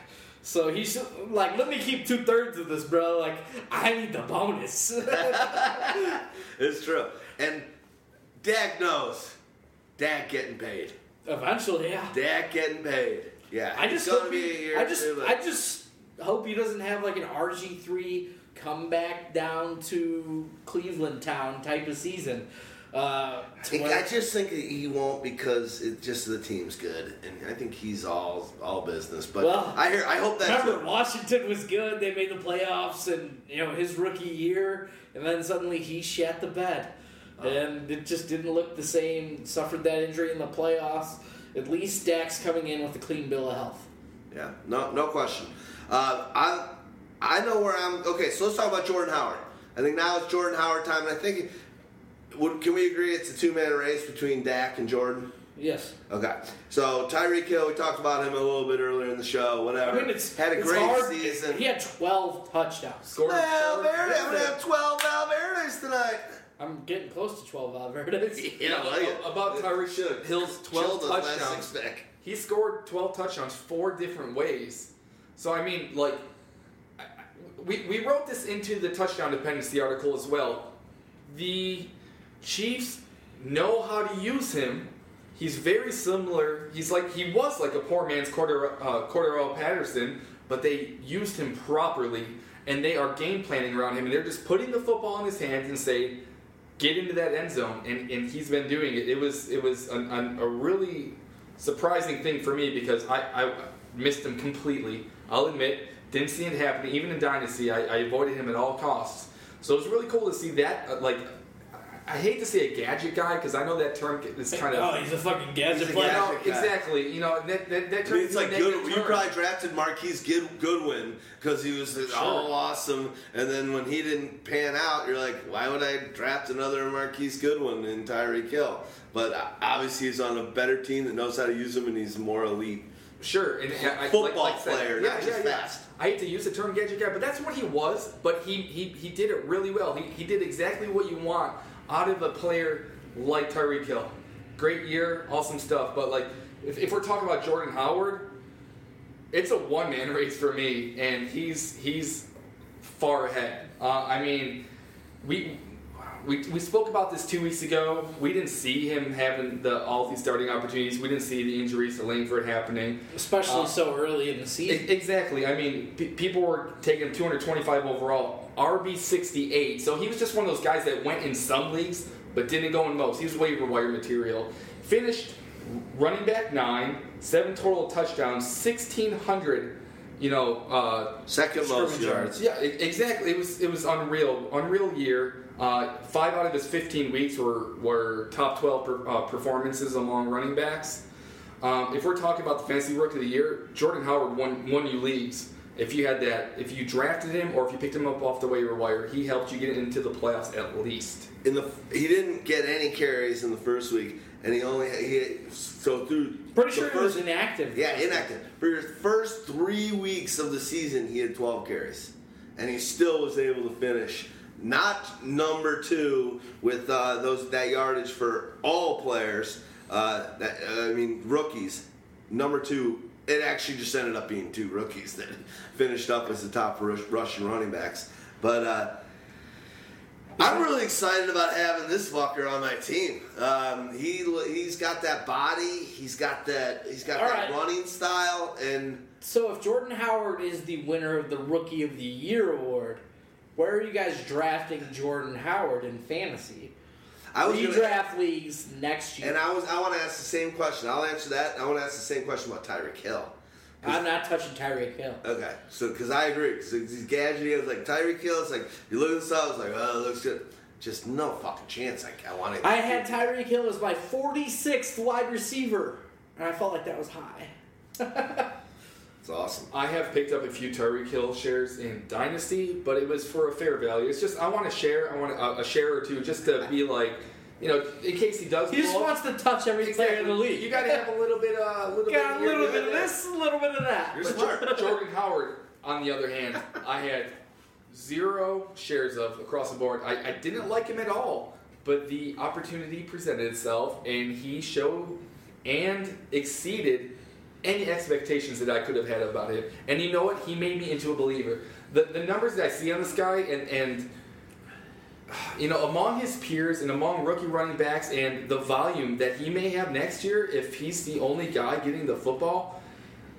So he should, like, let me keep two thirds of this, bro. Like, I need the bonus. It's true. And Dak knows. Dak getting paid. Eventually, yeah. Dak getting paid. Yeah. I just hope be he, I just I just hope he doesn't have like an RG three comeback down to Cleveland town type of season. Uh, I I just think he won't because it just the team's good, and I think he's all all business. But Well, I hear, I hope that Remember, Washington was good. They made the playoffs, and you know his rookie year, and then suddenly he shat the bed, Oh. and it just didn't look the same. Suffered that injury in the playoffs. At least Dak's coming in with a clean bill of health. Yeah, no, no question. Uh, I, I know where I'm. Okay, so let's talk about Jordan Howard. I think now it's Jordan Howard time, and I think, would, can we agree it's a two man race between Dak and Jordan? Yes, Okay, so Tyreek Hill, we talked about him a little bit earlier in the show. Whatever. I mean it's had a it's great hard. season. He had twelve touchdowns. Scored. Well, I'm gonna have twelve Valverde's tonight. I'm getting close to twelve Valverde's. You know, about Tyreek Hill's 12 Chilled us last touchdowns. He scored 12 touchdowns four different ways. So, I mean, like, I- I- we, we wrote this into the touchdown dependency article as well. The Chiefs know how to use him. He's very similar. He's like, he was like a poor man's Corder, uh, Cordarrelle Patterson, but they used him properly, and they are game planning around him, and they're just putting the football in his hands and say, get into that end zone, and, and he's been doing it. It was it was an, an, a really surprising thing for me because I, I missed him completely. I'll admit, didn't see it happening. Even in Dynasty, I, I avoided him at all costs. So it was really cool to see that. uh, Like, I hate to say a gadget guy because I know that term is kind of. oh, he's a fucking gadget a player. you gadget guy. exactly. You know that that, that I mean, it's is a like negative good. You probably drafted Marquise Good, Goodwin because he was all awesome, and then when he didn't pan out, you're like, why would I draft another Marquise Goodwin in Tyreek Hill? But uh, obviously, he's on a better team that knows how to use him, and he's more elite. Sure, and I- Football like, like player, yeah, yeah, just yeah. fast. I hate to use the term gadget guy, but that's what he was. But he he, he did it really well. He, he did exactly what you want out of a player like Tyreek Hill. Great year, awesome stuff. But like, if, if we're talking about Jordan Howard, it's a one man race for me, and he's he's far ahead. Uh, I mean, we. We, we spoke about this two weeks ago. We didn't see him having the all these starting opportunities. We didn't see the injuries to Langford happening. especially Uh, so early in the season. E- Exactly. I mean, p- people were taking 225 overall, RB 68. So he was just one of those guys that went in some leagues but didn't go in most. He was waiver wire material. Finished running back nine, seven total touchdowns, 1600. You know, uh, Second most Scrimmage yards. yeah, e- exactly. It was it was unreal, unreal year. Uh, five out of his 15 weeks were were top 12 per, uh, performances among running backs. Um, if we're talking about the fantasy rookie of the year, Jordan Howard won won you leagues. If you had that, if you drafted him or if you picked him up off the waiver wire, he helped you get into the playoffs at least. In the he didn't get any carries in the first week, and he only he so through Pretty the sure he was inactive. Yeah, inactive. For your first three weeks of the season, he had 12 carries. And he still was able to finish. Not number two with uh, those that yardage for all players. Uh, that, uh, I mean, rookies. Number two, it actually just ended up being two rookies that finished up as the top rush, Russian running backs. But uh, I'm really excited about having this fucker on my team. Um, he he's got that body. He's got that. He's got All that right. running style. And So if Jordan Howard is the winner of the Rookie of the Year award, where are you guys drafting Jordan Howard in fantasy? I was gonna, Redraft leagues next year. and I was I want to ask the same question. I'll answer that. I want to ask the same question about Tyreek Hill. I'm not touching Tyreek Hill. Okay, so because I agree, because he's gadgety. I was like Tyreek Hill. It's like you look at this up. I was like, oh, it looks good. Just no fucking chance. I, I want to. I had Tyreek Hill as my 46th wide receiver, and I felt like that was high. It's awesome. I have picked up a few Tyreek Hill shares in Dynasty, but it was for a fair value. It's just I want to share, I want a, a share or two just to be like, you know, in case he does. He just wants to touch every player in the league. You got to have a little bit, uh, a little got a bit, little bit of this, a little bit of that. You're smart. Jordan Howard, on the other hand, I had zero shares of across the board. I, I didn't like him at all, but the opportunity presented itself, and he showed and exceeded any expectations that I could have had about him. And you know what? He made me into a believer. The, the numbers that I see on this guy, and, and you know, among his peers and among rookie running backs, and the volume that he may have next year, if he's the only guy getting the football,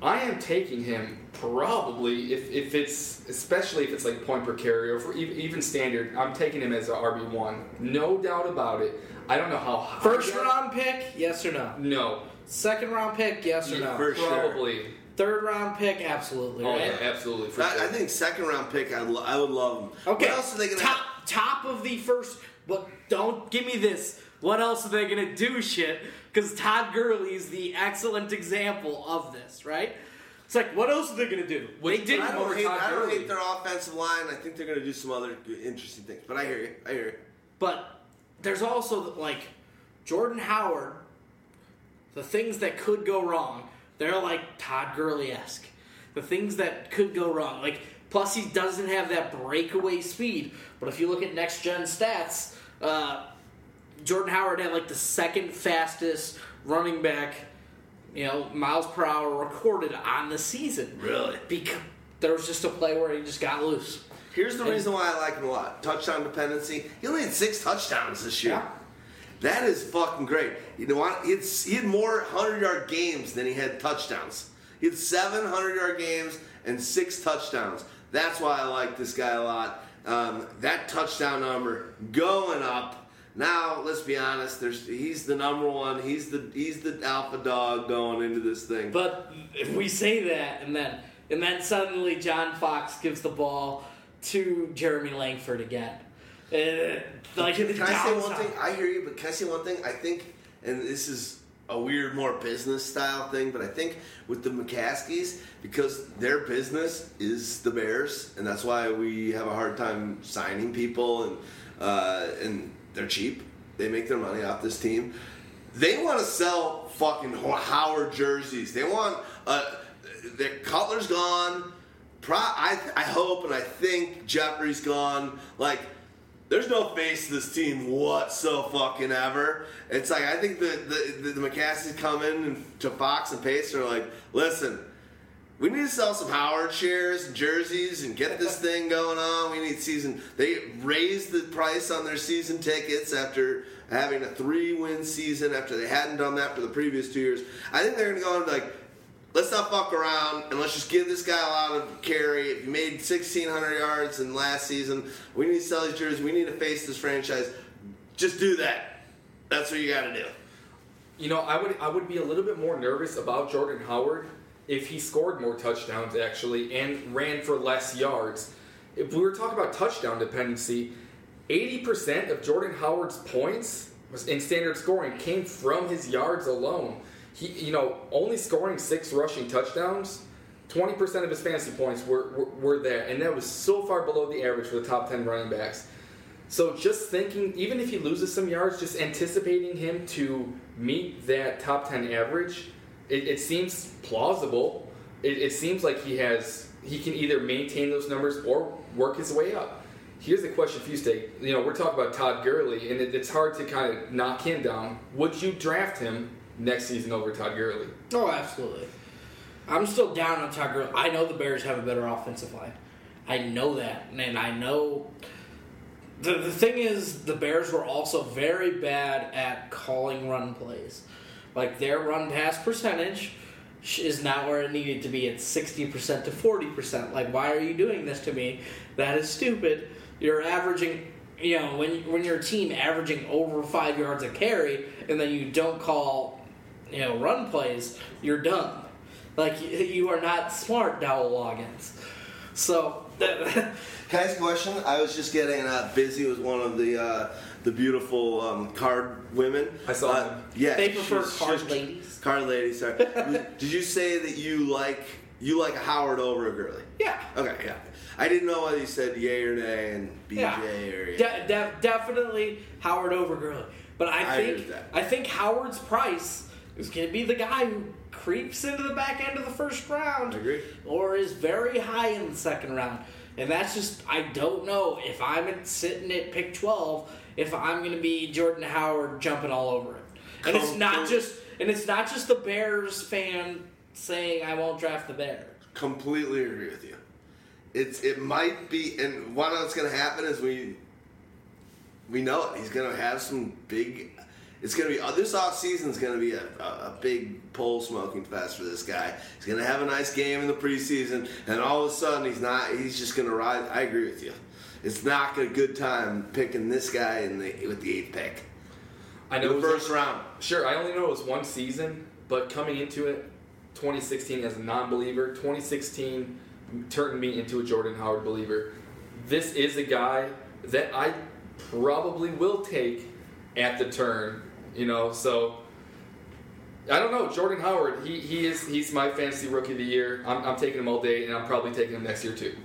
I am taking him probably if, if it's especially if it's like point per carry or for even, even standard. I'm taking him as a RB one, no doubt about it. I don't know how high First round pick, yes or no? No, Second round pick, yes or no? for sure. probably. Third round pick, absolutely. Oh right? yeah, absolutely. For I, sure. I think second round pick. I, lo- I would love him. Okay. What else are they gonna? top have? top of the first? But don't give me this. What else are they gonna do? Shit, because Todd Gurley is the excellent example of this, right? It's like, what else are they gonna do? Which- they didn't. I don't, over hate, Todd I don't hate their offensive line. I think they're going to do some other interesting things. But I hear you. I hear you. But there's also like Jordan Howard. The things that could go wrong, they're like Todd Gurley esque. The things that could go wrong, like plus he doesn't have that breakaway speed. But if you look at next gen stats, uh, Jordan Howard had like the second fastest running back, you know, miles per hour recorded on the season. Really? Because there was just a play where he just got loose. Here's the And- reason why I like him a lot. Touchdown dependency. He only had six touchdowns this year. Yeah. That is fucking great. You know what? He had, more 100 yard games than he had touchdowns. He had seven hundred yard games and six touchdowns. That's why I like this guy a lot. Um, that touchdown number going up. Now, let's be honest. There's he's the number one. He's the he's the alpha dog going into this thing. But if we say that, and then and then suddenly John Fox gives the ball to Jeremy Langford again, uh, like can, can I say one thing? I hear you, but can I say one thing? I think, and this is a weird, more business style thing, but I think with the McCaskies, because their business is the Bears, and that's why we have a hard time signing people, and uh, and they're cheap. They make their money off this team. They want to sell fucking Howard jerseys. They want uh, their Cutler's gone. Pro, I I hope and I think Jeffery's gone. Like there's no face to this team whatso fucking ever. It's like I think the the, the, the McCaskies come in and, to Fox and Pace are like, listen, we need to sell some Howard shares and jerseys and get this thing going on. We need season. They raised the price on their season tickets after having a three-win season after they hadn't done that for the previous two years. I think they're going to go and like, let's not fuck around and let's just give this guy a lot of carry. If you made 1,600 yards in last season, we need to sell these jerseys. We need to face this franchise. Just do that. That's what you got to do. You know, I would I would be a little bit more nervous about Jordan Howard if he scored more touchdowns actually and ran for less yards. If we were talking about touchdown dependency, 80% of Jordan Howard's points in standard scoring came from his yards alone. He, you know, only scoring six rushing touchdowns, 20% of his fantasy points were, were, were there, and that was so far below the average for the top 10 running backs. So just thinking, even if he loses some yards, just anticipating him to meet that top 10 average, it, it seems plausible. It, it seems like he has, he can either maintain those numbers or work his way up. Here's the question for you, Steak. You know, we're talking about Todd Gurley, and it, it's hard to kind of knock him down. Would you draft him next season over Todd Gurley? Oh, absolutely. I'm still down on Todd Gurley. I know the Bears have a better offensive line. I know that, and I know. The, the thing is, the Bears were also very bad at calling run plays. Like their run pass percentage is not where it needed to be at 60% to 40%. Like, why are you doing this to me? That is stupid. You're averaging, you know, when, when your team averaging over five yards a carry and then you don't call, you know, run plays, you're done. Like, you, you are not smart, Dowell Loggains. So, that, Can I ask a question? I was just getting uh, busy with one of the uh, the beautiful um, card women. I saw Uh, them. Yeah, They prefer she's- card she's- ladies? Card ladies. Sorry. Did you say that you like you like a Howard over a Gurley? yeah. Okay, yeah. I didn't know whether you said yay or nay and BJ Yeah. or De- de- definitely Howard over Gurley. But I I think with that. I think Howard's price is going to be the guy who creeps into the back end of the first round, I agree. or is very high in the second round. And that's just I don't know if I'm sitting at pick twelve if I'm going to be Jordan Howard jumping all over it. And it's not just and it's not just the Bears fan saying I won't draft the Bears. Completely agree with you. It's it might be, and one what's going to happen is we we know it. He's going to have some big. It's going to be uh, this off season is going to be a, a, a big pole smoking fest for this guy. He's going to have a nice game in the preseason, and all of a sudden he's not. He's just going to ride. I agree with you. It's not a good time picking this guy in the with the eighth pick, I know the first round. Sure, I only know it was one season, but coming into it, 2016 as a non-believer, 2016 turned me into a Jordan Howard believer. This is a guy that I probably will take at the turn, you know. So I don't know, Jordan Howard. He, he is he's my fantasy rookie of the year. I'm, I'm taking him all day, and I'm probably taking him next year too.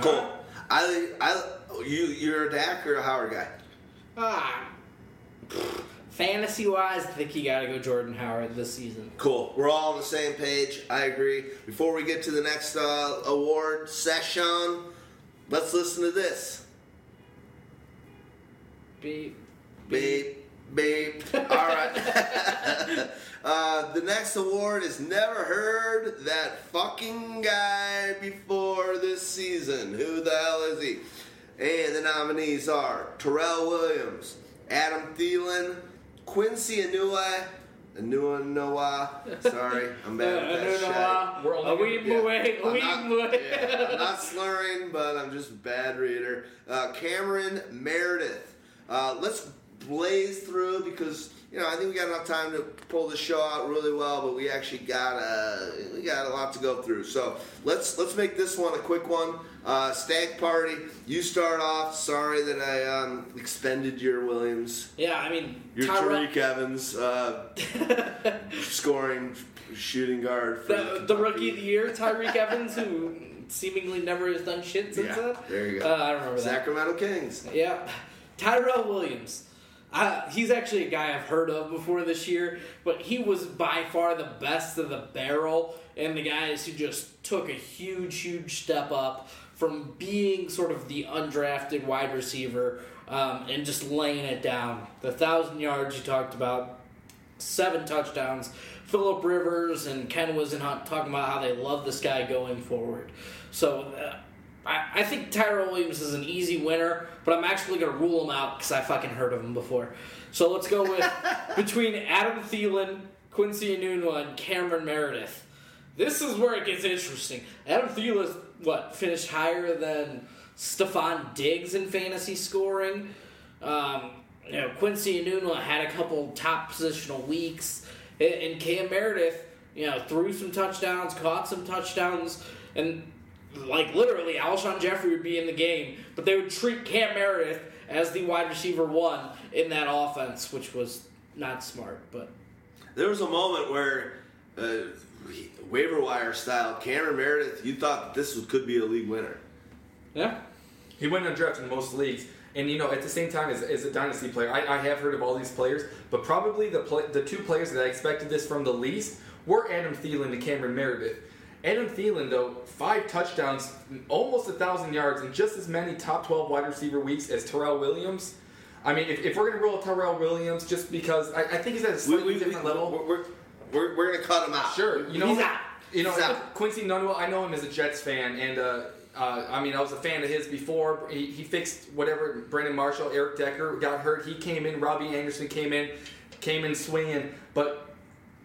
Cool. I I you you're a Dak or a Howard guy. Ah, fantasy wise, I think you got to go Jordan Howard this season. Cool. We're all on the same page. I agree. Before we get to the next uh, award session, let's listen to this. Beep. Beep, beep. All right. uh, the next award is never heard that fucking guy before this season. Who the hell is he? And the nominees are Tyrell Williams, Adam Thielen, Quincy Enunwa, Anua Noah. Sorry, I'm bad with that shit. We're only a wee gonna- way, a I'm not, way. yeah, I'm not slurring, but I'm just a bad reader. Uh, Cameron Meredith. Uh, let's blaze through because you know I think we got enough time to pull the show out really well, but we actually got a we got a lot to go through. So let's let's make this one a quick one. Uh, stag party. You start off. Sorry that I um, expended your Williams, Yeah, I mean, your Tyrell- Tyreke Evans uh, scoring shooting guard. For the, the rookie of the year, Tyreke Evans, who seemingly never has done shit since Yeah, then. there you go. Uh, I don't remember that. Sacramento Kings. Yeah. Tyrell Williams. Uh, he's actually a guy I've heard of before this year, but he was by far the best of the barrel and the guys who just took a huge, huge step up from being sort of the undrafted wide receiver um, and just laying it down. The thousand yards you talked about, seven touchdowns. Philip Rivers and Ken Whisenhunt talking about how they love this guy going forward. So uh, I, I think Tyrell Williams is an easy winner, but I'm actually going to rule him out because I fucking heard of him before. So let's go with between Adam Thielen, Quincy Enunwa, and Cameron Meredith. This is where it gets interesting. Adam Thielen, what, finished higher than Stefon Diggs in fantasy scoring? Um, you know, Quincy Enunwa had a couple top positional weeks, and, and Cam Meredith, you know, threw some touchdowns, caught some touchdowns, and like literally, Alshon Jeffery would be in the game, but they would treat Cam Meredith as the wide receiver one in that offense, which was not smart. But There was a moment where uh, waiver wire style Cameron Meredith, you thought this was, could be a league winner. yeah, He went undrafted in most leagues, and you know at the same time as, as a dynasty player, I, I have heard of all these players, but probably the play, the two players that I expected this from the least were Adam Thielen and Cameron Meredith. Adam Thielen, though, five touchdowns, almost a thousand yards, and just as many top twelve wide receiver weeks as Tyrell Williams. I mean, if, if we're gonna roll Tyrell Williams, just because I, I think he's at a slightly different level. We're, we're, we're, we're going to cut him out. Sure, you know, He's out. you know. Quincy Nunwell. I know him as a Jets fan, and uh, uh, I mean, I was a fan of his before. He, he fixed whatever. Brandon Marshall, Eric Decker got hurt. He came in. Robbie Anderson came in, came in swinging. But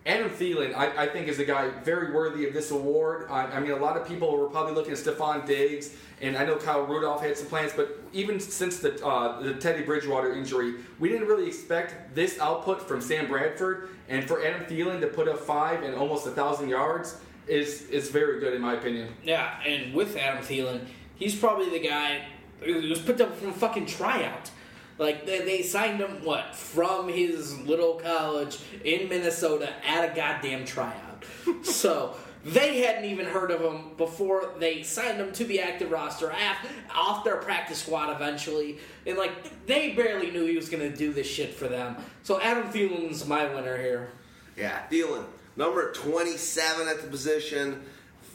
Adam Thielen, I, I think, is a guy very worthy of this award. I, I mean, a lot of people were probably looking at Stefon Diggs, and I know Kyle Rudolph had some plans, but even since the uh, the Teddy Bridgewater injury, we didn't really expect this output from Sam Bradford. And for Adam Thielen to put up five and almost a thousand yards is is very good in my opinion. yeah, and with Adam Thielen, he's probably the guy who was picked up from fucking tryout. Like they, they signed him what from his little college in Minnesota at a goddamn tryout. so They hadn't even heard of him before they signed him to the active roster, af- off their practice squad eventually, and like they barely knew he was going to do this shit for them. So Adam Thielen's my winner here. Yeah, Thielen, number 27 at the position.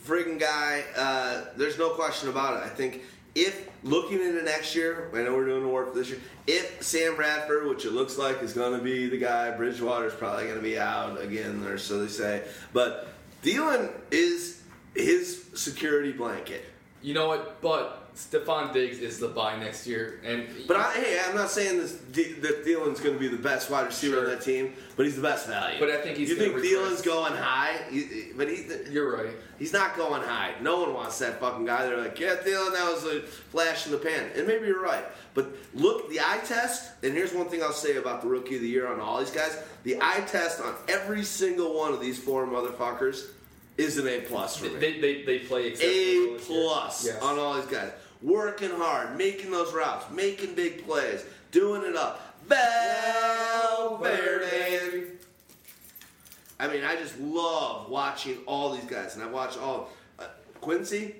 Friggin' guy. Uh, there's no question about it. I think if looking into next year, I know we're doing the work for this year. If Sam Bradford, which it looks like is going to be the guy, Bridgewater's probably going to be out again, or so they say. But Thielen is his security blanket. You know what? But Stefon Diggs is the buy next year, and But I, hey, I'm not saying this, that Thielen's going to be the best wide receiver on that team, but he's the best value. But I think he's You think Thielen's going high? You- But he, you're right. He's not going high. No one wants that fucking guy. They're like, yeah, Thielen, that was a flash in the pan. And maybe you're right. But look, the eye test, and here's one thing I'll say about the rookie of the year on all these guys. The eye test on every single one of these four motherfuckers is an A plus for me. They, they, they play A well this year. plus Yes. on all these guys. Working hard, making those routes, making big plays, doing it up. Valverde. I mean, I just love watching all these guys, and I watch all uh, Quincy.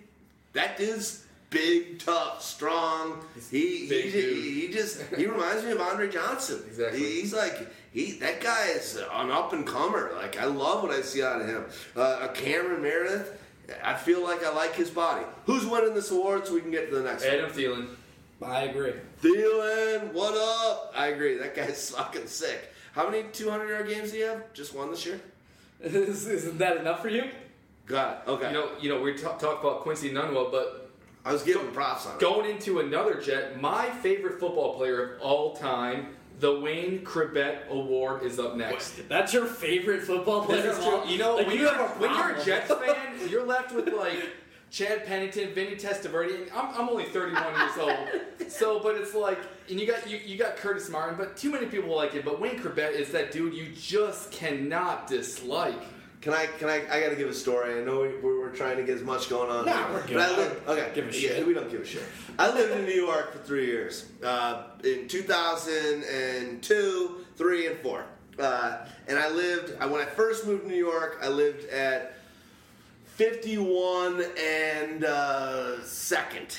That dude's big, tough, strong. He he, he, he just he reminds me of Andre Johnson. Exactly. He's like he that guy is an up and comer. Like I love what I see out of him. Uh, a Cameron Meredith. I feel like I like his body. Who's winning this award so we can get to the next one? Adam Thielen. I agree. Thielen, what up? I agree. That guy's fucking sick. How many 200 yard games do you have? Just one this year? Is- Isn't that enough for you? Got it. Okay. You know, you know, we talk, talk about Quincy Enunwa, but I was giving props on it. going into another jet, my favorite football player of all time, the Wayne Chrebet Award, is up next. That's your favorite football player. This is true. all- You know, like, when, you you're, have a when you're a problem. Jets fan, you're left with like Chad Pennington, Vinny Testaverde. and I'm, I'm only 31 years old, so but it's like, and you got you, you got Curtis Martin, but too many people like it. But Wayne Chrebet is that dude you just cannot dislike. Can I? Can I? I got to give a story. I know we, we're, trying to get as much going on. Nah, we're good. But I lived, okay. give a yeah, shit. we don't give a shit. I lived in New York for three years. Uh, in 2002, three, and four. Uh, and I lived. I, when I first moved to New York, I lived at 51 and uh, second.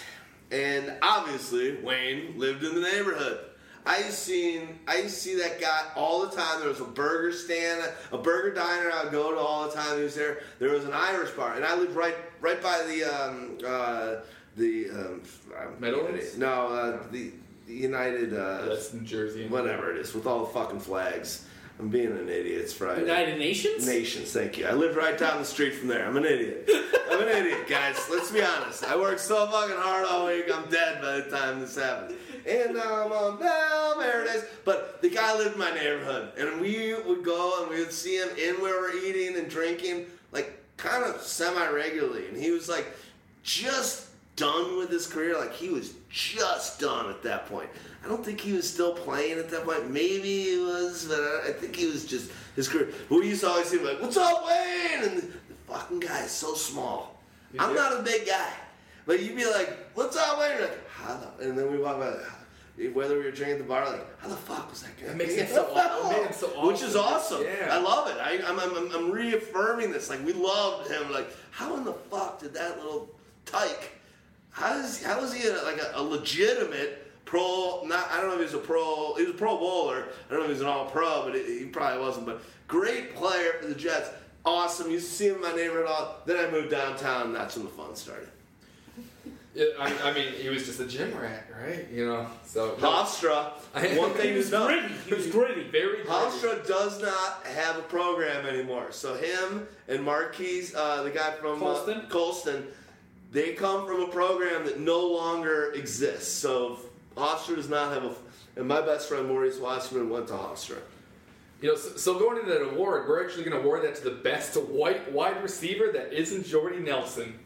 And obviously, Wayne lived in the neighborhood. I used to see I see that guy all the time. There was a burger stand, a burger diner I would go to all the time. He was there. There was an Irish bar, and I lived right right by the um, uh, the um, I'm- Meadowlands? No, uh, the, the United uh, That's New Jersey. whatever it is with all the fucking flags. I'm being an idiot. It's Friday. United Nations. Nations, thank you. I lived right down the street from there. I'm an idiot. I'm an idiot, guys. Let's be honest. I worked so fucking hard all week. I'm dead by the time this happened. And I'm on Bell Paradise. But the guy lived in my neighborhood, and we would go and we would see him in where we're eating and drinking, like kind of semi regularly. And he was like just done with his career. Like he was just done at that point. I don't think he was still playing at that point. Maybe he was, but I think he was just his career. But we used to always see him like, "What's up, Wayne?" And the, fucking guy is so small. He's I'm not a big guy, but you'd be like, "What's up, Wayne?" You're like, how the? And then we walk by. Like, whether we were drinking at the bar, like, how the fuck was that guy? That makes him so aw- made him so Which is awesome. awesome. Yeah. I love it. I, I'm, I'm, I'm reaffirming this. Like, we loved him. Like, how in the fuck did that little tyke? How is how is he a, like a, a legitimate pro? Not I don't know if he's a pro. He was a Pro Bowler. I don't know if he's an All Pro, but he, he probably wasn't. But great player for the Jets. Awesome. Used to see him in my neighborhood. All. Then I moved downtown. and That's when the fun started. Yeah, I, I mean, he was just a gym rat, right? You know, so Hofstra. One thing He was gritty. He was gritty. very. Hofstra does not have a program anymore. So him and Marques, uh, the guy from Colston? Uh, Colston, they come from a program that no longer exists. So Hofstra does not have a. And my best friend Maurice Wasserman went to Hofstra. You know, so, so going into that award, we're actually going to award that to the best white wide receiver that isn't Jordy Nelson.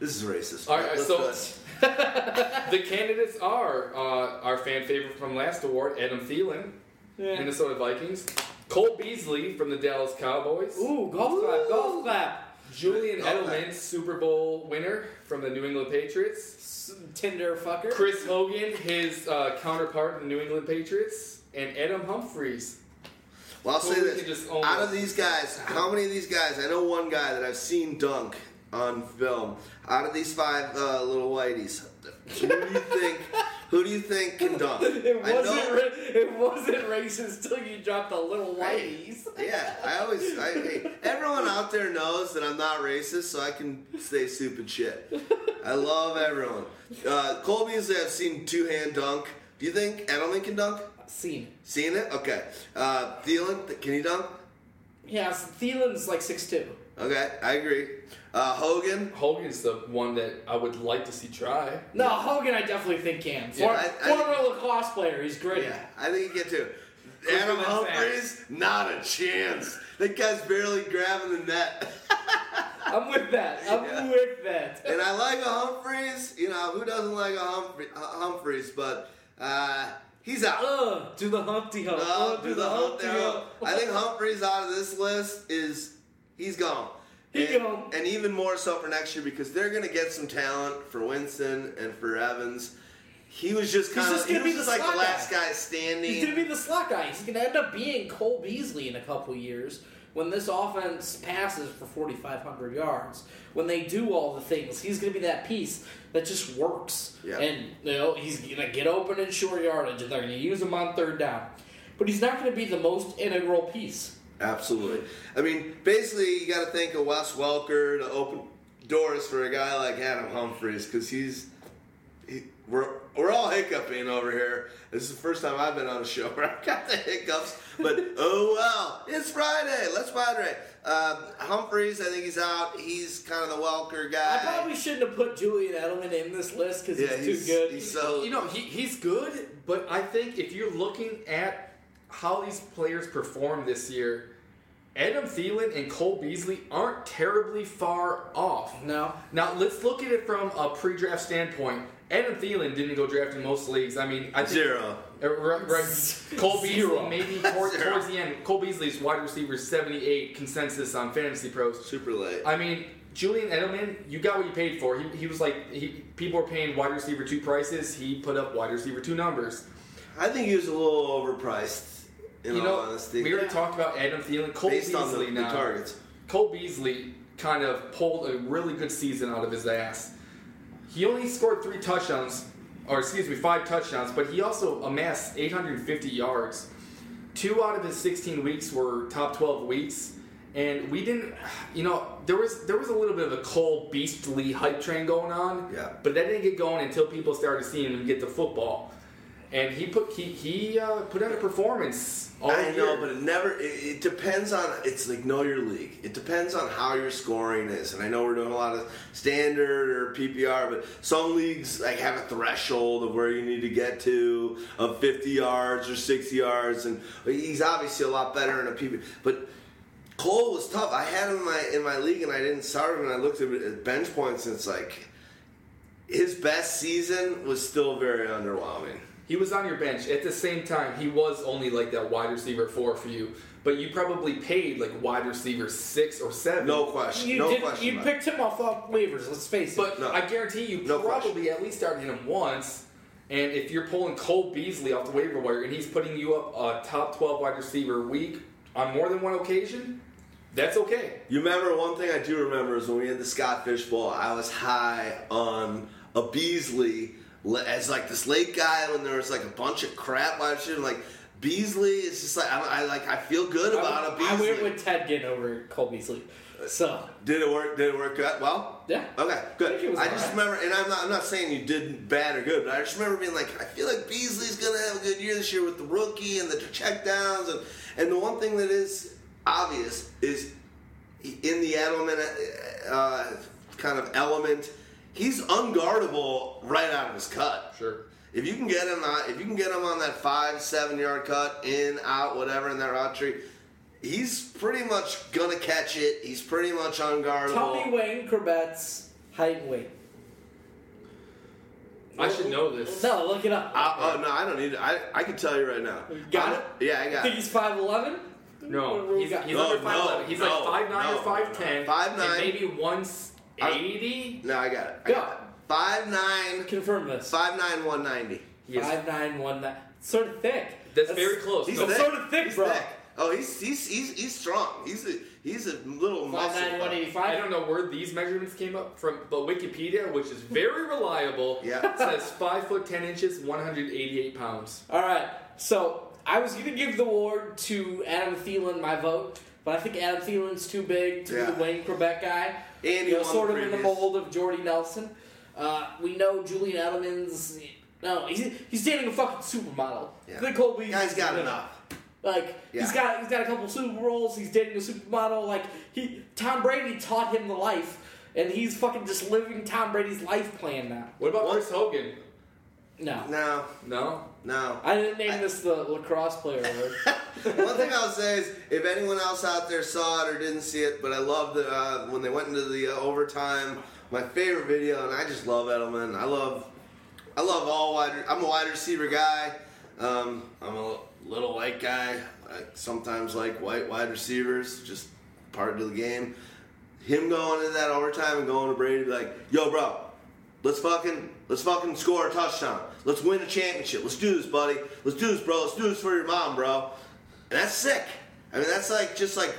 This is racist. All right, Let's so- The candidates are uh, our fan favorite from last award, Adam Thielen, Yeah. Minnesota Vikings, Cole Beasley from the Dallas Cowboys, Ooh, golf clap, golf clap. Julian Okay. Edelman, Super Bowl winner from the New England Patriots, S- Tinder fucker. Chris Hogan, his uh, counterpart in the New England Patriots, and Adam Humphries. Well, I'll Who say this: just out of these guys, how many of these guys? I know one guy that I've seen dunk on film. Out of these five uh, little whiteys, who do you think? Who do you think can dunk? It I wasn't. Ra- it wasn't racist till you dropped the little whiteys. Yeah, I always. I, hey, everyone out there knows that I'm not racist, so I can say stupid shit. I love everyone. Uh, Cole Beasley, I've seen two hand dunk. Do you think Edelman can dunk? Scene. Seen it? Okay. Uh, Thielen, can he dunk? Yeah, Thielen's like six two. Okay, I agree. Uh, Hogan, Hogan's the one that I would like to see try. No, Hogan, I definitely think can. For, I- I- former lacrosse player, he's great. yeah, I think he can too. Adam Humphries, not a chance. That guy's barely grabbing the net. I'm with that. I'm Yeah. with that. and I like a Humphries. You know who doesn't like a Humphrey, Humphries? But uh, he's out. Uh, do the Humpty Hump. No, uh, do the hump Humpty down. I think Humphries out of this list is he's gone. He and, gone. and even more so for next year because they're going to get some talent for Winston and for Evans. He was just kind of just he was just the like the last guy. guy standing. He's gonna be the slot guy. He's gonna end up being Cole Beasley in a couple years when this offense passes for 4,500 yards. When they do all the things, he's gonna be that piece that just works. Yeah. And you know he's gonna get open in short yardage, and they're gonna use him on third down. But he's not gonna be the most integral piece. Absolutely. I mean, basically, you got to think of Wes Welker to open doors for a guy like Adam Humphries because he's. He, we're, we're all hiccuping over here. This is the first time I've been on a show where I've got the hiccups. But oh well, it's Friday. Let's Friday. Uh, Humphries, I think he's out. He's kind of the Welker guy. I probably shouldn't have put Julian Edelman in this list because yeah, he's, he's, too good. He's so You know, he, he's good, but I think if you're looking at how these players perform this year, Adam Thielen and Cole Beasley aren't terribly far off. no. Now let's look at it from a pre-draft standpoint. Adam Thielen didn't go draft in most leagues. I mean, I think, zero. Uh, Right, right. Cole Beasley, Zero. maybe toward, Zero. towards the end. Cole Beasley's wide receiver 78 consensus on FantasyPros. Super late. I mean, Julian Edelman, you got what you paid for. He, he was like, he, people were paying wide receiver two prices. He put up wide receiver two numbers. I think he was a little overpriced. In you know, honesty, we already talked about Adam Thielen. Cole based Beasley on the, the targets. Cole Beasley kind of pulled a really good season out of his ass. He only scored three touchdowns, or excuse me, five touchdowns, but he also amassed 850 yards. Two out of his 16 weeks were top 12 weeks, and we didn't, you know, there was there was a little bit of a Cole Beasley hype train going on. Yeah. But that didn't get going until people started seeing him get the football, and he put he he uh, put out a performance. All I know, year. but it never. It, it depends on. It's like know your league. It depends on how your scoring is, and I know we're doing a lot of standard or PPR, but some leagues like have a threshold of where you need to get to of 50 yards or 60 yards, and he's obviously a lot better in a PPR. But Cole was tough. I had him in my in my league, and I didn't start him, and I looked at bench points, and it's like his best season was still very underwhelming. He was on your bench. At the same time, he was only like that wide receiver four for you. But you probably paid like wide receiver six or seven. No question. You no did. question. You about it. picked him off off waivers. Let's face it. But No. I guarantee you No probably at least started him once. And if you're pulling Cole Beasley off the waiver wire and he's putting you up a top 12 wide receiver week on more than one occasion, that's okay. You remember one thing I do remember is when we had the Scott Fish Bowl, I was high on a Beasley le- as like this late guy when there was like a bunch of crap wide shit. Like Beasley is just like I, I like I feel good about a I, I Beasley. went with Ted Ginn over Cole Beasley. So did it work? Did it work out well? yeah. Okay, good. it was I, just alright. remember, and I'm not, I'm not saying you did bad or good, but I just remember being like, I feel like Beasley's gonna have a good year this year with the rookie and the checkdowns, and and the one thing that is obvious is in the Edelman uh, kind of element, he's unguardable right out of his cut. Sure. If you can get him, out, if you can get him on that five, seven yard cut, in, out, whatever in that route tree, he's pretty much gonna catch it. He's pretty much unguardable. Tell me Wayne Chrebet's height and weight. I should know this. No, look it up. I, oh no, I don't need it. I I can tell you right now. Got I'm- it? Yeah, I I got think it. he's five eleven. No, he's, he's No, under 5'11. no, he's no, like 5'9 no, or 5'10. 5'9. And maybe 180. No, I got it. I Go. got it. Five nine, Confirm this. five nine, one ninety. He is- Five nine one nine. Sort of thick. That's very close. He's No, thick. sort of thick, He's bro. thick. Oh, he's he's he's, he's strong. He's a he's a little Five muscle. nine, bug. I don't know where these measurements came up from, but Wikipedia, which is very reliable, Yeah. says five foot ten inches, one hundred eighty-eight pounds. All right, so I was gonna give the award to Adam Thielen, my vote, but I think Adam Thielen's too big to Yeah. be the Wayne Chrebet guy. And you know, sort the of in the mold of Jordy Nelson. Uh, we know Julian Edelman's. No, he's he's dating a fucking supermodel. Yeah. Good Cole Beasley. Guy's got enough. Like he's Yeah. got he's got a couple Super Bowls. He's dating a supermodel. Like he Tom Brady taught him the life, and he's fucking just living Tom Brady's life plan now. What about What? Chris Hogan? No, No, No. No. I didn't name this the lacrosse player. One thing I'll say is, if anyone else out there saw it or didn't see it, but I love it uh, when they went into the uh, overtime. My favorite video, and I just love Edelman. I love, I love all wide. I'm a wide receiver guy. Um, I'm a little white guy. I sometimes like white wide receivers, just part of the game. Him going into that overtime and going to Brady, be like, "Yo, bro, Let's fucking let's fucking score a touchdown. Let's win a championship. Let's do this, buddy. Let's do this, bro. Let's do this for your mom, bro. And that's sick. I mean, that's like just like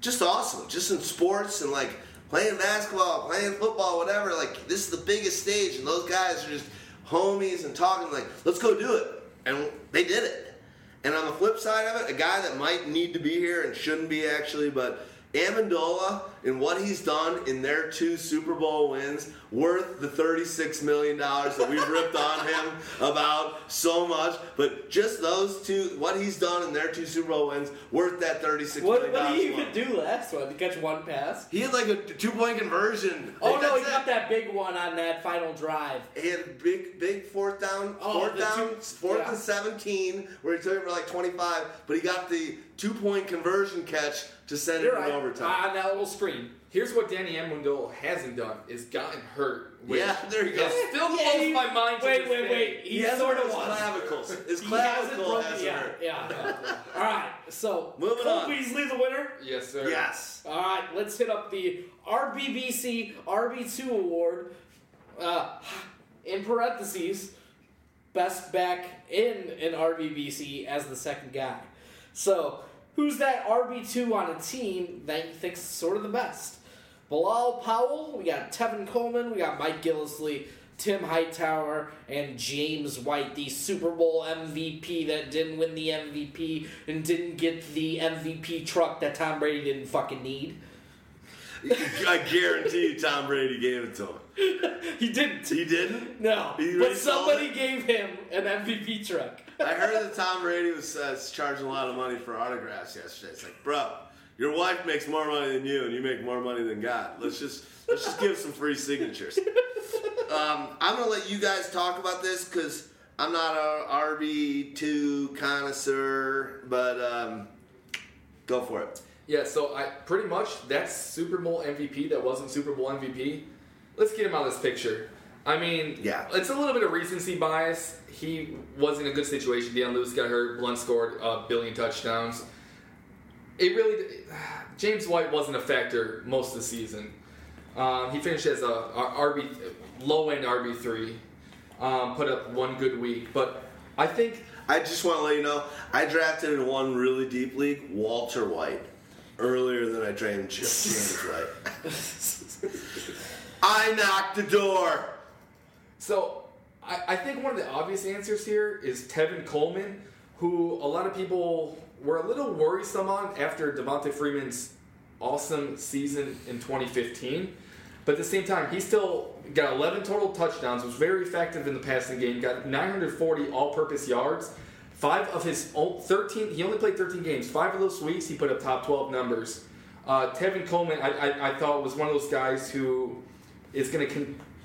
just awesome. Just in sports and like playing basketball, playing football, whatever. Like this is the biggest stage, and those guys are just homies and talking like, let's go do it. And they did it. And on the flip side of it, a guy that might need to be here and shouldn't be actually, but Amendola and what he's done in their two Super Bowl wins, worth the $36 million that we've ripped on him about so much. But just those two, what he's done in their two Super Bowl wins, worth that $36 what, million what did he even do last one? To catch one pass? He had like a two point conversion. Oh Like, no, he got that big one on that final drive. He had a big, big fourth down, Oh, fourth down, two- fourth yeah. and seventeen, where he took it for like twenty-five, but he got the two-point conversion catch to send You're it right. in overtime. On that little screen. Here's what Danny Amendola hasn't done: is gotten hurt. Which Yeah, there you go. is Still Yeah, blows he- my mind. to Wait, this wait, wait. He, he has sort of his clavicles. His He hasn't clavicle broken hasn't yeah, hurt. yeah. All right, so Moving on. Cole on. Beasley the winner. Yes, sir. Yes. All right, let's hit up the RBBC RB2 award. Uh, in parentheses, best back in an RBBC as the second guy. So, who's that RB2 on a team that you think's sort of the best? Bilal Powell, we got Tevin Coleman, we got Mike Gillislee, Tim Hightower, and James White, the Super Bowl MVP that didn't win the MVP and didn't get the MVP truck that Tom Brady didn't fucking need. I guarantee you, Tom Brady gave it to him. He didn't. He didn't. No, He but somebody it? gave him an MVP truck. I heard that Tom Brady was uh, charging a lot of money for autographs yesterday. It's like, bro, your wife makes more money than you, and you make more money than God. Let's just let's just give some free signatures. Um, I'm gonna let you guys talk about this because I'm not a RB two connoisseur, but um, go for it. Yeah, so I pretty much that's Super Bowl MVP that wasn't Super Bowl MVP. Let's get him out of this picture. I mean, Yeah. it's a little bit of recency bias. He was in a good situation. Dion Lewis got hurt. Blount scored a billion touchdowns. It really, James White wasn't a factor most of the season. Um, he finished as a, a RB, low end RB three. Um, put up one good week, but I think I just want to let you know I drafted in one really deep league Walter White earlier than I drafted James White. I knocked the door. So I, I think one of the obvious answers here is Tevin Coleman, who a lot of people were a little worrisome on after Devonta Freeman's awesome season in 2015. But at the same time, he still got 11 total touchdowns, was very effective in the passing game, got 940 all-purpose yards. Five of his own 13, he only played 13 games. Five of those weeks, he put up top 12 numbers. Uh, Tevin Coleman, I, I, I thought was one of those guys who is going to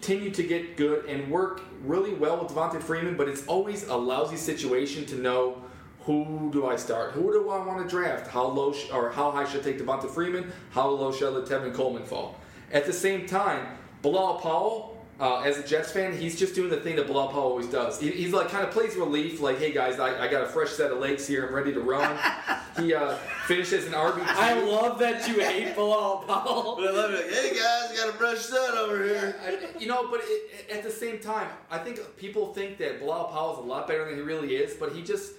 continue to get good and work really well with Devonta Freeman, but it's always a lousy situation to know who do I start? Who do I want to draft? How low sh- or how high should I take Devonta Freeman? How low should I let Tevin Coleman fall? At the same time, Bilal Powell, uh, as a Jets fan, he's just doing the thing that Bilal Powell always does. He, he's like kind of plays relief, like, hey guys, I, I got a fresh set of legs here, I'm ready to run. he uh, finishes an RB. I love that you hate Bilal Powell. But I love it. Hey guys, got a fresh set over here. I- you know, but it, at the same time, I think people think that Bilal Powell is a lot better than he really is, but he just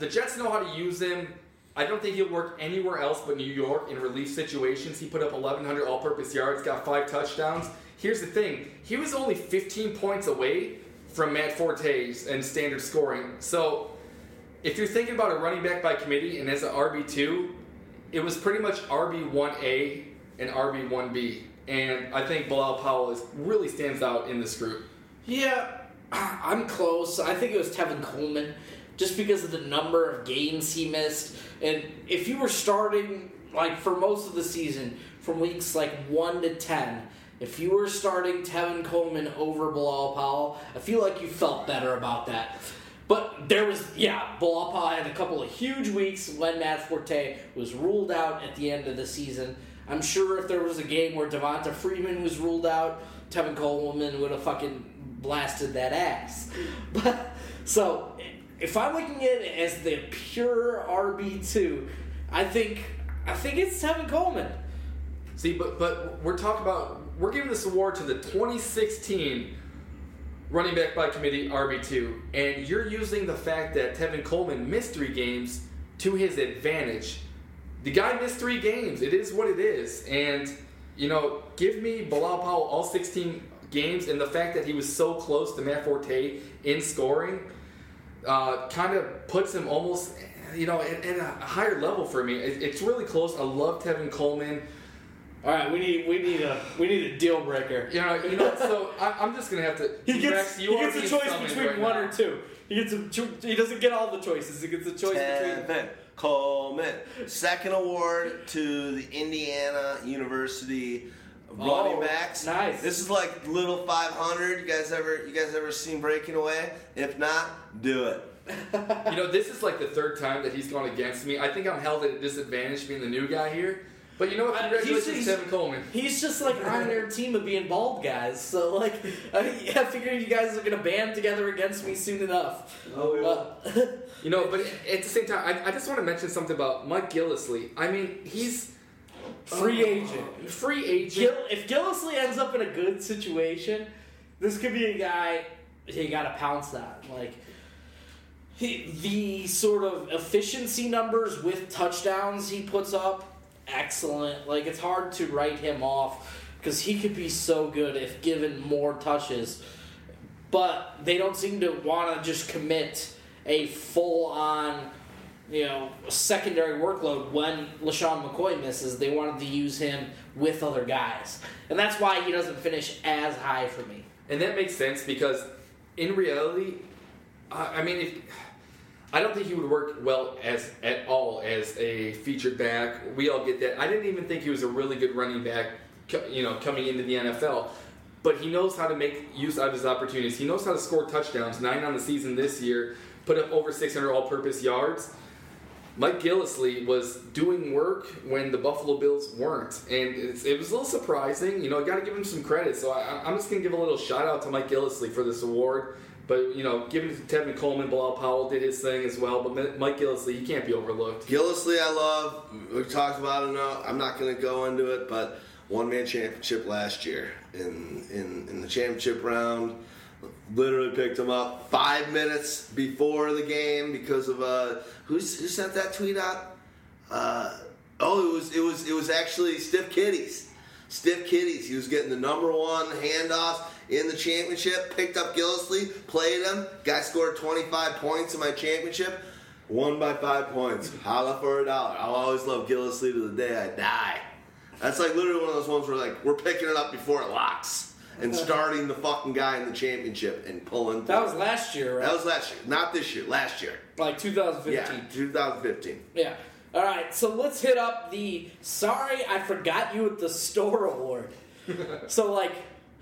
the Jets know how to use him. I don't think he'll work anywhere else but New York in relief situations. He put up 1,100 all purpose yards, got five touchdowns. Here's the thing he was only 15 points away from Matt Forte's and standard scoring. So if you're thinking about a running back by committee and as an RB2, it was pretty much RB1A and RB1B. And I think Bilal Powell is, really stands out in this group. Yeah, I'm close. I think it was Tevin Coleman, just because of the number of games he missed. And if you were starting, like, for most of the season, from weeks like 1 to 10, if you were starting Tevin Coleman over Bilal Powell, I feel like you felt better about that. But there was, yeah, Bilal Powell had a couple of huge weeks when Matt Forte was ruled out at the end of the season. I'm sure if there was a game where Devonta Freeman was ruled out, Tevin Coleman would have fucking blasted that ass. But so if I'm looking at it as the pure RB two, I think I think it's Tevin Coleman. See, but but we're talking about we're giving this award to the 2016 running back by committee RB2, and you're using the fact that Tevin Coleman missed three games to his advantage. The guy missed three games. It is what it is. And, you know, give me Bilal Powell all 16 games, and the fact that he was so close to Matt Forte in scoring uh, kind of puts him almost, you know, at, at, a higher level for me. It, it's really close. I love Tevin Coleman. All right, we need we need a we need a deal breaker. You know, you know. So I, am just gonna have to. He gets Rex, he gets a choice between right one now. or two. He gets a he doesn't get all the choices. He gets a choice Tevin between. Coleman, second award to the Indiana University running oh, backs. Nice. This is like little 500. You guys ever you guys ever seen Breaking Away? If not, do it. you know, this is like the third time that he's gone against me. I think I'm held at a disadvantage being the new guy here. But you know what? Congratulations, he's, Tevin Coleman. He's just like on their team of being bald guys. So like, I, I figured you guys are gonna band together against me soon enough. Oh, we will. Uh, you know, but at the same time, I, I just want to mention something about Mike Gillislee. I mean, he's free agent. Free agent. Gil, if Gillislee ends up in a good situation, this could be a guy you got to pounce that Like he, the sort of efficiency numbers with touchdowns he puts up excellent. Like it's hard to write him off because he could be so good if given more touches. But they don't seem to want to just commit a full on, you know, secondary workload when LeSean McCoy misses. They wanted to use him with other guys. And that's why he doesn't finish as high for me. And that makes sense because in reality, I mean, if I don't think he would work well as at all as a featured back. We all get that. I didn't even think he was a really good running back, you know, coming into the NFL. But he knows how to make use out of his opportunities. He knows how to score touchdowns. Nine on the season this year, put up over 600 all-purpose yards. Mike Gillislee was doing work when the Buffalo Bills weren't, and it was a little surprising. You know, I got to give him some credit. So I, I'm just to give a little shout out to Mike Gillislee for this award. But you know, given Tevin Coleman, Bilal Powell did his thing as well. But Mike Gillislee, he can't be overlooked. Gillislee, I love. We talked about it. No, I'm not going to go into it, but one man championship last year in in in the championship round. Literally picked him up five minutes before the game because of uh who's who sent that tweet out? Uh, oh, it was it was it was actually Stiff Kitties. Stiff Kitties. He was getting the number one handoffs in the championship. Picked up Gillislee, played him. Guy scored 25 points in my championship. Won by five points. Holla for a dollar. I'll always love Gillislee to the day I die. That's like literally one of those ones where like we're picking it up before it locks and starting the fucking guy in the championship and pulling. That was last year, right? That was last year, not this year. Last year, like 2015. Yeah, 2015. Yeah. All right, so let's hit up the "Sorry, I forgot you at the store" award. so, like,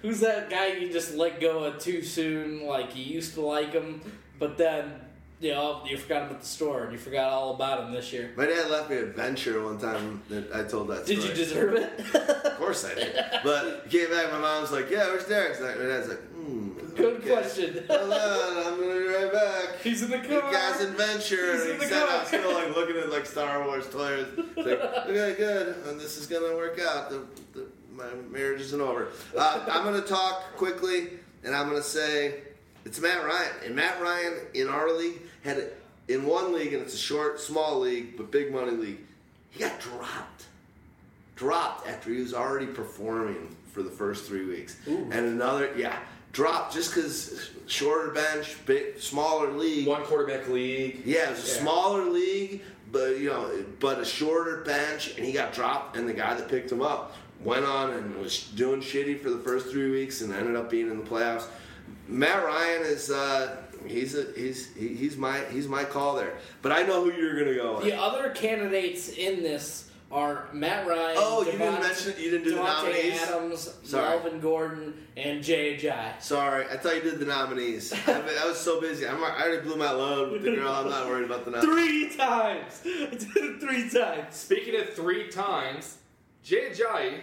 who's that guy you just let go of too soon? Like you used to like him, but then you know you forgot him at the store and you forgot all about him this year. My dad left me a venture one time that I told that. Story. Did story. you deserve it? of course I did. But he came back. My mom's like, "Yeah, where's Derek?" My dad's like, hmm. Good okay. question. Hold on, I'm gonna be right back. He's in the car. The guy's adventure. He's in the car. I'm still like looking at like Star Wars toys. Like, okay, good. And this is gonna work out. The, the, my marriage isn't over. Uh, I'm gonna talk quickly, and I'm gonna say it's Matt Ryan. And Matt Ryan in our league had it in one league, and it's a short, small league, but big money league, he got dropped. Dropped after he was already performing for the first three weeks. Ooh. And another, yeah, dropped just because shorter bench, big, smaller league. One quarterback league. Yeah, it was a Yeah. smaller league, but you know, but a shorter bench, and he got dropped. And the guy that picked him up went on and was doing shitty for the first three weeks, and ended up being in the playoffs. Matt Ryan is uh, he's a he's he's my he's my call there. But I know who you're gonna go with. The other candidates in this are Matt Ryan. Oh, you didn't mention you didn't do the nominees. Adams, Sorry. Melvin Gordon, and Jay Ajayi. Sorry, I thought you did the nominees. I, I was so busy. I'm, I already blew my load with the girl. I'm not worried about the nominees. Three times. I did it three times. Speaking of three times, Jay Ajayi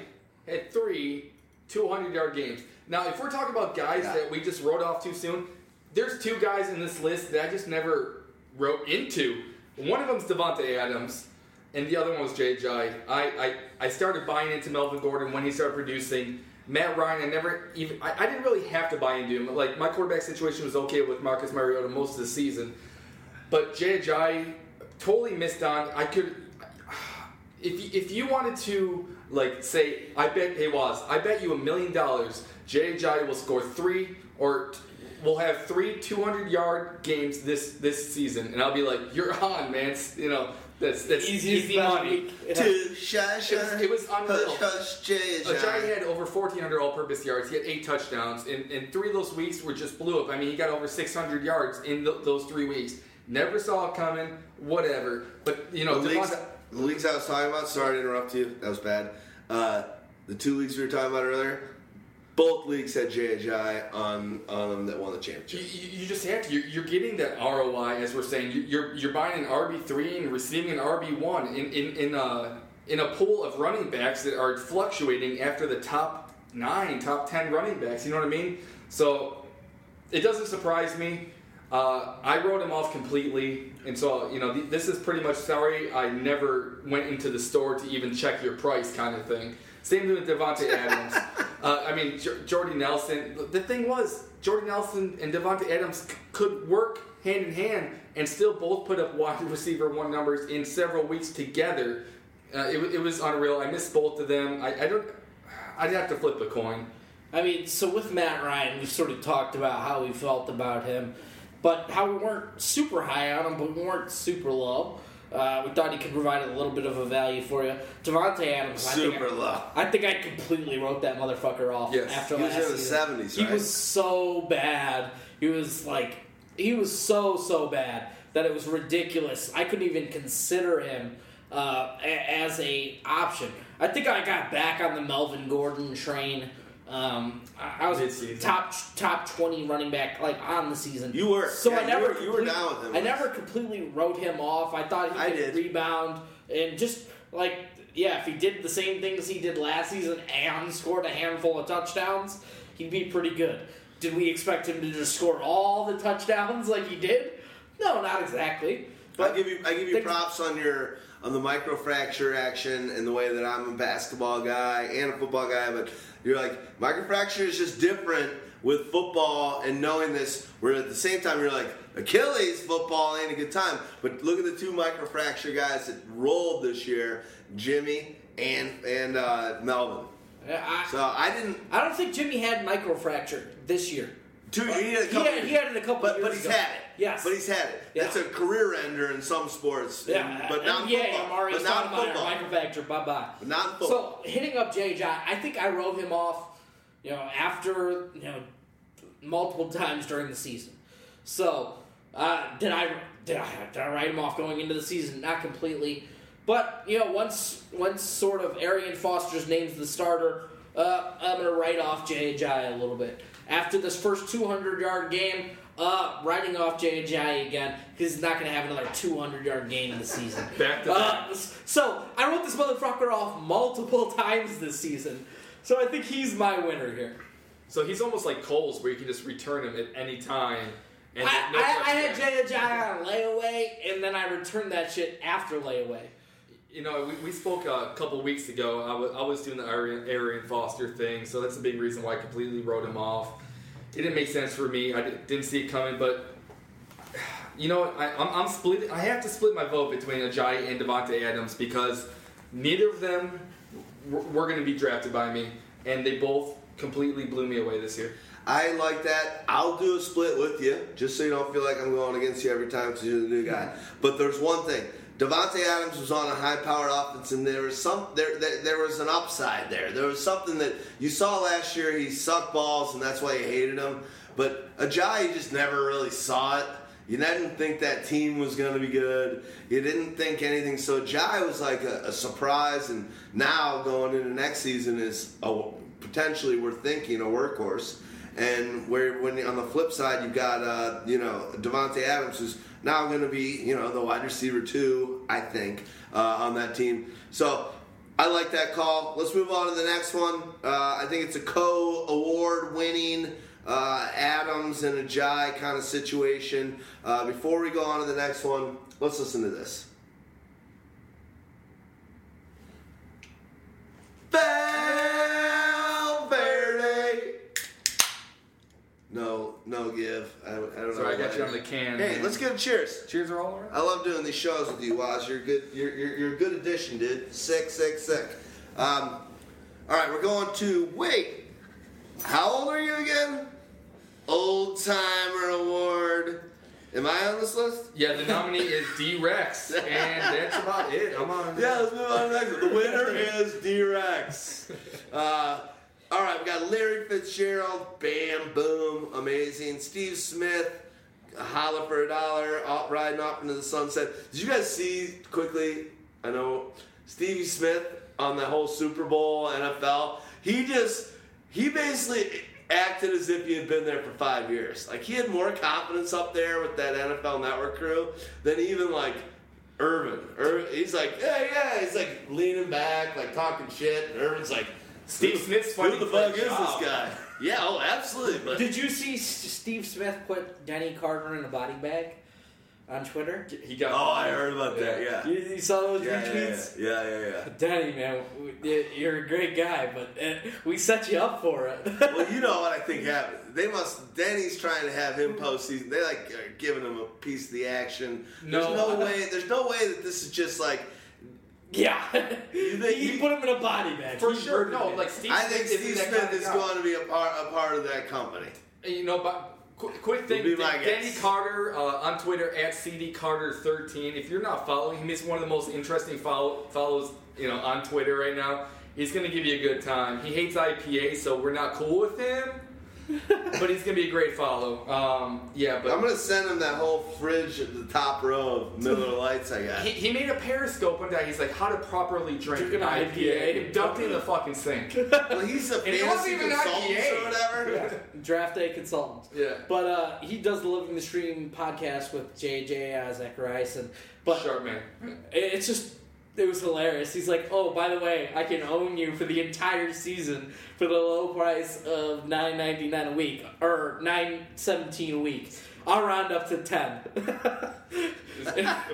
had three 200 yard games. Now, if we're talking about guys Yeah. that we just wrote off too soon, there's two guys in this list that I just never wrote into. One of them's Davante Adams, and the other one was Jay Ajayi. I, I, I started buying into Melvin Gordon when he started producing. Matt Ryan, I never even I, I didn't really have to buy into him. Like my quarterback situation was okay with Marcus Mariota most of the season. But Jay Ajayi totally missed on. I could, if you, if you wanted to like say, I bet hey was I bet you a million dollars Jay Ajayi will score three or t- will have three 200 yard games this this season, and I'll be like, you're on, man. It's, you know that's that's Easiest easy bet of the money. week. Yeah. Two shy, shy. It was- it was unreal. Hush, hush, Jay, Ajayi had over 1,400 all-purpose yards. He had eight touchdowns, and, and three of those weeks were just blew up. I mean, he got over 600 yards in th- those three weeks. Never saw it coming. Whatever. But you know, the, leagues, the leagues I was talking about, sorry to interrupt you, that was bad. Uh, the two leagues we were talking about earlier, both leagues had Ajayi on, on them that won the championship. you you just have to. You're, you're getting that ROI, as we're saying. You- You're you're buying an RB three and receiving an RB one in in in a in a pool of running backs that are fluctuating after the top nine, top ten running backs. You know what I mean? So it doesn't surprise me. Uh, I wrote him off completely, and so you know th- this is pretty much sorry. I never went into the store to even check your price, kind of thing. Same thing with Davante Adams. uh, I mean, J- Jordy Nelson. The thing was, Jordy Nelson and Davante Adams c- could work hand in hand and still both put up wide receiver one numbers in several weeks together. Uh, it, it was unreal. I missed both of them. I, I don't. I'd have to flip a coin. I mean, so with Matt Ryan, we sort of talked about how we felt about him, but how we weren't super high on him, but we weren't super low. Uh, we thought he could provide a little bit of a value for you. Davante Adams, I think Super I, low. I think I completely wrote that motherfucker off Yes. after He was in the season. 70s, He was so bad. He was like, he was so so bad that it was ridiculous. I couldn't even consider him uh, a- as a option. I think I got back on the Melvin Gordon train. Um, I, I was Mid-season. top top twenty running back like on the season. You were. so Yeah, I you never were- you were complete- down with him. I never completely wrote him off. I thought he I could did. rebound and just like yeah, if he did the same things he did last season and scored a handful of touchdowns, he'd be pretty good. Did we expect him to just score all the touchdowns like he did? No, not exactly. I give you I give you Things- props on your on the microfracture action and the way that I'm a basketball guy and a football guy, but you're like microfracture is just different with football and knowing this. Where at the same time you're like Achilles football ain't a good time, but look at the two microfracture guys that rolled this year, Jimmy and and uh, Melvin. I, So I didn't. I don't think Jimmy had microfracture this year. Two, he had a He couple had, he had it a couple but, years but he's ago. had it. Yes. But he's had it. Yeah. That's a career ender in some sports. Yeah, and- but not yeah, football. Amari's but not talking in about football. microfracture. Bye bye. But not football. So hitting up Jai, I think I wrote him off, you know, after you know, multiple times during the season. So uh, did I did I did I write him off going into the season? Not completely, but you know, once once sort of Arian Foster's name's the starter, uh, I'm gonna write off Jai a little bit after this first 200 yard game. Uh, writing off Jay Jai again because he's not going to have another 200 yard game in the season. Back to back. Uh, so I wrote this motherfucker off multiple times this season. So I think he's my winner here. So he's almost like Coles, where you can just return him at any time. I, no I, I had Jay Ajayi on layaway, and then I returned that shit after layaway. You know, we, we spoke a couple weeks ago. I was, doing the Arian, Arian Foster thing, so that's a big reason why I completely wrote him off. It didn't make sense for me. I didn't see it coming, but you know? I, I'm, I'm split. I have to split my vote between Ajayi and Davante Adams because neither of them were, were going to be drafted by me, and they both completely blew me away this year. I like that. I'll do a split with you, just so you don't feel like I'm going against you every time because you're the new guy. Mm-hmm. But there's one thing: Davante Adams was on a high-powered offense, and there was some there, there there was an upside there. There was something that you saw last year. He sucked balls, and that's why you hated him. But Ajayi just never really saw it. You didn't think that team was going to be good. You didn't think anything. So Ajayi was like a, a surprise, and now going into next season is a, potentially we're thinking a workhorse. And where when on the flip side you've got uh, you know Davante Adams who's now going to be you know the wide receiver too I think uh, on that team. So I like that call. Let's move on to the next one. Uh, I think it's a co-award winning uh, Adams and Ajayi kind of situation. Uh, before we go on to the next one, let's listen to this. No, no give. I, I don't know. So I got why. you on the can. Hey, man. let's give a cheers. Cheers are all around. I love doing these shows with you, Waz. You're good. You're, you're, you're a good addition, dude. Sick, sick, sick. Um, all right, we're going to wait. How old are you again? Old Timer Award. Am I on this list? Yeah, the nominee is D Rex, and that's about it. I'm on. Yeah, let's move on to the next. The winner is D-Rex. Uh, all right, we got Larry Fitzgerald, bam, boom, amazing. Steve Smith, holla for a dollar, out riding off into the sunset. Did you guys see quickly? I know Stevie Smith on the whole Super Bowl NFL. He just he basically acted as if he had been there for five years. Like he had more confidence up there with that NFL Network crew than even like Irvin. Ir- he's like, yeah, yeah. He's like leaning back, like talking shit. And Irvin's like, Steve who- Smith's Who the fuck is job." this guy? Yeah, oh, absolutely. But Did you see S- Steve Smith put Denny Carter in a body bag on Twitter? He got. oh, I heard about that. Yeah. You, you saw those Yeah, yeah, retweets? yeah, yeah, yeah. Denny, man, we- you're a great guy, but uh, we set you up for it. Well, you know what I think happened. They must. Danny's trying to have him postseason. They like are giving him a piece of the action. There's No. no way. There's no way that this is just like. Yeah, You think he he- put him in a body bag For He sure, no. Like Steve I think isn't Steve Smith is guy. going to be a part a part of that company. You know, but quick, quick thing, Would be my Dan- Danny. Carter uh, on Twitter at CD Carter 13. If you're not following him, he's one of the most interesting follow, follows you know on Twitter right now. He's gonna give you a good time. He hates IPA, so we're not cool with him. but he's gonna be a great follow. Um, yeah, but I'm gonna send him that whole fridge at the top row of Miller Lights I got. he, he made a Periscope one day. He's like, how to properly drink Drink an an IPA. IPA. and dumped it in the fucking sink. well, he's a And wasn't fantasy even consultant IPA. or whatever. draft day consultant. Yeah. But uh, he does the Living the Stream podcast with JJ Zachariason, and but Sharp man. it's just it was hilarious. He's like, "Oh, by the way, I can own you for the entire season for the low price of nine ninety nine a week or nine seventeen a week. I'll round up to ten.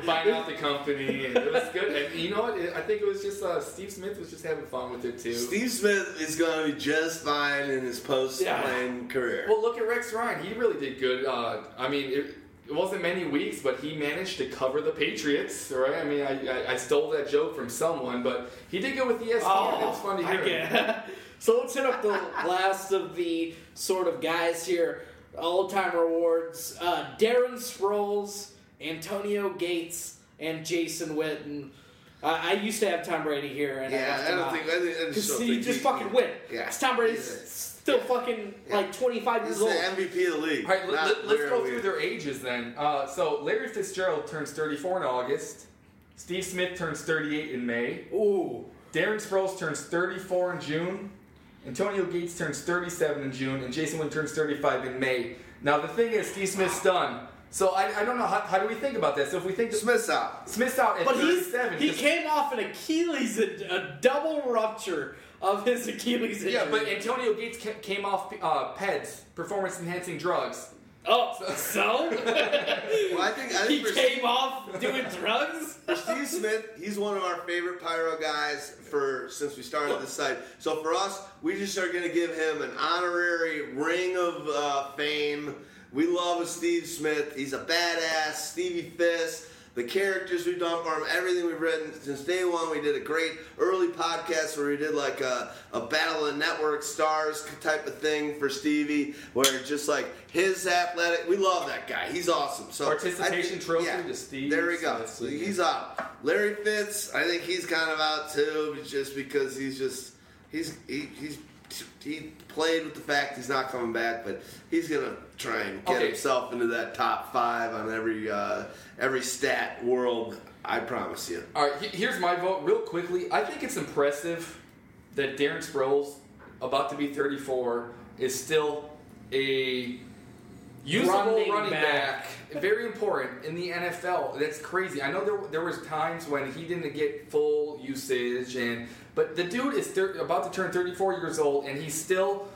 buying out the company, and it was good. And you know what? I think it was just uh, Steve Smith was just having fun with it too. Steve Smith is going to be just fine in his post Yeah. playing career. Well, look at Rex Ryan. He really did good. Uh, I mean, it, it wasn't many weeks, but he managed to cover the Patriots, right? I mean, I, I, I stole that joke from someone, but he did good with ESPN. it was fun to I hear. get- so let's hit up the last of the sort of guys here. all-time awards. Uh, Darren Sproles, Antonio Gates, and Jason Witten. Uh, I used to have Tom Brady here, and I yeah, left I don't out. think. I, think, I just Because don't he think just fucking win. Yeah. 'Cause Tom Brady's He's a- still fucking Yeah. like 25 He's years the old. MVP of the league. All right, let, not let, us go Weir. through their ages then. Uh, so Larry Fitzgerald turns 34 in August. Steve Smith turns 38 in May. Ooh. Darren Sproles turns 34 in June. Antonio Gates turns 37 in June, and Jason Witten turns 35 in May. Now the thing is, Steve Smith's done. So I, I don't know how, how do we think about that. So if we think that Smith's out. Smith's out at But 37, he 'cause- came off an Achilles, a, a double rupture of his Achilles injury. yeah, but Antonio Gates ca- came off uh, PEDs, performance enhancing drugs. oh, so? Well, I think I he think for came Steve, off doing drugs? for Steve Smith, he's one of our favorite pyro guys for since we started this site. So for us, we just are going to give him an honorary ring of uh, fame we love Steve Smith. He's a badass. Stevie Fisk. The characters we've done for him, everything we've written since day one. We did a great early podcast where we did like a, a battle of network stars type of thing for Stevie, where just like his athletic. We love that guy. He's awesome. So Participation think- trophy to Steve There we go. Smith. He's out. Larry Fitz, I think he's kind of out too, just because he's just he's he, he's he played with the fact he's not coming back, but he's gonna try and get Okay. himself into that top five on every uh, every stat world. I promise you. All right, here's my vote real quickly. I think it's impressive that Darren Sproles, about to be 34, is still a usable Running running, back. back. Very important in the NFL. That's crazy. I know there, there was times when he didn't get full usage, and but the dude is thir- about to turn 34 years old, and he's still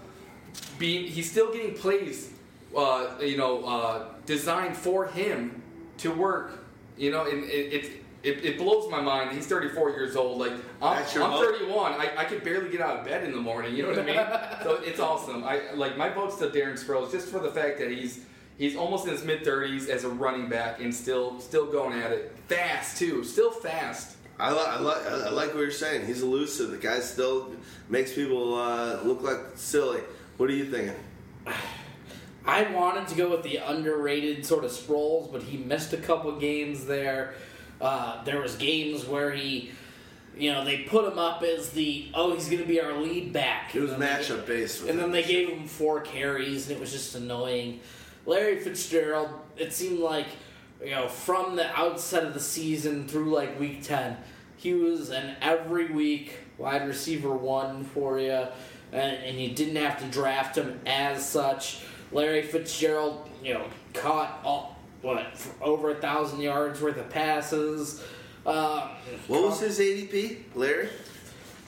being he's still getting plays, uh, you know, uh, designed for him to work. You know, and it, it it blows my mind. He's 34 years old. Like I'm, I'm vote? 31. I, I could barely get out of bed in the morning. You know what I mean? so it's awesome. I like my vote's to Darren Sproles just for the fact that he's he's almost in his mid 30s as a running back and still still going at it fast too. Still fast. I, li- I, li- I like what you're saying. He's elusive. The guy still makes people uh, look like silly. What are you thinking? I wanted to go with the underrated sort of Sproles, but he missed a couple games there. Uh, there was games where he, you know, they put him up as the oh he's going to be our lead back. It was matchup based. And then they gave him four carries, and it was just annoying. Larry Fitzgerald, it seemed like, you know, from the outset of the season through like week 10, he was an every week wide receiver one for you, and, and you didn't have to draft him as such. Larry Fitzgerald, you know, caught all, what, over a thousand yards worth of passes. Uh, What was his ADP, Larry?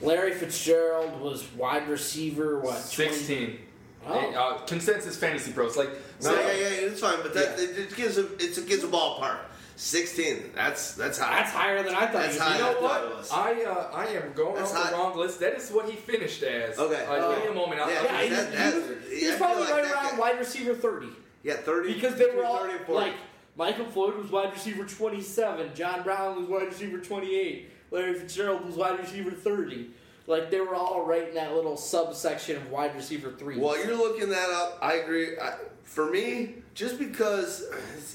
Larry Fitzgerald was wide receiver, what, 20 16. Oh. Uh, consensus FantasyPros like No, so- yeah, yeah, it's fine, but that Yeah. it, it gives a it's, it gives a ballpark. Sixteen. That's that's high. That's higher than I thought. That's he high. You know I what? I uh, I am going That's off hot. the wrong list. That is what he finished as. Okay. Uh, give me a moment. I'll, Yeah, I'll- Yeah, he, that- that- was, yeah, he was probably like right around guy- wide receiver 30. yeah, thirty Because they were between all 30 and 40. like Michael Floyd was wide receiver 27, John Brown was wide receiver 28, Larry Fitzgerald was wide receiver 30. Like they were all right in that little subsection of wide receiver three. While you're looking that up, I agree. I, for me, just because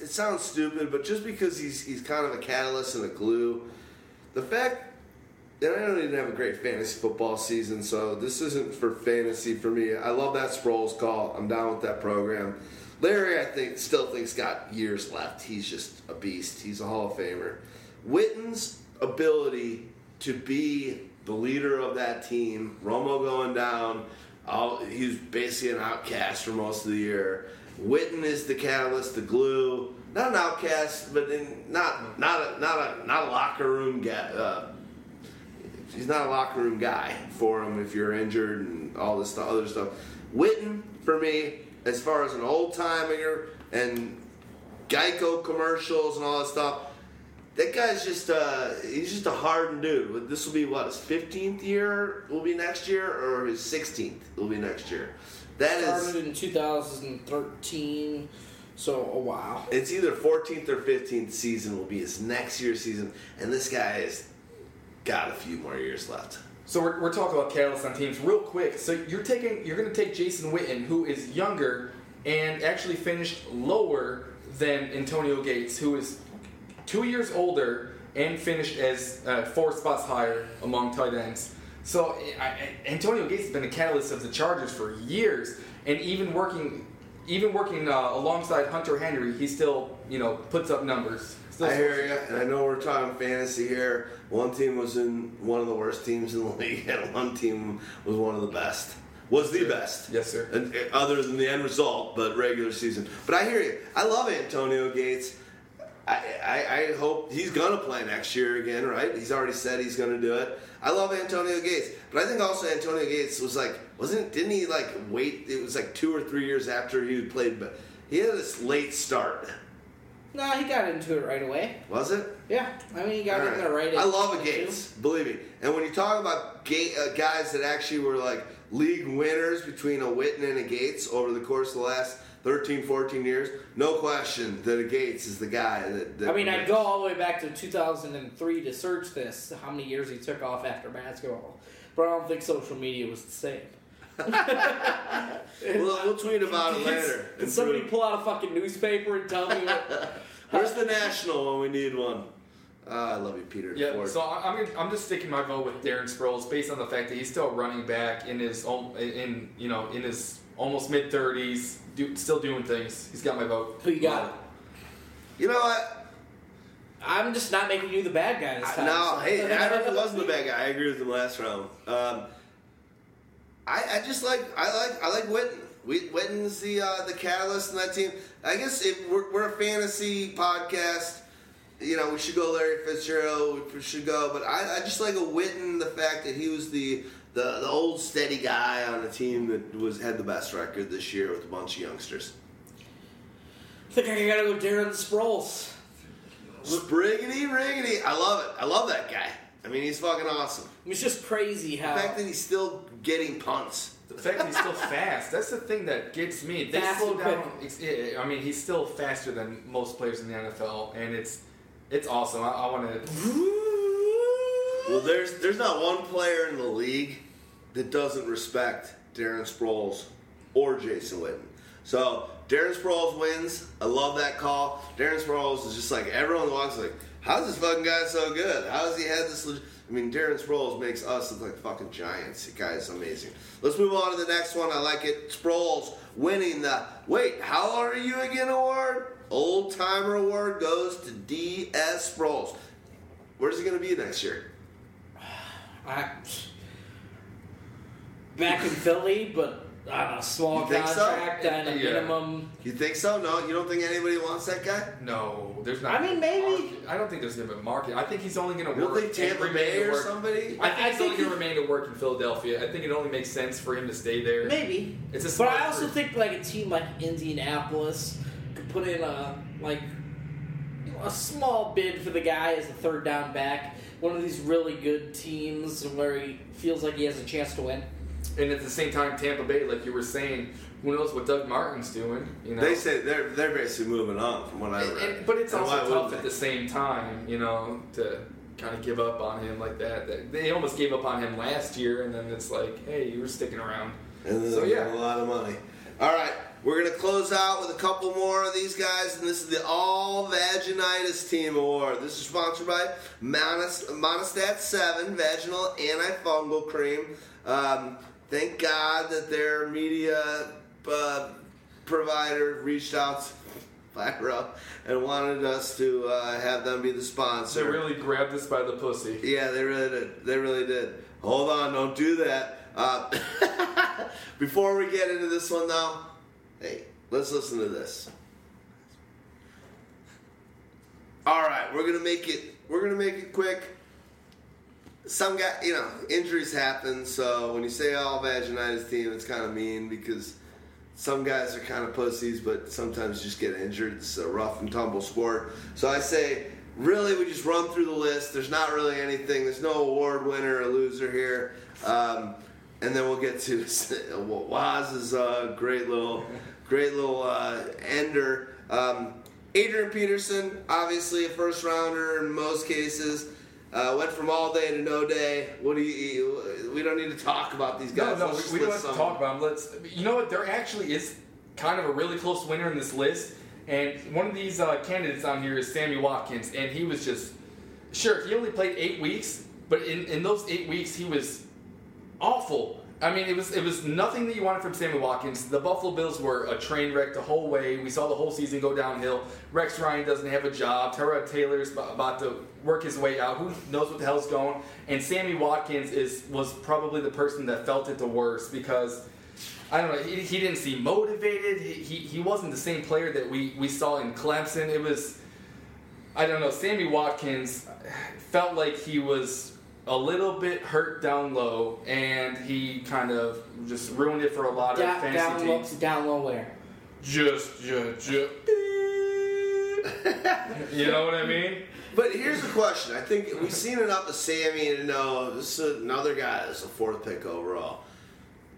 it sounds stupid, but just because he's he's kind of a catalyst and a glue, the fact that I don't even have a great fantasy football season, so this isn't for fantasy for me. I love that Sproles call. I'm down with that program. Larry, I think, still thinks got years left. He's just a beast. He's a Hall of Famer. Witten's ability to be the leader of that team, Romo going down, all, he was basically an outcast for most of the year. Witten is the catalyst, the glue. Not an outcast, but not not a not a not a locker room guy. Uh, he's not a locker room guy for him if you're injured and all this other stuff. Witten for me, as far as an old timer and Geico commercials and all that stuff. That guy's just uh, he's just a hardened dude. This will be what his fifteenth year will be next year, or his sixteenth will be next year. That is started in 2013, so a while. it's either 14th or 15th season will be his next year's season, and this guy has got a few more years left. So we're, we're talking about catalysts on teams real quick. So you're taking you're going to take Jason Witten, who is younger and actually finished lower than Antonio Gates, who is two years older and finished as uh, four spots higher among tight ends. So I, Antonio Gates has been the catalyst of the Chargers for years, and even working even working uh, alongside Hunter Henry, he still you know puts up numbers. Still I hear you, and I know we're talking fantasy here. One team was in one of the worst teams in the league, and one team was one of the best. Was the best. Yes, sir. And, uh, other than the end result, but regular season. But I hear you. I love Antonio Gates. I, I, I hope he's gonna play next year again, right? He's already said he's gonna do it. I love Antonio Gates, but I think also Antonio Gates was like, wasn't? Didn't he like wait? It was like two or three years after he played, but he had this late start. No, he got into it right away. Was it? Yeah, I mean he got All right. there right. I love a 22. Gates, believe me. And when you talk about ga- uh, guys that actually were like league winners between a Witten and a Gates over the course of the last 13, 14 years, no question that Gates is the guy that. that I mean, I'd go all the way back to 2003 to search this, how many years he took off after basketball. But I don't think social media was the same. We'll, we'll tweet about it later. Can somebody pull out a fucking newspaper and tell me what. Where's the national when we need one? Ah, I love you, Peter. Yeah, Ford. so I- I'm gonna- I'm just sticking my vote with Darren Sproles based on the fact that he's still running back in his own in you know in his almost mid 30s, do, still doing things. He's got my vote. Who you got? you know what? I'm just not making you the bad guy this I- time. No, so- hey, Adam wasn't the bad guy. I agree with him last round. Um, I, I just like I like I like Witten. Wit- Witten's the uh, the catalyst in that team. I guess if we're, we're a fantasy podcast, you know, we should go Larry Fitzgerald. We should go, but I, I just like a Witten. The fact that he was the, the the old steady guy on a team that was had the best record this year with a bunch of youngsters. I think I gotta go Darren Sproles. Spriggity riggity, I love it. I love that guy. I mean, he's fucking awesome. It's just crazy how. The fact that he's still getting punts. The fact that he's still fast, that's the thing that gets me. They Fast slow and down. quick. it- I mean, he's still faster than most players in the NFL, and it's it's awesome. I, I want to. Well, there's there's not one player in the league that doesn't respect Darren Sproles or Jason Witten. So Darren Sproles wins. I love that call. Darren Sproles is just like everyone walks like, how's this fucking guy so good? How has he had this? leg-" I mean, Darren Sproles makes us look like fucking giants. The guy is amazing. Let's move on to the next one. I like it. Sproles winning the wait. How are you again? Award. Old timer award goes to D.S. Sproles. Where's he going to be next year? I, back in Philly, but on a small You think so? contract and a Yeah. minimum. You think so? No, you don't think anybody wants that guy? No, there's not. I mean, gonna be a maybe- market. I don't think there's gonna be a market. I think he's only gonna You don't work. think Tampa and Bay to or work- somebody? I think I he's think only gonna he- remain to work in Philadelphia. I think it only makes sense for him to stay there. Maybe. It's a but smart I also move. think like a team like Indianapolis could put in a like you know, a small bid for the guy as a third down back. One of these really good teams where he feels like he has a chance to win. And at the same time, Tampa Bay, like you were saying, who knows what Doug Martin's doing? You know. They say they're they're basically moving on from what I read. and- but it's And also tough at the same time, you know, to kind of give up on him like that. They- almost gave up on him last year, and then it's like, hey, you were sticking around. And So, yeah. a lot of money. All right, we're gonna close out with a couple more of these guys, and this is the All Vaginitis Team Award. This is sponsored by Monistat Seven Vaginal Antifungal Cream. Um, thank God that their media uh, provider reached out to Fyra and wanted us to uh, have them be the sponsor. They really grabbed us by the pussy. Yeah, they really did. They really did. Hold on, don't do that. Uh, before we get into this one, though, hey, let's listen to this. All right, we're gonna make it. We're gonna make it quick. Some guy, you know, injuries happen. So when you say all vaginitis team, it's kind of mean because some guys are kind of pussies, but sometimes just get injured. It's a rough and tumble sport. So I say, really, we just run through the list. There's not really anything. There's no award winner or loser here. Um, and then we'll get to Waz's uh, great little, great little uh, ender. Um, Adrian Peterson, obviously a first rounder in most cases. Uh, went from all day to no day. What do you? We don't need to talk about these guys. no, Let's we, we don't have to talk about them. Let's. You know what? There actually is kind of a really close winner in this list, and one of these uh, candidates on here is Sammy Watkins, and he was just sure he only played eight weeks, but in, in those eight weeks he was awful. I mean, it was it was nothing that you wanted from Sammy Watkins. The Buffalo Bills were a train wreck the whole way. We saw the whole season go downhill. Rex Ryan doesn't have a job. Tyrod Taylor's ab- about to work his way out. Who knows what the hell's going? And Sammy Watkins is was probably the person that felt it the worst because I don't know. He, he didn't seem motivated. He, he he wasn't the same player that we we saw in Clemson. It was I don't know. Sammy Watkins felt like he was a little bit hurt down low, and he kind of just ruined it for a lot of Down, fantasy down, low, teams. down low where? Just, just, just. you know what I mean? But here's the question. I think we've seen enough of Sammy to know this is another guy that's a fourth pick overall.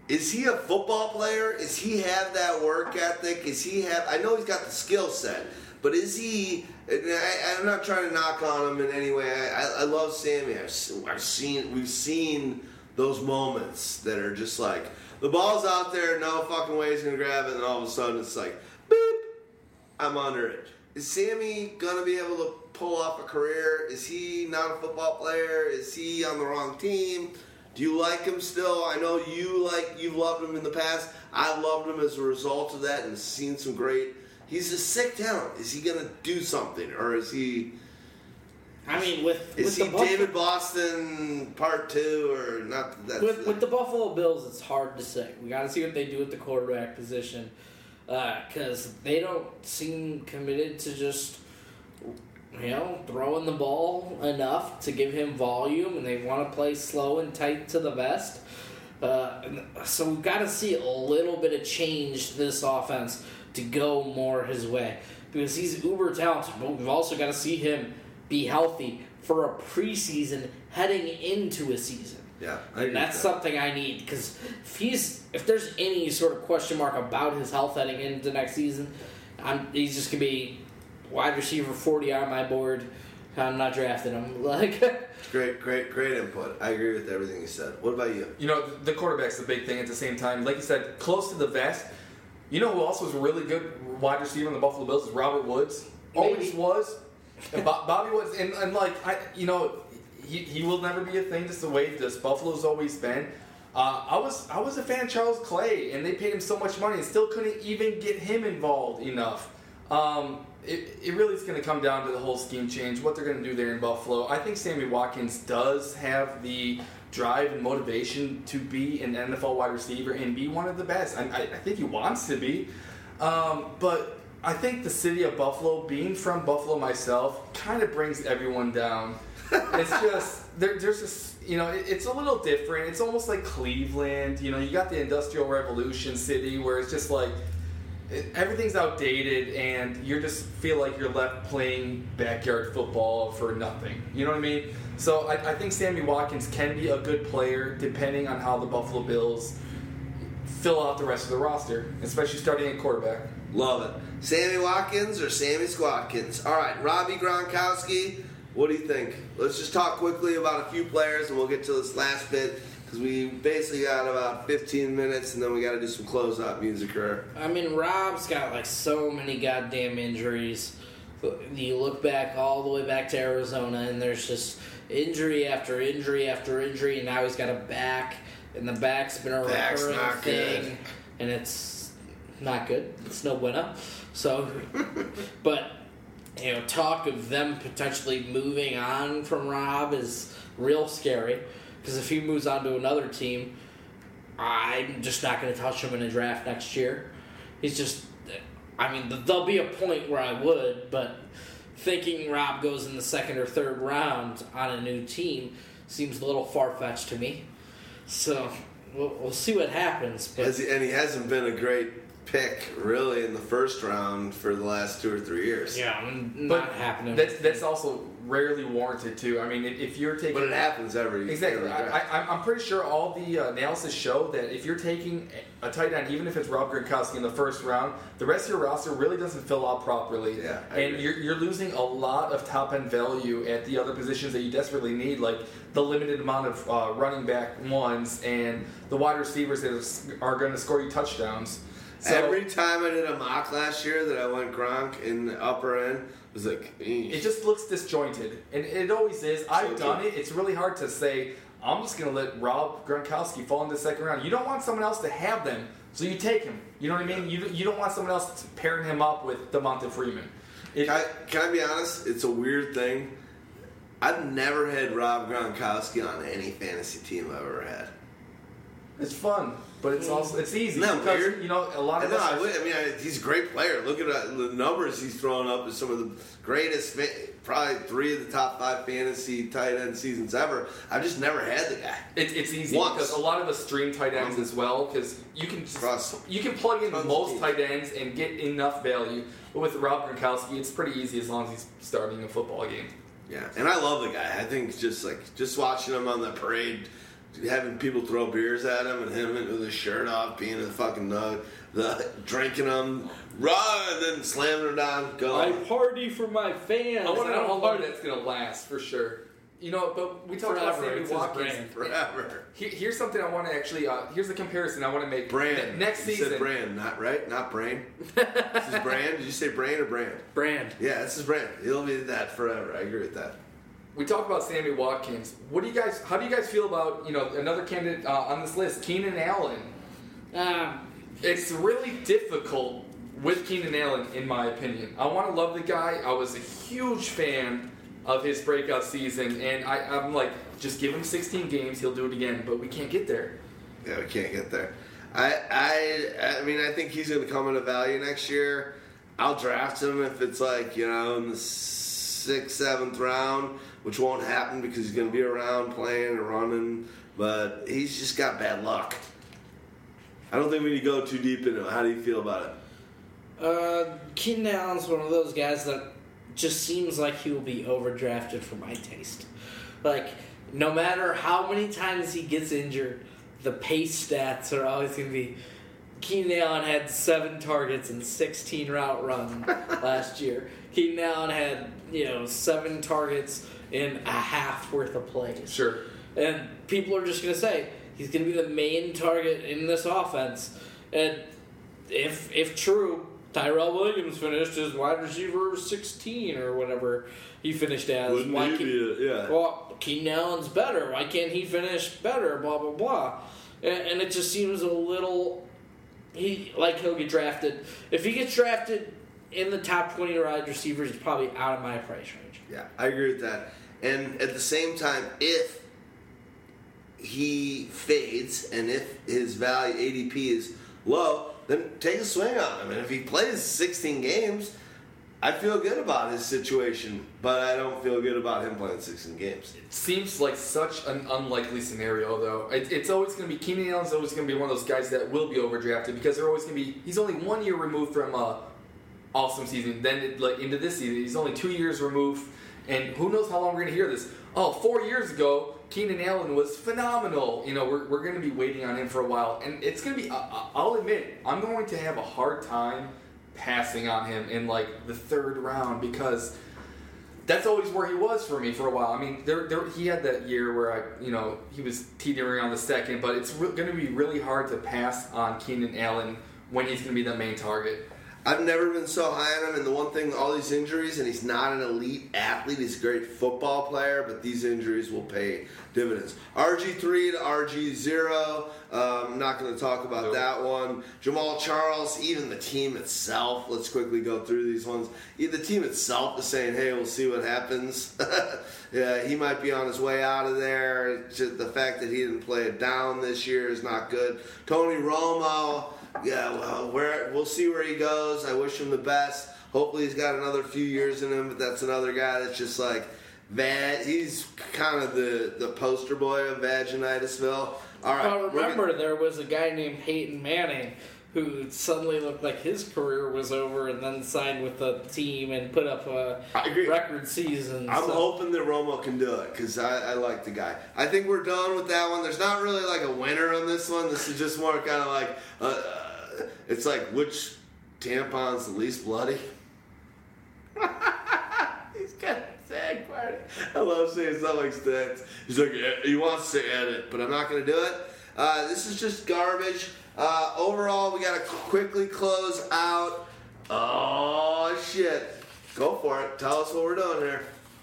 is he a football player? Is he have that work ethic? Is he have? I know he's got the skill set, but is he? I, I'm not trying to knock on him in any way. I, I, love Sammy. I've, I've seen we've seen those moments that are just like the ball's out there, no fucking way he's gonna grab it, and all of a sudden it's like, boop, I'm under it. Is Sammy gonna be able to pull off a career? Is he not a football player? Is he on the wrong team? Do you like him still? I know you like you've loved him in the past. I loved him as a result of that and seen some great. He's a sick talent. Is he gonna do something, or is he I mean, with is with he the David Boston part two or not? That's with, with the Buffalo Bills, it's hard to say. We got to see what they do with the quarterback position because they don't seem committed to just you know throwing the ball enough to give him volume, and they want to play slow and tight to the vest. Uh, so we've got to see a little bit of change to this offense to go more his way because he's uber talented. But we've also got to see him be healthy for a preseason heading into a season. yeah, I And that's that. something I need because if he's if there's any sort of question mark about his health heading into next season, I'm he's just gonna be wide receiver forty on my board. I'm not drafting him. Like great, great, great input. I agree with everything you said. What about you? You know, the quarterback's the big thing at the same time. Like you said, close to the vest. You know who also was a really good wide receiver in the Buffalo Bills is Robert Woods. Always was. And Bo- Bobby Woods, and, and like I, you know, he, he will never be a thing. Just the way this Buffalo's always been. Uh, I was I was a fan of Charles Clay, and they paid him so much money, and still couldn't even get him involved enough. Um, it, it really is going to come down to the whole scheme change, what they're going to do there in Buffalo. I think Sammy Watkins does have the drive and motivation to be an NFL wide receiver and be one of the best. I, I, think he wants to be. Um, but I think the city of Buffalo, being from Buffalo myself, kind of brings everyone down. it's just, there, there's just, you know, it, it's a little different. It's almost like Cleveland. You know, you got the Industrial Revolution city where it's just like, everything's outdated and you just feel like you're left playing backyard football for nothing. You know what I mean? So I, I think Sammy Watkins can be a good player depending on how the Buffalo Bills fill out the rest of the roster, especially starting at quarterback. Love it. Sammy Watkins or Sammy Squatkins? All right, Robbie Gronkowski. What do you think? Let's just talk quickly about a few players, and we'll get to this last bit because we basically got about 15 minutes, and then we got to do some close up music. Or I mean, Rob's got like so many goddamn injuries. You look back all the way back to Arizona, and there's just injury after injury after injury, and now he's got a back, and the back's been a Back's recurring not thing, good. and it's not good. It's no winner. So, but you know, talk of them potentially moving on from Rob is real scary because if he moves on to another team, I'm just not going to touch him in a draft next year. He's just, I mean, there'll be a point where I would, but thinking Rob goes in the second or third round on a new team seems a little far fetched to me. So we'll, we'll see what happens. But Has he, and he hasn't been a great pick really in the first round for the last two or three years. yeah, I'm But not happening. That's that's also rarely warranted too. I mean, if, you're taking But it happens every Exactly. every I, I'm pretty sure all the uh, analysis show that if you're taking a tight end, even if it's Rob Gronkowski in the first round, the rest of your roster really doesn't fill out properly. Yeah, and you're, you're losing a lot of top end value at the other positions that you desperately need, like the limited amount of uh, running back ones and the wide receivers that are, are going to score you touchdowns. So Every time I did a mock last year that I went Gronk in the upper end, it was like, it just looks disjointed, and it always is. I've done it. It's really hard to say. I'm just going to let Rob Gronkowski fall in the second round. You don't want someone else to have them, so you take him. You know what I mean? You, you don't want someone else to pairing him up with Devonta Freeman. It, Can I, can I be honest? It's a weird thing. I've never had Rob Gronkowski on any fantasy team I've ever had. it's fun, but it's also it's easy Isn't because weird? you know a lot of know, us. I, would- I mean, I, he's a great player. Look at uh, the numbers he's throwing up as some of the greatest, probably three of the top five fantasy tight end seasons ever. I've just never had the guy. It's, it's easy Once. because a lot of us stream tight ends as well because you can just, Cross. you can plug in Tons most teams. tight ends and get enough value. But with Rob Gronkowski, it's pretty easy as long as he's starting a football game. Yeah, and I love the guy. I think just like just watching him on the parade having people throw beers at him and him with his shirt off, being a fucking nug, the drinking them, run, and then slamming them down, I party for my fans. I want to know how long party- that's gonna last for sure. You know, but we talked about Forever, Sammy it's Watkins. brand. Forever. Here- here's something I want to actually. Uh, here's a comparison I want to make. Brand. Ne- next you season. said brand, not right, not brain. this is brand. Did you say brand or brand? Brand. Yeah, this is brand. He'll be that forever. I agree with that. We talked about Sammy Watkins. What do you guys? How do you guys feel about you know another candidate uh, on this list, Keenan Allen? Um, It's really difficult with Keenan Allen, in my opinion. I want to love the guy. I was a huge fan of his breakout season, and I, I'm like, just give him 16 games, he'll do it again. But we can't get there. Yeah, we can't get there. I, I, I mean, I think he's going to come in a value next year. I'll draft him if it's like you know in the sixth, seventh round, which won't happen because he's going to be around playing and running. But he's just got bad luck. I don't think we need to go too deep into it. How do you feel about it? uh, Keenan Allen's one of those guys that just seems like he will be overdrafted for my taste. Like, no matter how many times he gets injured, the pace stats are always going to be. Keenan Allen had seven targets and 16 route runs last year. Keenan Allen had, you know, seven targets in a half worth of plays. Sure. And people are just going to say he's going to be the main target in this offense. And if if true, Tyrell Williams finished as wide receiver 16 or whatever he finished as. Why can't- it? Yeah. well, Keenan Allen's better. Why can't he finish better? Blah blah blah. And, and it just seems a little he like he'll get drafted. If he gets drafted in the top 20 wide receivers, he's probably out of my price range. Yeah, I agree with that. And at the same time, if he fades and if his value ADP is low, then take a swing on him. And if he plays 16 games, I feel good about his situation, but I don't feel good about him playing 16 games. It seems like such an unlikely scenario, though. It, it's always going to be Keenan Allen's always going to be one of those guys that will be overdrafted because they're always going to be. He's only one year removed from a awesome season. Then it, like into this season, he's only two years removed, and who knows how long we're going to hear this? Oh, four years ago, Keenan Allen was phenomenal. You know, we're, we're going to be waiting on him for a while, and it's going to be. I'll admit, I'm going to have a hard time passing on him in like the third round because that's always where he was for me for a while. I mean, there, there he had that year where I, you know, he was teetering on the second, but it's re- going to be really hard to pass on Keenan Allen when he's going to be the main target. I've never been so high on him, and the one thing, all these injuries, and he's not an elite athlete. He's a great football player, but these injuries will pay dividends. RG three to RG zero. Um, I'm not going to talk about Nope. that one. Jamaal Charles, even the team itself. Let's quickly go through these ones. The team itself is saying, "Hey, we'll see what happens." yeah, he might be on his way out of there. Just the fact that he didn't play it down this year is not good. Tony Romo. Yeah, well, where we'll see where he goes. I wish him the best. Hopefully, he's got another few years in him. But that's another guy that's just like Vag. He's kind of the the poster boy of Vaginitisville. All right, But we're gonna- remember, there was a guy named Peyton Manning who suddenly looked like his career was over and then signed with the team and put up a record season. I'm so- hoping that Romo can do it because I, I like the guy. I think we're done with that one. There's not really like a winner on this one. This is just more kind of like uh, it's like which tampon's the least bloody. He's got a tag party. I love saying stuff like that. He's like, "Yeah," he wants to edit, but I'm not going to do it. Uh, this is just garbage. Uh, overall, we got to quickly close out. Oh shit! Go for it. Tell us what we're doing here.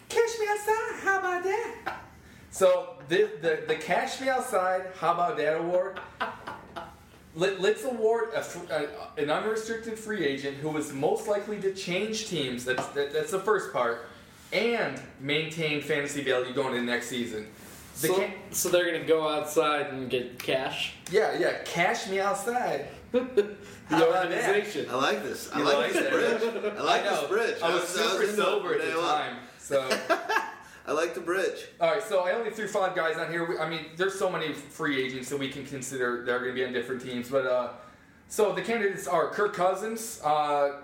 Cash me outside. How about that? So the the, the Cash Me Outside. How about that award? Let, let's award a, a, an unrestricted free agent who is most likely to change teams. That's that, that's the first part, and maintain fantasy value going into next season. The So, ca- so they're going to go outside and get cash. yeah, yeah. Cash me outside. The How organization. I like this. I You like, like this that? bridge. I like I this bridge. I was I super sober at from the time, so. I like the bridge. All right, so I only threw five guys on here. We- I mean, there's so many free agents that we can consider that are going to be on different teams. But uh, so the candidates are Kirk Cousins, uh,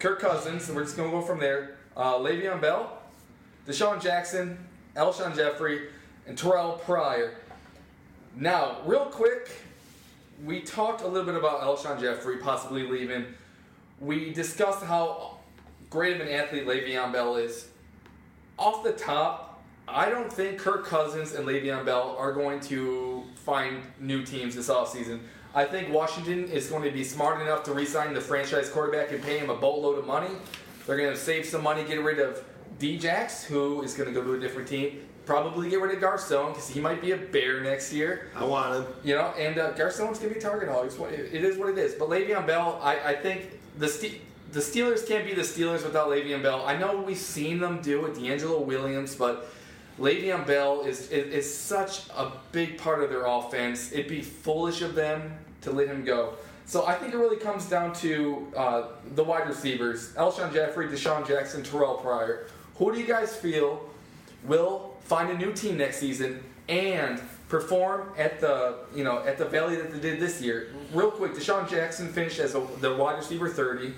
Kirk Cousins, we're just going to go from there. Uh, Le'Veon Bell, DeSean Jackson, Alshon Jeffery, and Terrelle Pryor. Now, real quick, we talked a little bit about Alshon Jeffery possibly leaving. We discussed how great of an athlete Le'Veon Bell is. Off the top, I don't think Kirk Cousins and Le'Veon Bell are going to find new teams this offseason. I think Washington is going to be smart enough to re-sign the franchise quarterback and pay him a boatload of money. They're going to save some money, get rid of Djax, who is going to go to a different team. Probably get rid of Garcon because he might be a bear next year. I want him. You know, and uh, Garcon's going to be a target hog. It's what, it is what it is. But Le'Veon Bell, I, I think the Ste- the Steelers can't be the Steelers without Le'Veon Bell. I know we've seen them do it, DeAngelo Williams, but Le'Veon Bell is, is, is such a big part of their offense. It'd be foolish of them to let him go. So I think it really comes down to uh, the wide receivers: Alshon Jeffery, DeSean Jackson, Terrelle Pryor. Who do you guys feel will find a new team next season and perform at the you know at the value that they did this year? Real quick, DeSean Jackson finished as a, the wide receiver 30.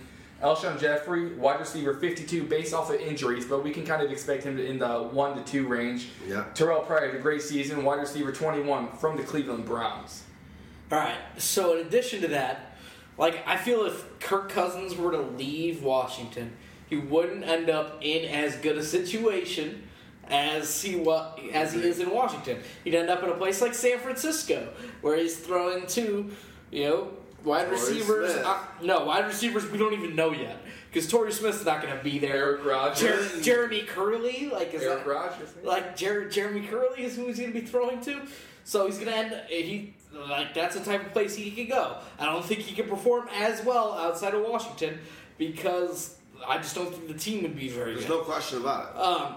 Alshon Jeffery, wide receiver 52, based off of injuries, but we can kind of expect him to in the one to two range. Yeah. Terrelle Pryor had a great season, wide receiver 21 from the Cleveland Browns. All right. So in addition to that, like I feel if Kirk Cousins were to leave Washington, he wouldn't end up in as good a situation as he wa- as he is in Washington. He'd end up in a place like San Francisco, where he's throwing to, you know, wide Torrey receivers. Smith. Uh, no, wide receivers we don't even know yet because Torrey Smith's not going to be there. Eric Rodgers. Jer- Jeremy Kerley, like is Eric that, Rodgers. like Jer- Jeremy Kerley is who he's going to be throwing to. So he's going to end. He like that's the type of place he could go. I don't think he can perform as well outside of Washington because I just don't think the team would be very There's good. no question about it. Um,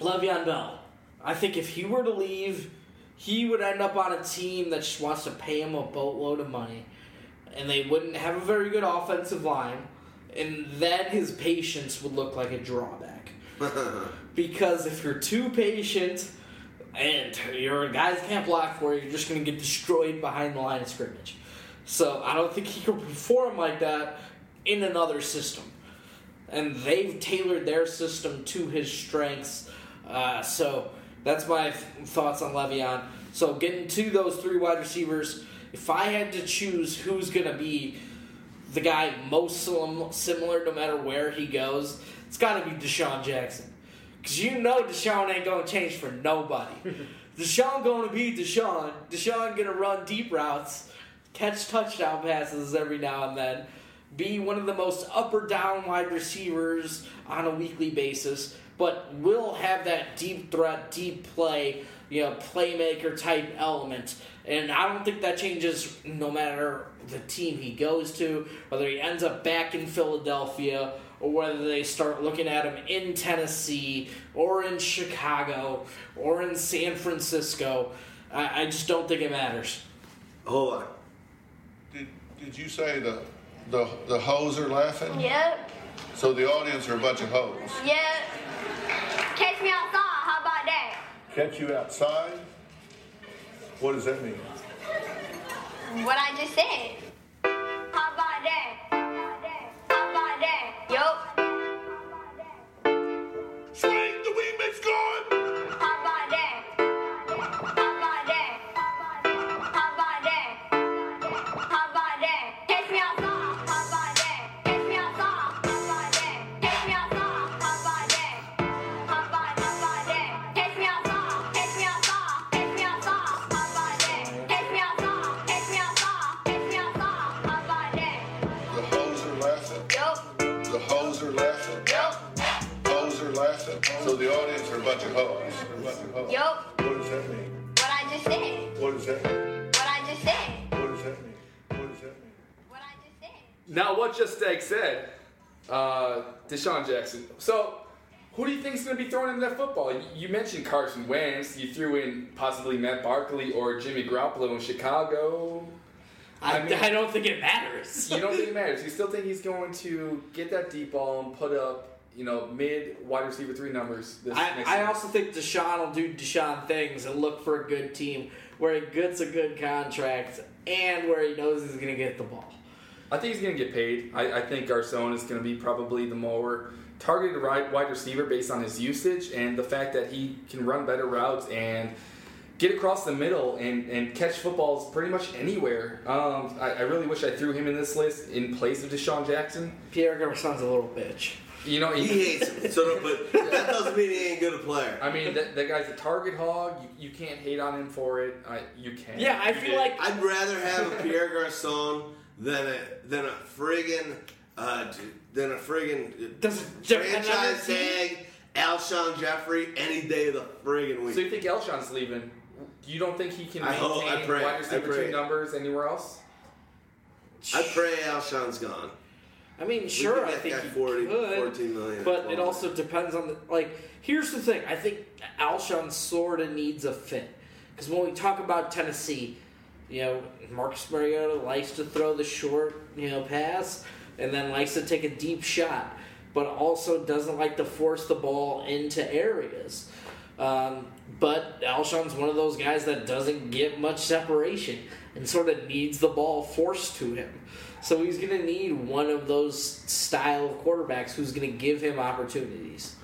Le'Veon Bell. I think if he were to leave, he would end up on a team that just wants to pay him a boatload of money, and they wouldn't have a very good offensive line, and then his patience would look like a drawback. Because if you're too patient and your guys can't block for you, you're just going to get destroyed behind the line of scrimmage. So I don't think he can perform like that in another system. And they've tailored their system to his strengths. Uh, so that's my th- thoughts on Le'Veon. So getting to those three wide receivers, if I had to choose who's going to be the guy most sim- similar no matter where he goes, it's got to be DeSean Jackson. Because you know DeSean ain't going to change for nobody. DeSean going to be DeSean. DeSean going to run deep routes, catch touchdown passes every now and then, be one of the most up or down wide receivers on a weekly basis, but will have that deep threat, deep play, you know, playmaker type element. And I don't think that changes no matter the team he goes to, whether he ends up back in Philadelphia or whether they start looking at him in Tennessee or in Chicago or in San Francisco. I, I just don't think it matters. Hold on. Did, did you say the, the, the hoes are laughing? Yep. So the audience are a bunch of hoes. Yep. Catch me outside. How about that? Catch you outside? What does that mean? What I just said. How about that? How about that? Yup. Swing the remix going! Just Stag said, uh, DeSean Jackson. So, who do you think is going to be throwing in that football? You- You mentioned Carson Wentz. You threw in possibly Matt Barkley or Jimmy Garoppolo in Chicago. I, I mean- I don't think it matters. You don't think it matters. You still think he's going to get that deep ball and put up, you know, mid wide receiver three numbers this I, next I also think DeSean will do DeSean things and look for a good team where he gets a good contract and where he knows he's going to get the ball. I think he's going to get paid. I, I think Garcon is going to be probably the more targeted right wide receiver based on his usage and the fact that he can run better routes and get across the middle and, and catch footballs pretty much anywhere. Um, I, I really wish I threw him in this list in place of DeSean Jackson. Pierre Garcon's a little bitch. You know, He he, hates him. So, but that doesn't mean he ain't good a player. I mean, that, that guy's a target hog. You, you can't hate on him for it. I, you can. Yeah, I feel did. like I'd rather have a Pierre Garcon than a than a friggin' uh, than a friggin' Does it depend on franchise tag Alshon Jeffery any day of the friggin' week. So you think Alshon's leaving? You don't think he can I maintain hope- I pray- wide I receiver pray. two numbers anywhere else? I pray Alshon's gone. I mean, sure, I think he 40, could, 14 million. but it also depends on the like. Here's the thing: I think Alshon sort of needs a fit because when we talk about Tennessee, you know, Marcus Mariota likes to throw the short, you know, pass, and then likes to take a deep shot, but also doesn't like to force the ball into areas. Um, but Alshon's one of those guys that doesn't get much separation and sort of needs the ball forced to him. So he's going to need one of those style of quarterbacks who's going to give him opportunities.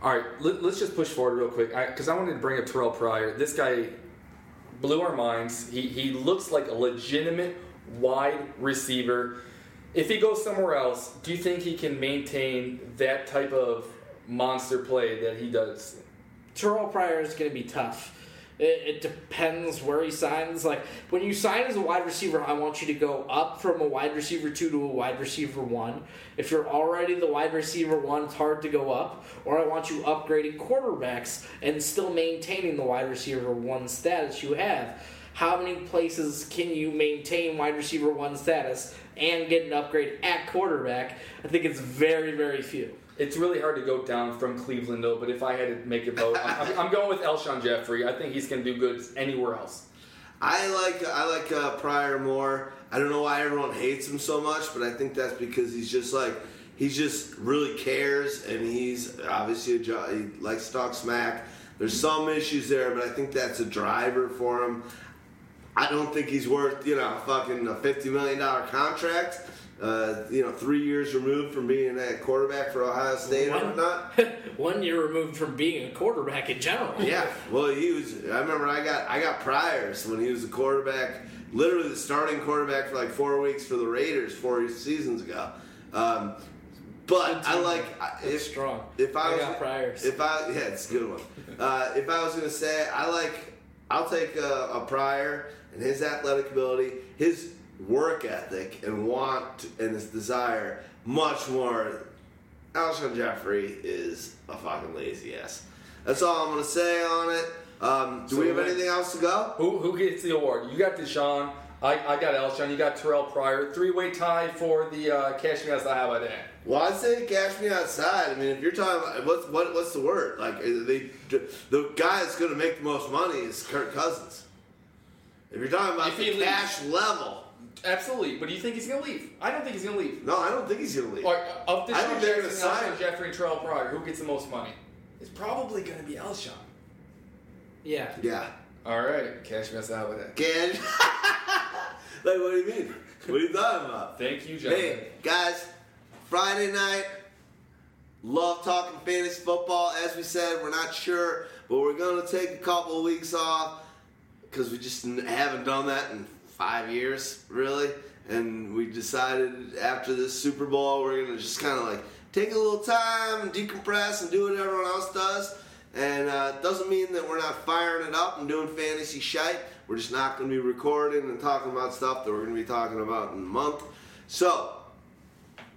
All right, let, us just push forward real quick because I, wanted to bring up Terrelle Pryor. This guy blew our minds. He he looks like a legitimate wide receiver. If he goes somewhere else, do you think he can maintain that type of monster play that he does? Terrelle Pryor is going to be tough. It, it depends where he signs. Like when you sign as a wide receiver, I want you to go up from a wide receiver two to a wide receiver one. If you're already the wide receiver one, it's hard to go up. Or I want you upgrading quarterbacks and still maintaining the wide receiver one status you have. How many places can you maintain wide receiver one status and get an upgrade at quarterback? I think it's very, very few. It's really hard to go down from Cleveland though. But if I had to make a vote, I'm, I'm going with Alshon Jeffery. I think he's going to do good anywhere else. I like I like uh, Pryor more. I don't know why everyone hates him so much, but I think that's because he's just like he's just really cares, and he's obviously a jo- he likes talk smack. There's some issues there, but I think that's a driver for him. I don't think he's worth you know a fucking a fifty million dollar contract. Uh, you know, three years removed from being a quarterback for Ohio State or One- whatnot. One year removed from being a quarterback in general. Yeah, well, he was. I remember I got I got Priors when he was a quarterback, literally the starting quarterback for like four weeks for the Raiders four seasons ago. Um, but I like if strong. if I, I was got Priors. If I yeah, it's a good one. Uh, if I was gonna say I like, I'll take a, a Pryor and his athletic ability, his work ethic and want and this desire much more. Alshon Jeffery is a fucking lazy ass. That's all I'm gonna say on it. Um, do So we have anything else to go? Who who gets the award? You got DeSean. I, I got Alshon. You got Terrelle Pryor. Three way tie for the uh, Cash Me Outside. How about that? Well, I'd say cash me outside. I mean, if you're talking about what's what, what's the word? Like they, the guy that's going to make the most money is Kirk Cousins. If you're talking about If the cash level, Absolutely. But do you think he's going to leave? I don't think he's going to leave. no, I don't think he's going to leave. Or, of I DeSean think they're gonna sign- Jeffery, and Terrelle Pryor, who gets the most money? It's probably going to be Alshon. Yeah. Yeah, All right. Cash Me Outside. How about that? cash. like, what do you mean? What are you talking about? Thank you, gentlemen. Hey, guys, Friday night. Love talking fantasy football. As we said, we're not sure, but we're going to take a couple of weeks off because we just haven't done that in five years, really. And we decided after this Super Bowl, we're to just kind of like take a little time and decompress and do what everyone else does. And uh, doesn't mean that we're not firing it up and doing fantasy shite. We're just not going to be recording and talking about stuff that we're going to be talking about in a month. So,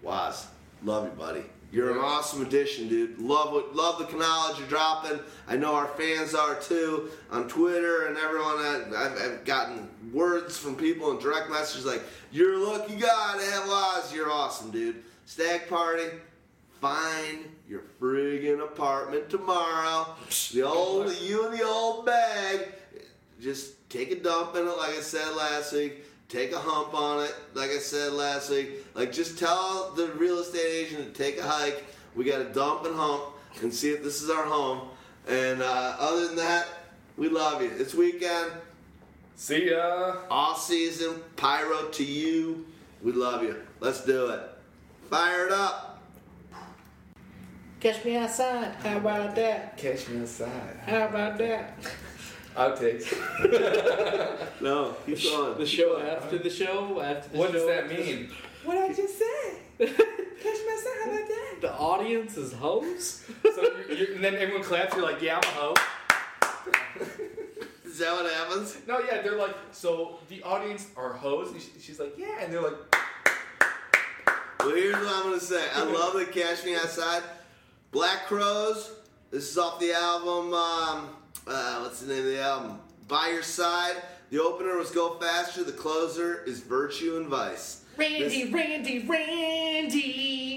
Waz, love you, buddy. You're an awesome addition, dude. Love love the knowledge you're dropping. I know our fans are too on Twitter and everyone. I- I've, I've gotten words from people and direct messages like, "You're a lucky guy to have Waz. You're awesome, dude." Stag party. Find your friggin' apartment tomorrow. The old you and the old bag. Just take a dump in it, like I said last week. Take a hump on it, like I said last week. Like just tell the real estate agent to take a hike. We got to dump and hump and see if this is our home. And uh, other than that, we love you. It's weekend, See ya. off season, pyro to you. We love you. Let's do it. Fire it up. Catch me outside. How about that? Catch me outside. How about that? Outtakes. no, he's the on. The show after the show after the what show. What does that mean? What I just said. Catch myself, how about that? The audience is hoes. so you're, you're, and then everyone claps. You're like, yeah, I'm a hoe. Is that what happens? No, yeah, they're like, so the audience are hoes. She, she's like, yeah, and they're like. Well, here's what I'm gonna say. I love the Catch Me Outside. Black Crowes. This is off the album. Um, uh, what's the name of the album? By Your Side. The opener was Go Faster. The closer is Virtue and Vice. Randy, this- Randy, Randy.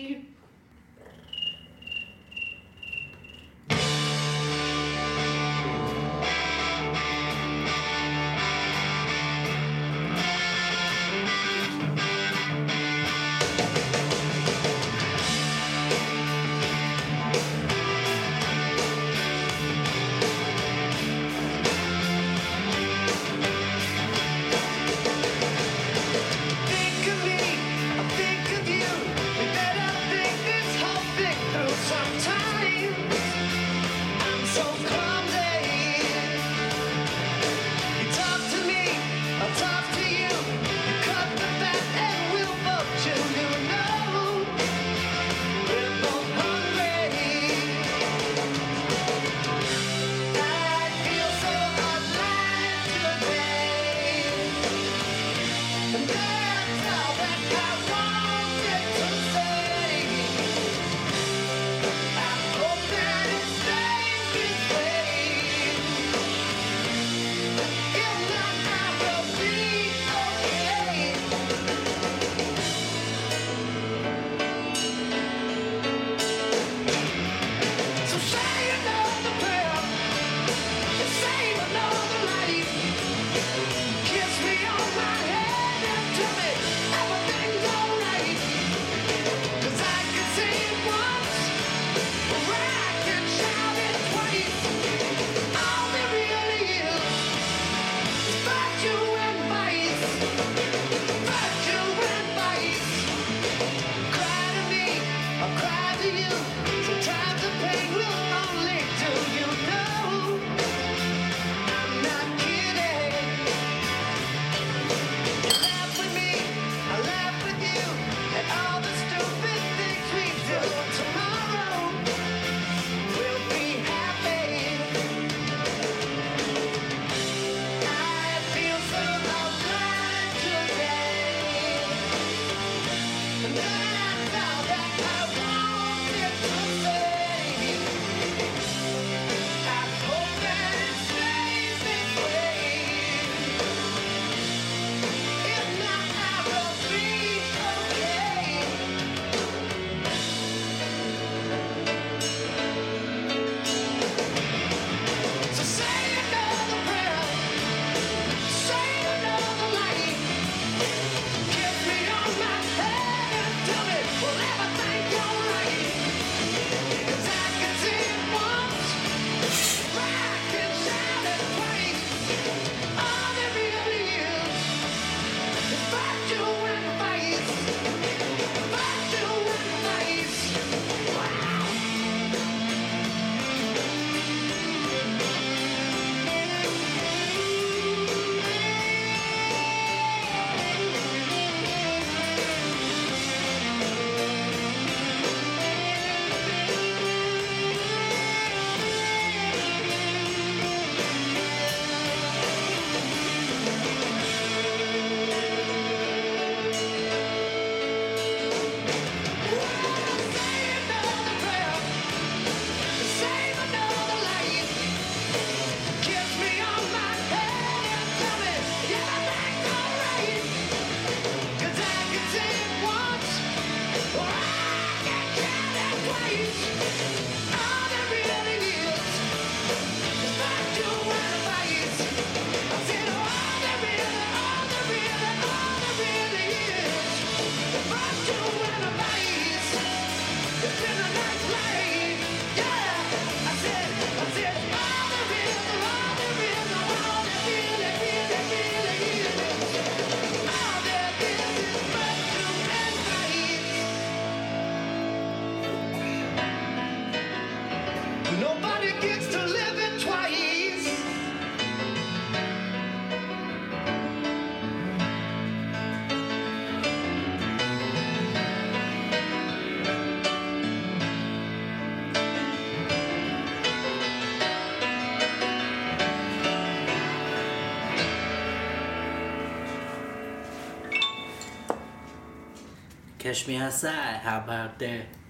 Catch me outside. How about that?